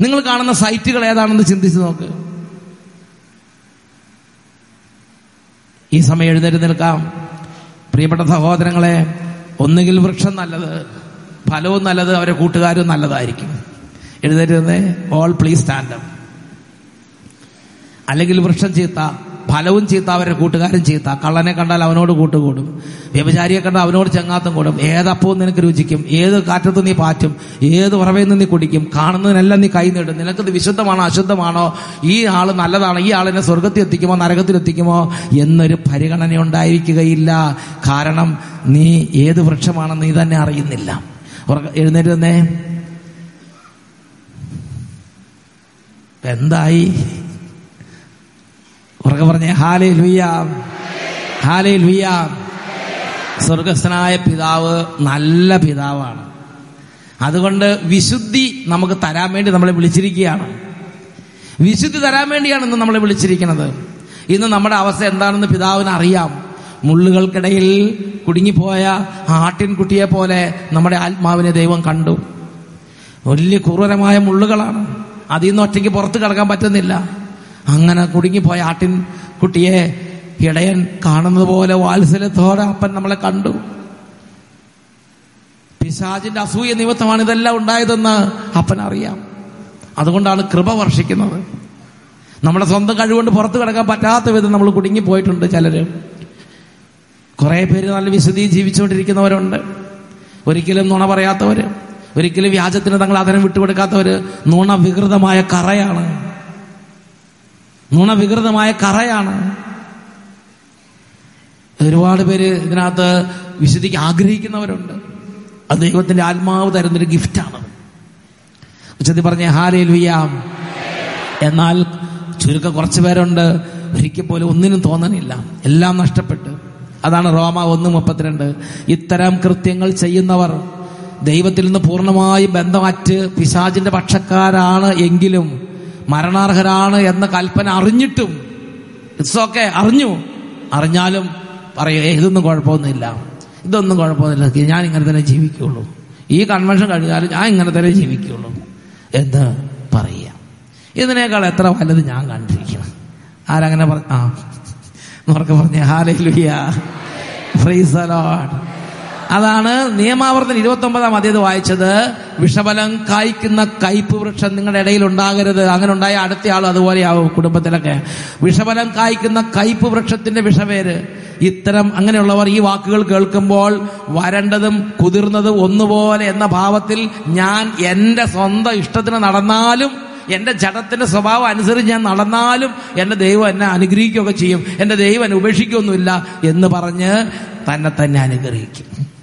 S2: നിങ്ങൾ കാണുന്ന സൈറ്റുകൾ ഏതാണെന്ന് ചിന്തിച്ചു നോക്ക്. ഈ സമയം എഴുന്നേറ്റ് നിൽക്കാം. പ്രിയപ്പെട്ട സഹോദരങ്ങളെ ഒന്നുകിൽ വൃക്ഷം നല്ലത് ഫലവും നല്ലത് അവരെ കൂട്ടുകാരും നല്ലതായിരിക്കും. എഴുന്നേറ്റ് ഓൾ പ്ലീസ് സ്റ്റാൻഡ് അല്ലെങ്കിൽ വൃക്ഷം ചീത്ത ഫലവും ചീത്ത അവരുടെ കൂട്ടുകാരും ചീത്ത. കള്ളനെ കണ്ടാൽ അവനോട് കൂട്ടുകൂടും. വ്യഭിചാരിയെ കണ്ടാൽ അവനോട് ചെങ്ങാത്തം കൂടും. ഏതപ്പവും നിനക്ക് രുചിക്കും. ഏത് കാറ്റത്ത് നീ പാറ്റും. ഏത് ഉറവയിൽ നിന്ന് നീ കുടിക്കും. കാണുന്നതിനെല്ലാം നീ കൈ നേടും. നിനക്കത് വിശുദ്ധമാണോ അശുദ്ധമാണോ? ഈ ആൾ നല്ലതാണ്. ഈ ആളിനെ സ്വർഗത്തിൽ എത്തിക്കുമോ നരകത്തിൽ എത്തിക്കുമോ എന്നൊരു പരിഗണന ഉണ്ടായിരിക്കുകയില്ല. കാരണം നീ ഏത് വൃക്ഷമാണെന്ന് നീ തന്നെ അറിയുന്നില്ല. എഴുന്നേറ്റ് തന്നെ എന്തായി? ഉറക്കെ പറഞ്ഞേ ഹാലേ ലുയ്യാം ഹാലേ ലുയ്യാം സ്വർഗസ്ഥനായ പിതാവ് നല്ല പിതാവാണ്. അതുകൊണ്ട് വിശുദ്ധി നമുക്ക് തരാൻ വേണ്ടി നമ്മളെ വിളിച്ചിരിക്കുകയാണ്. വിശുദ്ധി തരാൻ വേണ്ടിയാണ് ഇന്ന് നമ്മളെ വിളിച്ചിരിക്കുന്നത്. ഇന്ന് നമ്മുടെ അവസ്ഥ എന്താണെന്ന് പിതാവിന് അറിയാം മുള്ളുകൾക്കിടയിൽ കുടുങ്ങിപ്പോയ ആട്ടിൻകുട്ടിയെ പോലെ നമ്മുടെ ആത്മാവിനെ ദൈവം കണ്ടു. വലിയ ക്രൂരമായ മുള്ളുകളാണ്. അതിൽ നിന്ന് ഒറ്റയ്ക്ക് പുറത്ത് കിടക്കാൻ പറ്റുന്നില്ല. അങ്ങനെ കുടുങ്ങിപ്പോയ ആട്ടിൻ കുട്ടിയെ ഇടയൻ കാണുന്നത് പോലെ വാത്സല്യത്തോടെ അപ്പൻ നമ്മളെ കണ്ടു. പിശാചിന്റെ അസൂയ നിമിത്തമാണ് ഇതെല്ലാം ഉണ്ടായതെന്ന് അപ്പൻ അറിയാം. അതുകൊണ്ടാണ് കൃപ വർഷിക്കുന്നത്. നമ്മുടെ സ്വന്തം കഴിവുകൊണ്ട് പുറത്തു കിടക്കാൻ പറ്റാത്ത വിധം നമ്മൾ കുടുങ്ങിപ്പോയിട്ടുണ്ട് ചിലര്. കുറെ പേര് നല്ല വിശുദ്ധി ജീവിച്ചുകൊണ്ടിരിക്കുന്നവരുണ്ട്. ഒരിക്കലും നുണ പറയാത്തവര് ഒരിക്കലും വ്യാജത്തിന് തങ്ങൾ അതിനെ വിട്ടുകൊടുക്കാത്തവര് നുണ വികൃതമായ കറയാണ്. നുണ വികൃതമായ കറയാണ്. ഒരുപാട് പേര് ഇതിനകത്ത് വിശുദ്ധിക്ക് ആഗ്രഹിക്കുന്നവരുണ്ട്. അത് ദൈവത്തിന്റെ ആത്മാവ് തരുന്നൊരു ഗിഫ്റ്റാണ് ഉച്ചത്തിൽ പറഞ്ഞ ഹാലയിൽ വിയാം എന്നാൽ ചുരുക്കം കുറച്ച് പേരുണ്ട്. ഒരിക്കൽ പോലും ഒന്നിനും തോന്നണില്ല. എല്ലാം നഷ്ടപ്പെട്ട്. അതാണ് റോമ ഒന്ന് മുപ്പത്തിരണ്ട്. ഇത്തരം കൃത്യങ്ങൾ ചെയ്യുന്നവർ ദൈവത്തിൽ നിന്ന് പൂർണമായി ബന്ധമറ്റ് പിശാചിന്റെ പക്ഷക്കാരാണ് എങ്കിലും മരണാർഹരാണ് എന്ന കൽപ്പന അറിഞ്ഞിട്ടും ഇറ്റ്സ് ഓക്കെ അറിഞ്ഞു. അറിഞ്ഞാലും പറയൂ ഇതൊന്നും കുഴപ്പമൊന്നുമില്ല. ഇതൊന്നും കുഴപ്പമൊന്നുമില്ല. ഞാൻ ഇങ്ങനെ തന്നെ ജീവിക്കുള്ളൂ. ഈ കൺവെൻഷൻ കഴിഞ്ഞാലും ഞാൻ ഇങ്ങനെ തന്നെ ജീവിക്കുള്ളൂ. എന്ന് പറയുക. ഇതിനേക്കാൾ എത്ര വലുത് ഞാൻ കണ്ടിരിക്കണം. ആരങ്ങനെ പറ ആ. ഉറക്കെ പറഞ്ഞ ഹാലയിലുയ്യ ലുയാ ലോഡ് അതാണ് നിയമാവർത്തനം ഇരുപത്തി ഒമ്പതാം അതേത് വായിച്ചത്. വിഷബലം കായ്ക്കുന്ന കയ്പ് വൃക്ഷം നിങ്ങളുടെ ഇടയിൽ ഉണ്ടാകരുത്. അങ്ങനെ ഉണ്ടായ അടുത്ത ആൾ അതുപോലെയാവും കുടുംബത്തിലൊക്കെ. വിഷബലം കായ്ക്കുന്ന കയ്പ് വൃക്ഷത്തിന്റെ വിഷവേര്. ഇത്തരം അങ്ങനെയുള്ളവർ ഈ വാക്കുകൾ കേൾക്കുമ്പോൾ വരണ്ടതും കുതിർന്നതും ഒന്നുപോലെ എന്ന ഭാവത്തിൽ ഞാൻ എന്റെ സ്വന്തം ഇഷ്ടത്തിന് നടന്നാലും എന്റെ ജഡത്തിന്റെ സ്വഭാവം അനുസരിച്ച് ഞാൻ നടന്നാലും എന്റെ ദൈവം എന്നെ അനുഗ്രഹിക്കുകയൊക്കെ ചെയ്യും. എന്റെ ദൈവം എന്നെ ഉപേക്ഷിക്കുകയൊന്നുമില്ല എന്ന് പറഞ്ഞ് തന്നെ തന്നെ അനുഗ്രഹിക്കും.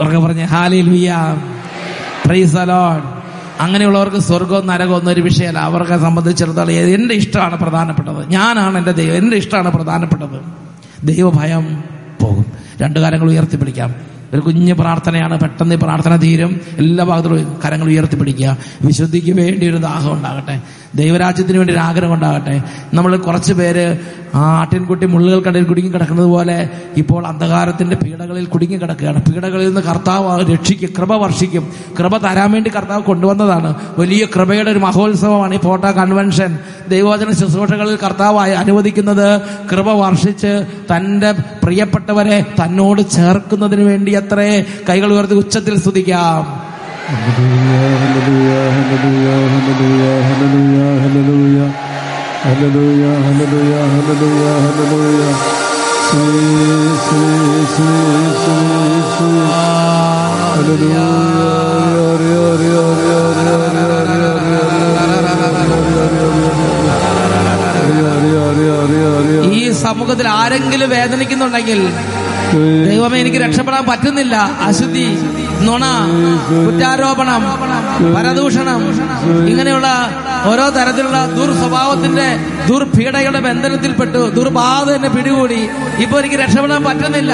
S2: ഉറക്കെ പറഞ്ഞ് ഹാലിൽ പ്രൈസലോൺ അങ്ങനെയുള്ളവർക്ക് സ്വർഗവും നരകവും ഒന്നും ഒരു വിഷയമല്ല. അവർക്ക് സംബന്ധിച്ചിടത്തോളം എന്റെ ഇഷ്ടമാണ് പ്രധാനപ്പെട്ടത്. ഞാനാണ് എന്റെ ദൈവം. എന്റെ ഇഷ്ടമാണ് പ്രധാനപ്പെട്ടത്. ദൈവഭയം പോകും. രണ്ടു കാര്യങ്ങൾ ഉയർത്തിപ്പിടിക്കാം. ഒരു കുഞ്ഞു പ്രാർത്ഥനയാണ് പെട്ടെന്ന് പ്രാർത്ഥന തീരും. എല്ലാ ഭാഗത്തും കരങ്ങൾ ഉയർത്തിപ്പിടിക്കുക. വിശുദ്ധിക്ക് വേണ്ടി ഒരു ദാഹം ഉണ്ടാകട്ടെ. ദൈവരാജ്യത്തിന് വേണ്ടി ഒരു ആഗ്രഹം ഉണ്ടാകട്ടെ. നമ്മൾ കുറച്ച് പേര് ആ ആട്ടിൻകുട്ടി കടയിൽ കുടുങ്ങി കിടക്കുന്നത് പോലെ ഇപ്പോൾ അന്ധകാരത്തിന്റെ പീഡകളിൽ കുടുങ്ങി കിടക്കുകയാണ്. പീഡകളിൽ നിന്ന് കർത്താവ് രക്ഷിക്കും കൃപ വർഷിക്കും. കൃപ തരാൻ വേണ്ടി കർത്താവ് കൊണ്ടുവന്നതാണ്. വലിയ കൃപയുടെ ഒരു മഹോത്സവമാണ് ഈ ഫോട്ടോ കൺവെൻഷൻ. ദൈവവചന ശുശ്രൂഷകളിൽ കർത്താവായി അനുവദിക്കുന്നത് കൃപ വർഷിച്ച് തന്റെ പ്രിയപ്പെട്ടവരെ തന്നോട് ചേർക്കുന്നതിന് വേണ്ടി അത്രേ കൈകൾ ഉയർത്തി ഉച്ചത്തിൽ സ്തുതിക്കാം. ഈ സമൂഹത്തിൽ ആരെങ്കിലും വേദനിക്കുന്നുണ്ടെങ്കിൽ ദൈവമേ എനിക്ക് രക്ഷപ്പെടാൻ പറ്റുന്നില്ല. അശുദ്ധി നുണ കുറ്റാരോപണം പരദൂഷണം ഇങ്ങനെയുള്ള ഓരോ തരത്തിലുള്ള ദുർസ്വഭാവത്തിന്റെ ദുർപീഡയുടെ ബന്ധനത്തിൽപ്പെട്ടു ദുർബാധ എന്നെ പിടികൂടി. ഇപ്പൊ എനിക്ക് രക്ഷപ്പെടാൻ പറ്റുന്നില്ല.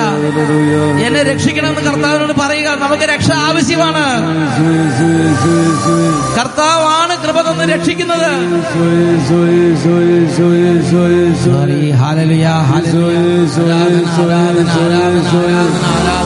S2: എന്നെ രക്ഷിക്കണം എന്ന് കർത്താവിനോട് പറയുക നമുക്ക് രക്ഷ ആവശ്യമാണ്. കർത്താവാണ് കൃപ തന്ന് രക്ഷിക്കുന്നത്. ആരാധന, ആരാധന,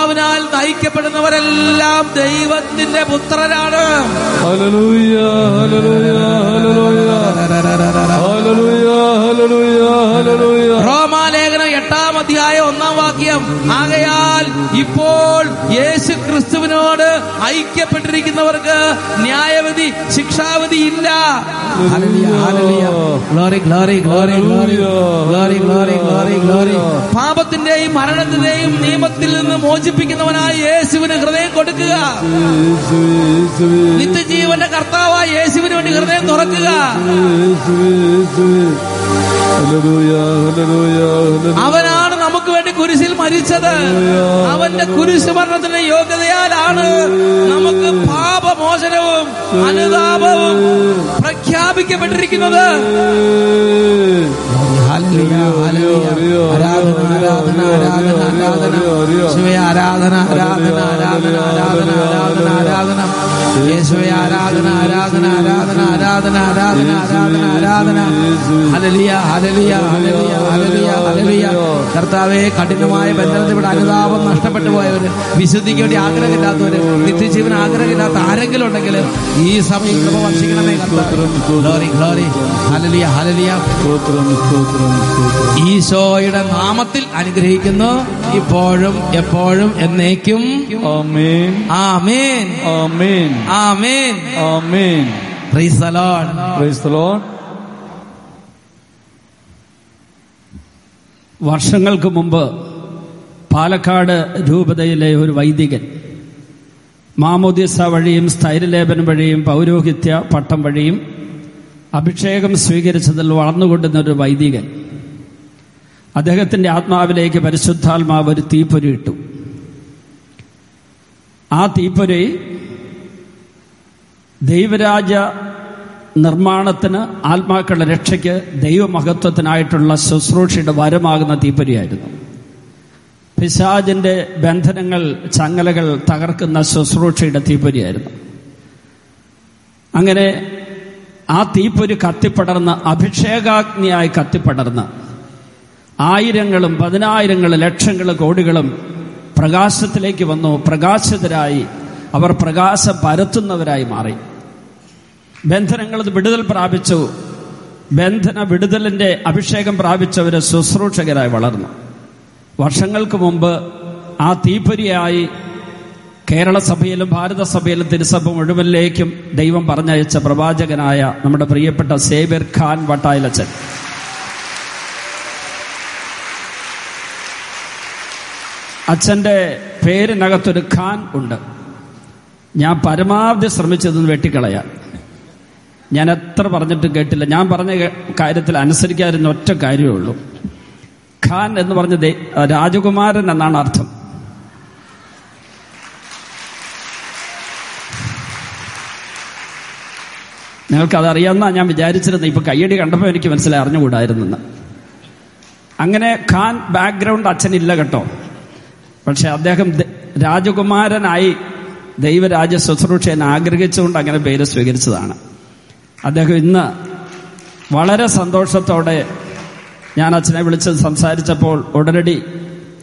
S2: ആത്മാവിനാൽ നയിക്കപ്പെടുന്നവരെല്ലാം ദൈവത്തിന്റെ പുത്രരാണ്. റോമാലേഖനം എട്ടാം അധ്യായ ഒന്നാം വാക്യം. ആകയാൽ ഇപ്പോൾ യേശു ക്രിസ്തുവിനോട് ഐക്യപ്പെട്ടിരിക്കുന്നവർക്ക് ന്യായവിധി ശിക്ഷാവിധി ഇല്ല. പാപത്തിന് പാപത്തിന്റെയും മരണത്തിന്റെയും നിയമത്തിൽ നിന്ന് മോചിപ്പിക്കുന്നവനായ യേശുവിന് ഹൃദയം കൊടുക്കുക. നിത്യജീവന്റെ കർത്താവായ യേശുവിന് വേണ്ടി ഹൃദയം തുറക്കുക. അവനാണ് വേണ്ടി കുരിശിൽ മരിച്ചത് അവന്റെ കുരിശ് മരണത്തിന് യോഗ്യതയാലാണ്. നമുക്ക് പാപമോചനവും അനുതാപവും പ്രഖ്യാപിക്കപ്പെട്ടിരിക്കുന്നത്. ആരാധന ആരാധന ആരാധന ആരാധന ആരാധന ആരാധന ആരാധന ആരാധന. യേശുവേ ആരാധന ആരാധന ആരാധന ആരാധന ആരാധന ആരാധന ആരാധന. ഹല്ലേലൂയ ഹല്ലേലൂയ ഹല്ലേലൂയ ഹല്ലേലൂയ ഹല്ലേലൂയ. കർത്താവേ കഠിനമായ ബന്ധനത്തിൽ ഇവിടെ അനുതാപം നഷ്ടപ്പെട്ടു പോയവര് വിശുദ്ധിക്ക് വേണ്ടി ആഗ്രഹമില്ലാത്തവര് നിത്യജീവൻ ആഗ്രഹമില്ലാത്ത ആരെങ്കിലും ഉണ്ടെങ്കിൽ ഈ സമയം കൃപ വർഷിക്കണമേ ഗ്ലോറി ഗ്ലോറി ഹലലിയ ഹലലിയ ഈശോയുടെ നാമത്തിൽ അനുഗ്രഹിക്കുന്നു. ഇപ്പോഴും എപ്പോഴും എന്നേക്കും.
S3: ആമേൻ.
S2: ആമേൻ.
S3: ആമേൻ.
S2: ആമേൻ.
S3: ആമേൻ.
S2: Praise the Lord
S3: praise the Lord
S4: വർഷങ്ങൾക്ക് മുമ്പ് പാലക്കാട് രൂപതയിലെ ഒരു വൈദികൻ മാമോദിസ വഴിയും സ്ഥൈര്യലേപനം വഴിയും പൗരോഹിത്യ പട്ടം വഴിയും അഭിഷേകം സ്വീകരിച്ചതിൽ വളർന്നുകൊണ്ടുന്ന ഒരു വൈദികൻ അദ്ദേഹത്തിന്റെ ആത്മാവിലേക്ക് പരിശുദ്ധാത്മാവ് ഒരു തീപ്പൊരി ഇട്ടു. ആ തീപ്പൊരി ദൈവരാജ നിർമ്മാണത്തിന് ആത്മാക്കളുടെ രക്ഷയ്ക്ക് ദൈവമഹത്വത്തിനായിട്ടുള്ള ശുശ്രൂഷയുടെ വരമാകുന്ന തീപ്പരിയായിരുന്നു. പിശാജിന്റെ ബന്ധനങ്ങൾ ചങ്ങലകൾ തകർക്കുന്ന ശുശ്രൂഷയുടെ തീപ്പൊരിയായിരുന്നു. അങ്ങനെ ആ തീപ്പൊരി കത്തിപ്പടർന്ന് അഭിഷേകാഗ്നിയായി കത്തിപ്പടർന്ന് ആയിരങ്ങളും പതിനായിരങ്ങളും ലക്ഷങ്ങളും കോടികളും പ്രകാശത്തിലേക്ക് വന്നു. പ്രകാശിതരായി അവർ പ്രകാശം പരത്തുന്നവരായി മാറി. ബന്ധനങ്ങൾ വിടുതൽ പ്രാപിച്ചു. ബന്ധന വിടുതലിന്റെ അഭിഷേകം പ്രാപിച്ചവര് ശുശ്രൂഷകരായി വളർന്നു. വർഷങ്ങൾക്ക് മുമ്പ് ആ തീപ്പൊരിയായി കേരള സഭയിലും ഭാരത സഭയിലും തിരുസഭ മുഴുവനിലേക്കും ദൈവം പറഞ്ഞയച്ച പ്രവാചകനായ നമ്മുടെ പ്രിയപ്പെട്ട സേബിർ ഖാൻ വട്ടായിലച്ചൻ. അച്ഛന്റെ പേരിനകത്തൊരു ഖാൻ ഉണ്ട്. ഞാൻ പരമാവധി ശ്രമിച്ചതെന്ന് വെട്ടിക്കളയാൻ. ഞാൻ എത്ര പറഞ്ഞിട്ടും കേട്ടില്ല. ഞാൻ പറഞ്ഞ കാര്യത്തിൽ അനുസരിക്കാതിരുന്ന ഒറ്റ കാര്യമേ ഉള്ളൂ. ഖാൻ എന്ന് പറഞ്ഞത് രാജകുമാരൻ എന്നാണ് അർത്ഥം. നിങ്ങൾക്കത് അറിയാമെന്നാ ഞാൻ വിചാരിച്ചിരുന്നത്. ഇപ്പൊ കയ്യടി കണ്ടപ്പോൾ എനിക്ക് മനസ്സിലായി അറിഞ്ഞുകൂടായിരുന്നെന്ന്. അങ്ങനെ ഖാൻ ബാക്ക്ഗ്രൗണ്ട് അച്ഛനില്ല കേട്ടോ. പക്ഷെ അദ്ദേഹം രാജകുമാരനായി ദൈവരാജ ശുശ്രൂഷയെ ആഗ്രഹിച്ചുകൊണ്ട് അങ്ങനെ പേര് സ്വീകരിച്ചതാണ്. അദ്ദേഹം ഇന്ന് വളരെ സന്തോഷത്തോടെ ഞാൻ അച്ഛനെ വിളിച്ച് സംസാരിച്ചപ്പോൾ ഉടനടി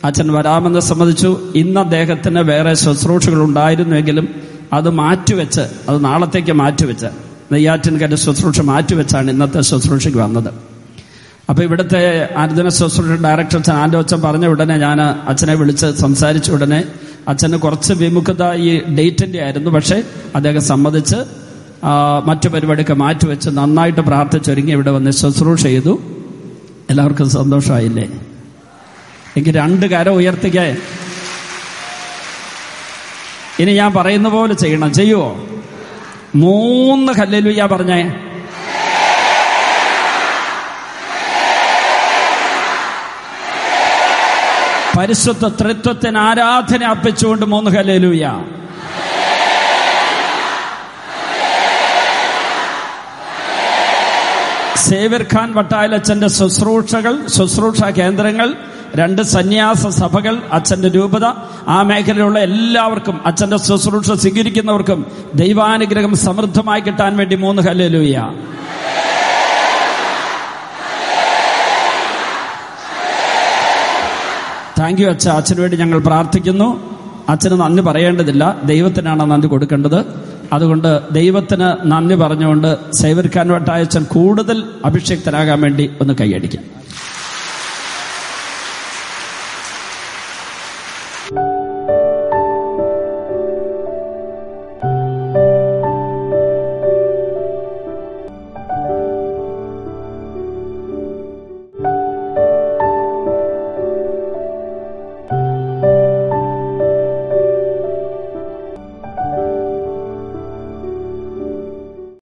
S4: അച്ഛൻ വരാമെന്ന് സമ്മതിച്ചു. ഇന്ന് അദ്ദേഹത്തിന് വേറെ ശുശ്രൂഷകൾ ഉണ്ടായിരുന്നുവെങ്കിലും അത് മാറ്റിവെച്ച് അത് നാളത്തേക്ക് മാറ്റിവെച്ച് നെയ്യാറ്റിൻകര ശുശ്രൂഷ മാറ്റിവെച്ചാണ് ഇന്നത്തെ ശുശ്രൂഷയ്ക്ക് വന്നത്. അപ്പൊ ഇവിടുത്തെ അനുദിന ശുശ്രൂഷ ഡയറക്ടർ അച്ഛൻ ആൻഡോ അച്ഛൻ പറഞ്ഞ ഉടനെ ഞാൻ അച്ഛനെ വിളിച്ച് സംസാരിച്ച ഉടനെ അച്ഛന് കുറച്ച് വിമുഖത ഈ ഡേറ്റിന്റെ ആയിരുന്നു. പക്ഷേ അദ്ദേഹം സമ്മതിച്ച് മറ്റു പരിപാടിയൊക്കെ മാറ്റിവെച്ച് നന്നായിട്ട് പ്രാർത്ഥിച്ചൊരുങ്ങി ഇവിടെ വന്ന് ശുശ്രൂഷ ചെയ്തു. എല്ലാവർക്കും സന്തോഷമായില്ലേ? എനിക്ക് രണ്ട് കരം ഉയർത്തിക്കേ. ഇനി ഞാൻ പറയുന്ന പോലെ ചെയ്യണം. ചെയ്യുവോ മൂന്ന് ഹല്ലേലൂയ പറഞ്ഞേ. പരിശുദ്ധ തൃത്വത്തിന് ആരാധന അർപ്പിച്ചുകൊണ്ട് മൂന്ന് ഹല്ലേലൂയ. സേവ്യർ ഖാൻ വട്ടായലച്ചന്റെ ശുശ്രൂഷകൾ ശുശ്രൂഷ കേന്ദ്രങ്ങൾ രണ്ട് സന്യാസ സഭകൾ അച്ഛന്റെ രൂപത ആ മേഖലയിലുള്ള എല്ലാവർക്കും അച്ഛന്റെ ശുശ്രൂഷ സ്വീകരിക്കുന്നവർക്കും ദൈവാനുഗ്രഹം സമൃദ്ധമായി കിട്ടാൻ വേണ്ടി മൂന്ന് ഹല്ലേലൂയ. താങ്ക് യു അച്ഛ. അച്ഛന് വേണ്ടി ഞങ്ങൾ പ്രാർത്ഥിക്കുന്നു. അച്ഛന് നന്ദി പറയേണ്ടതില്ല. ദൈവത്തിനാണ് നന്ദി കൊടുക്കേണ്ടത്. അതുകൊണ്ട് ദൈവത്തിന് നന്ദി പറഞ്ഞുകൊണ്ട് സൈവർ കാൻവട്ടായച്ചൻ കൂടുതൽ അഭിഷേക്തരാകാൻ വേണ്ടി ഒന്ന് കൈയടിക്കാം.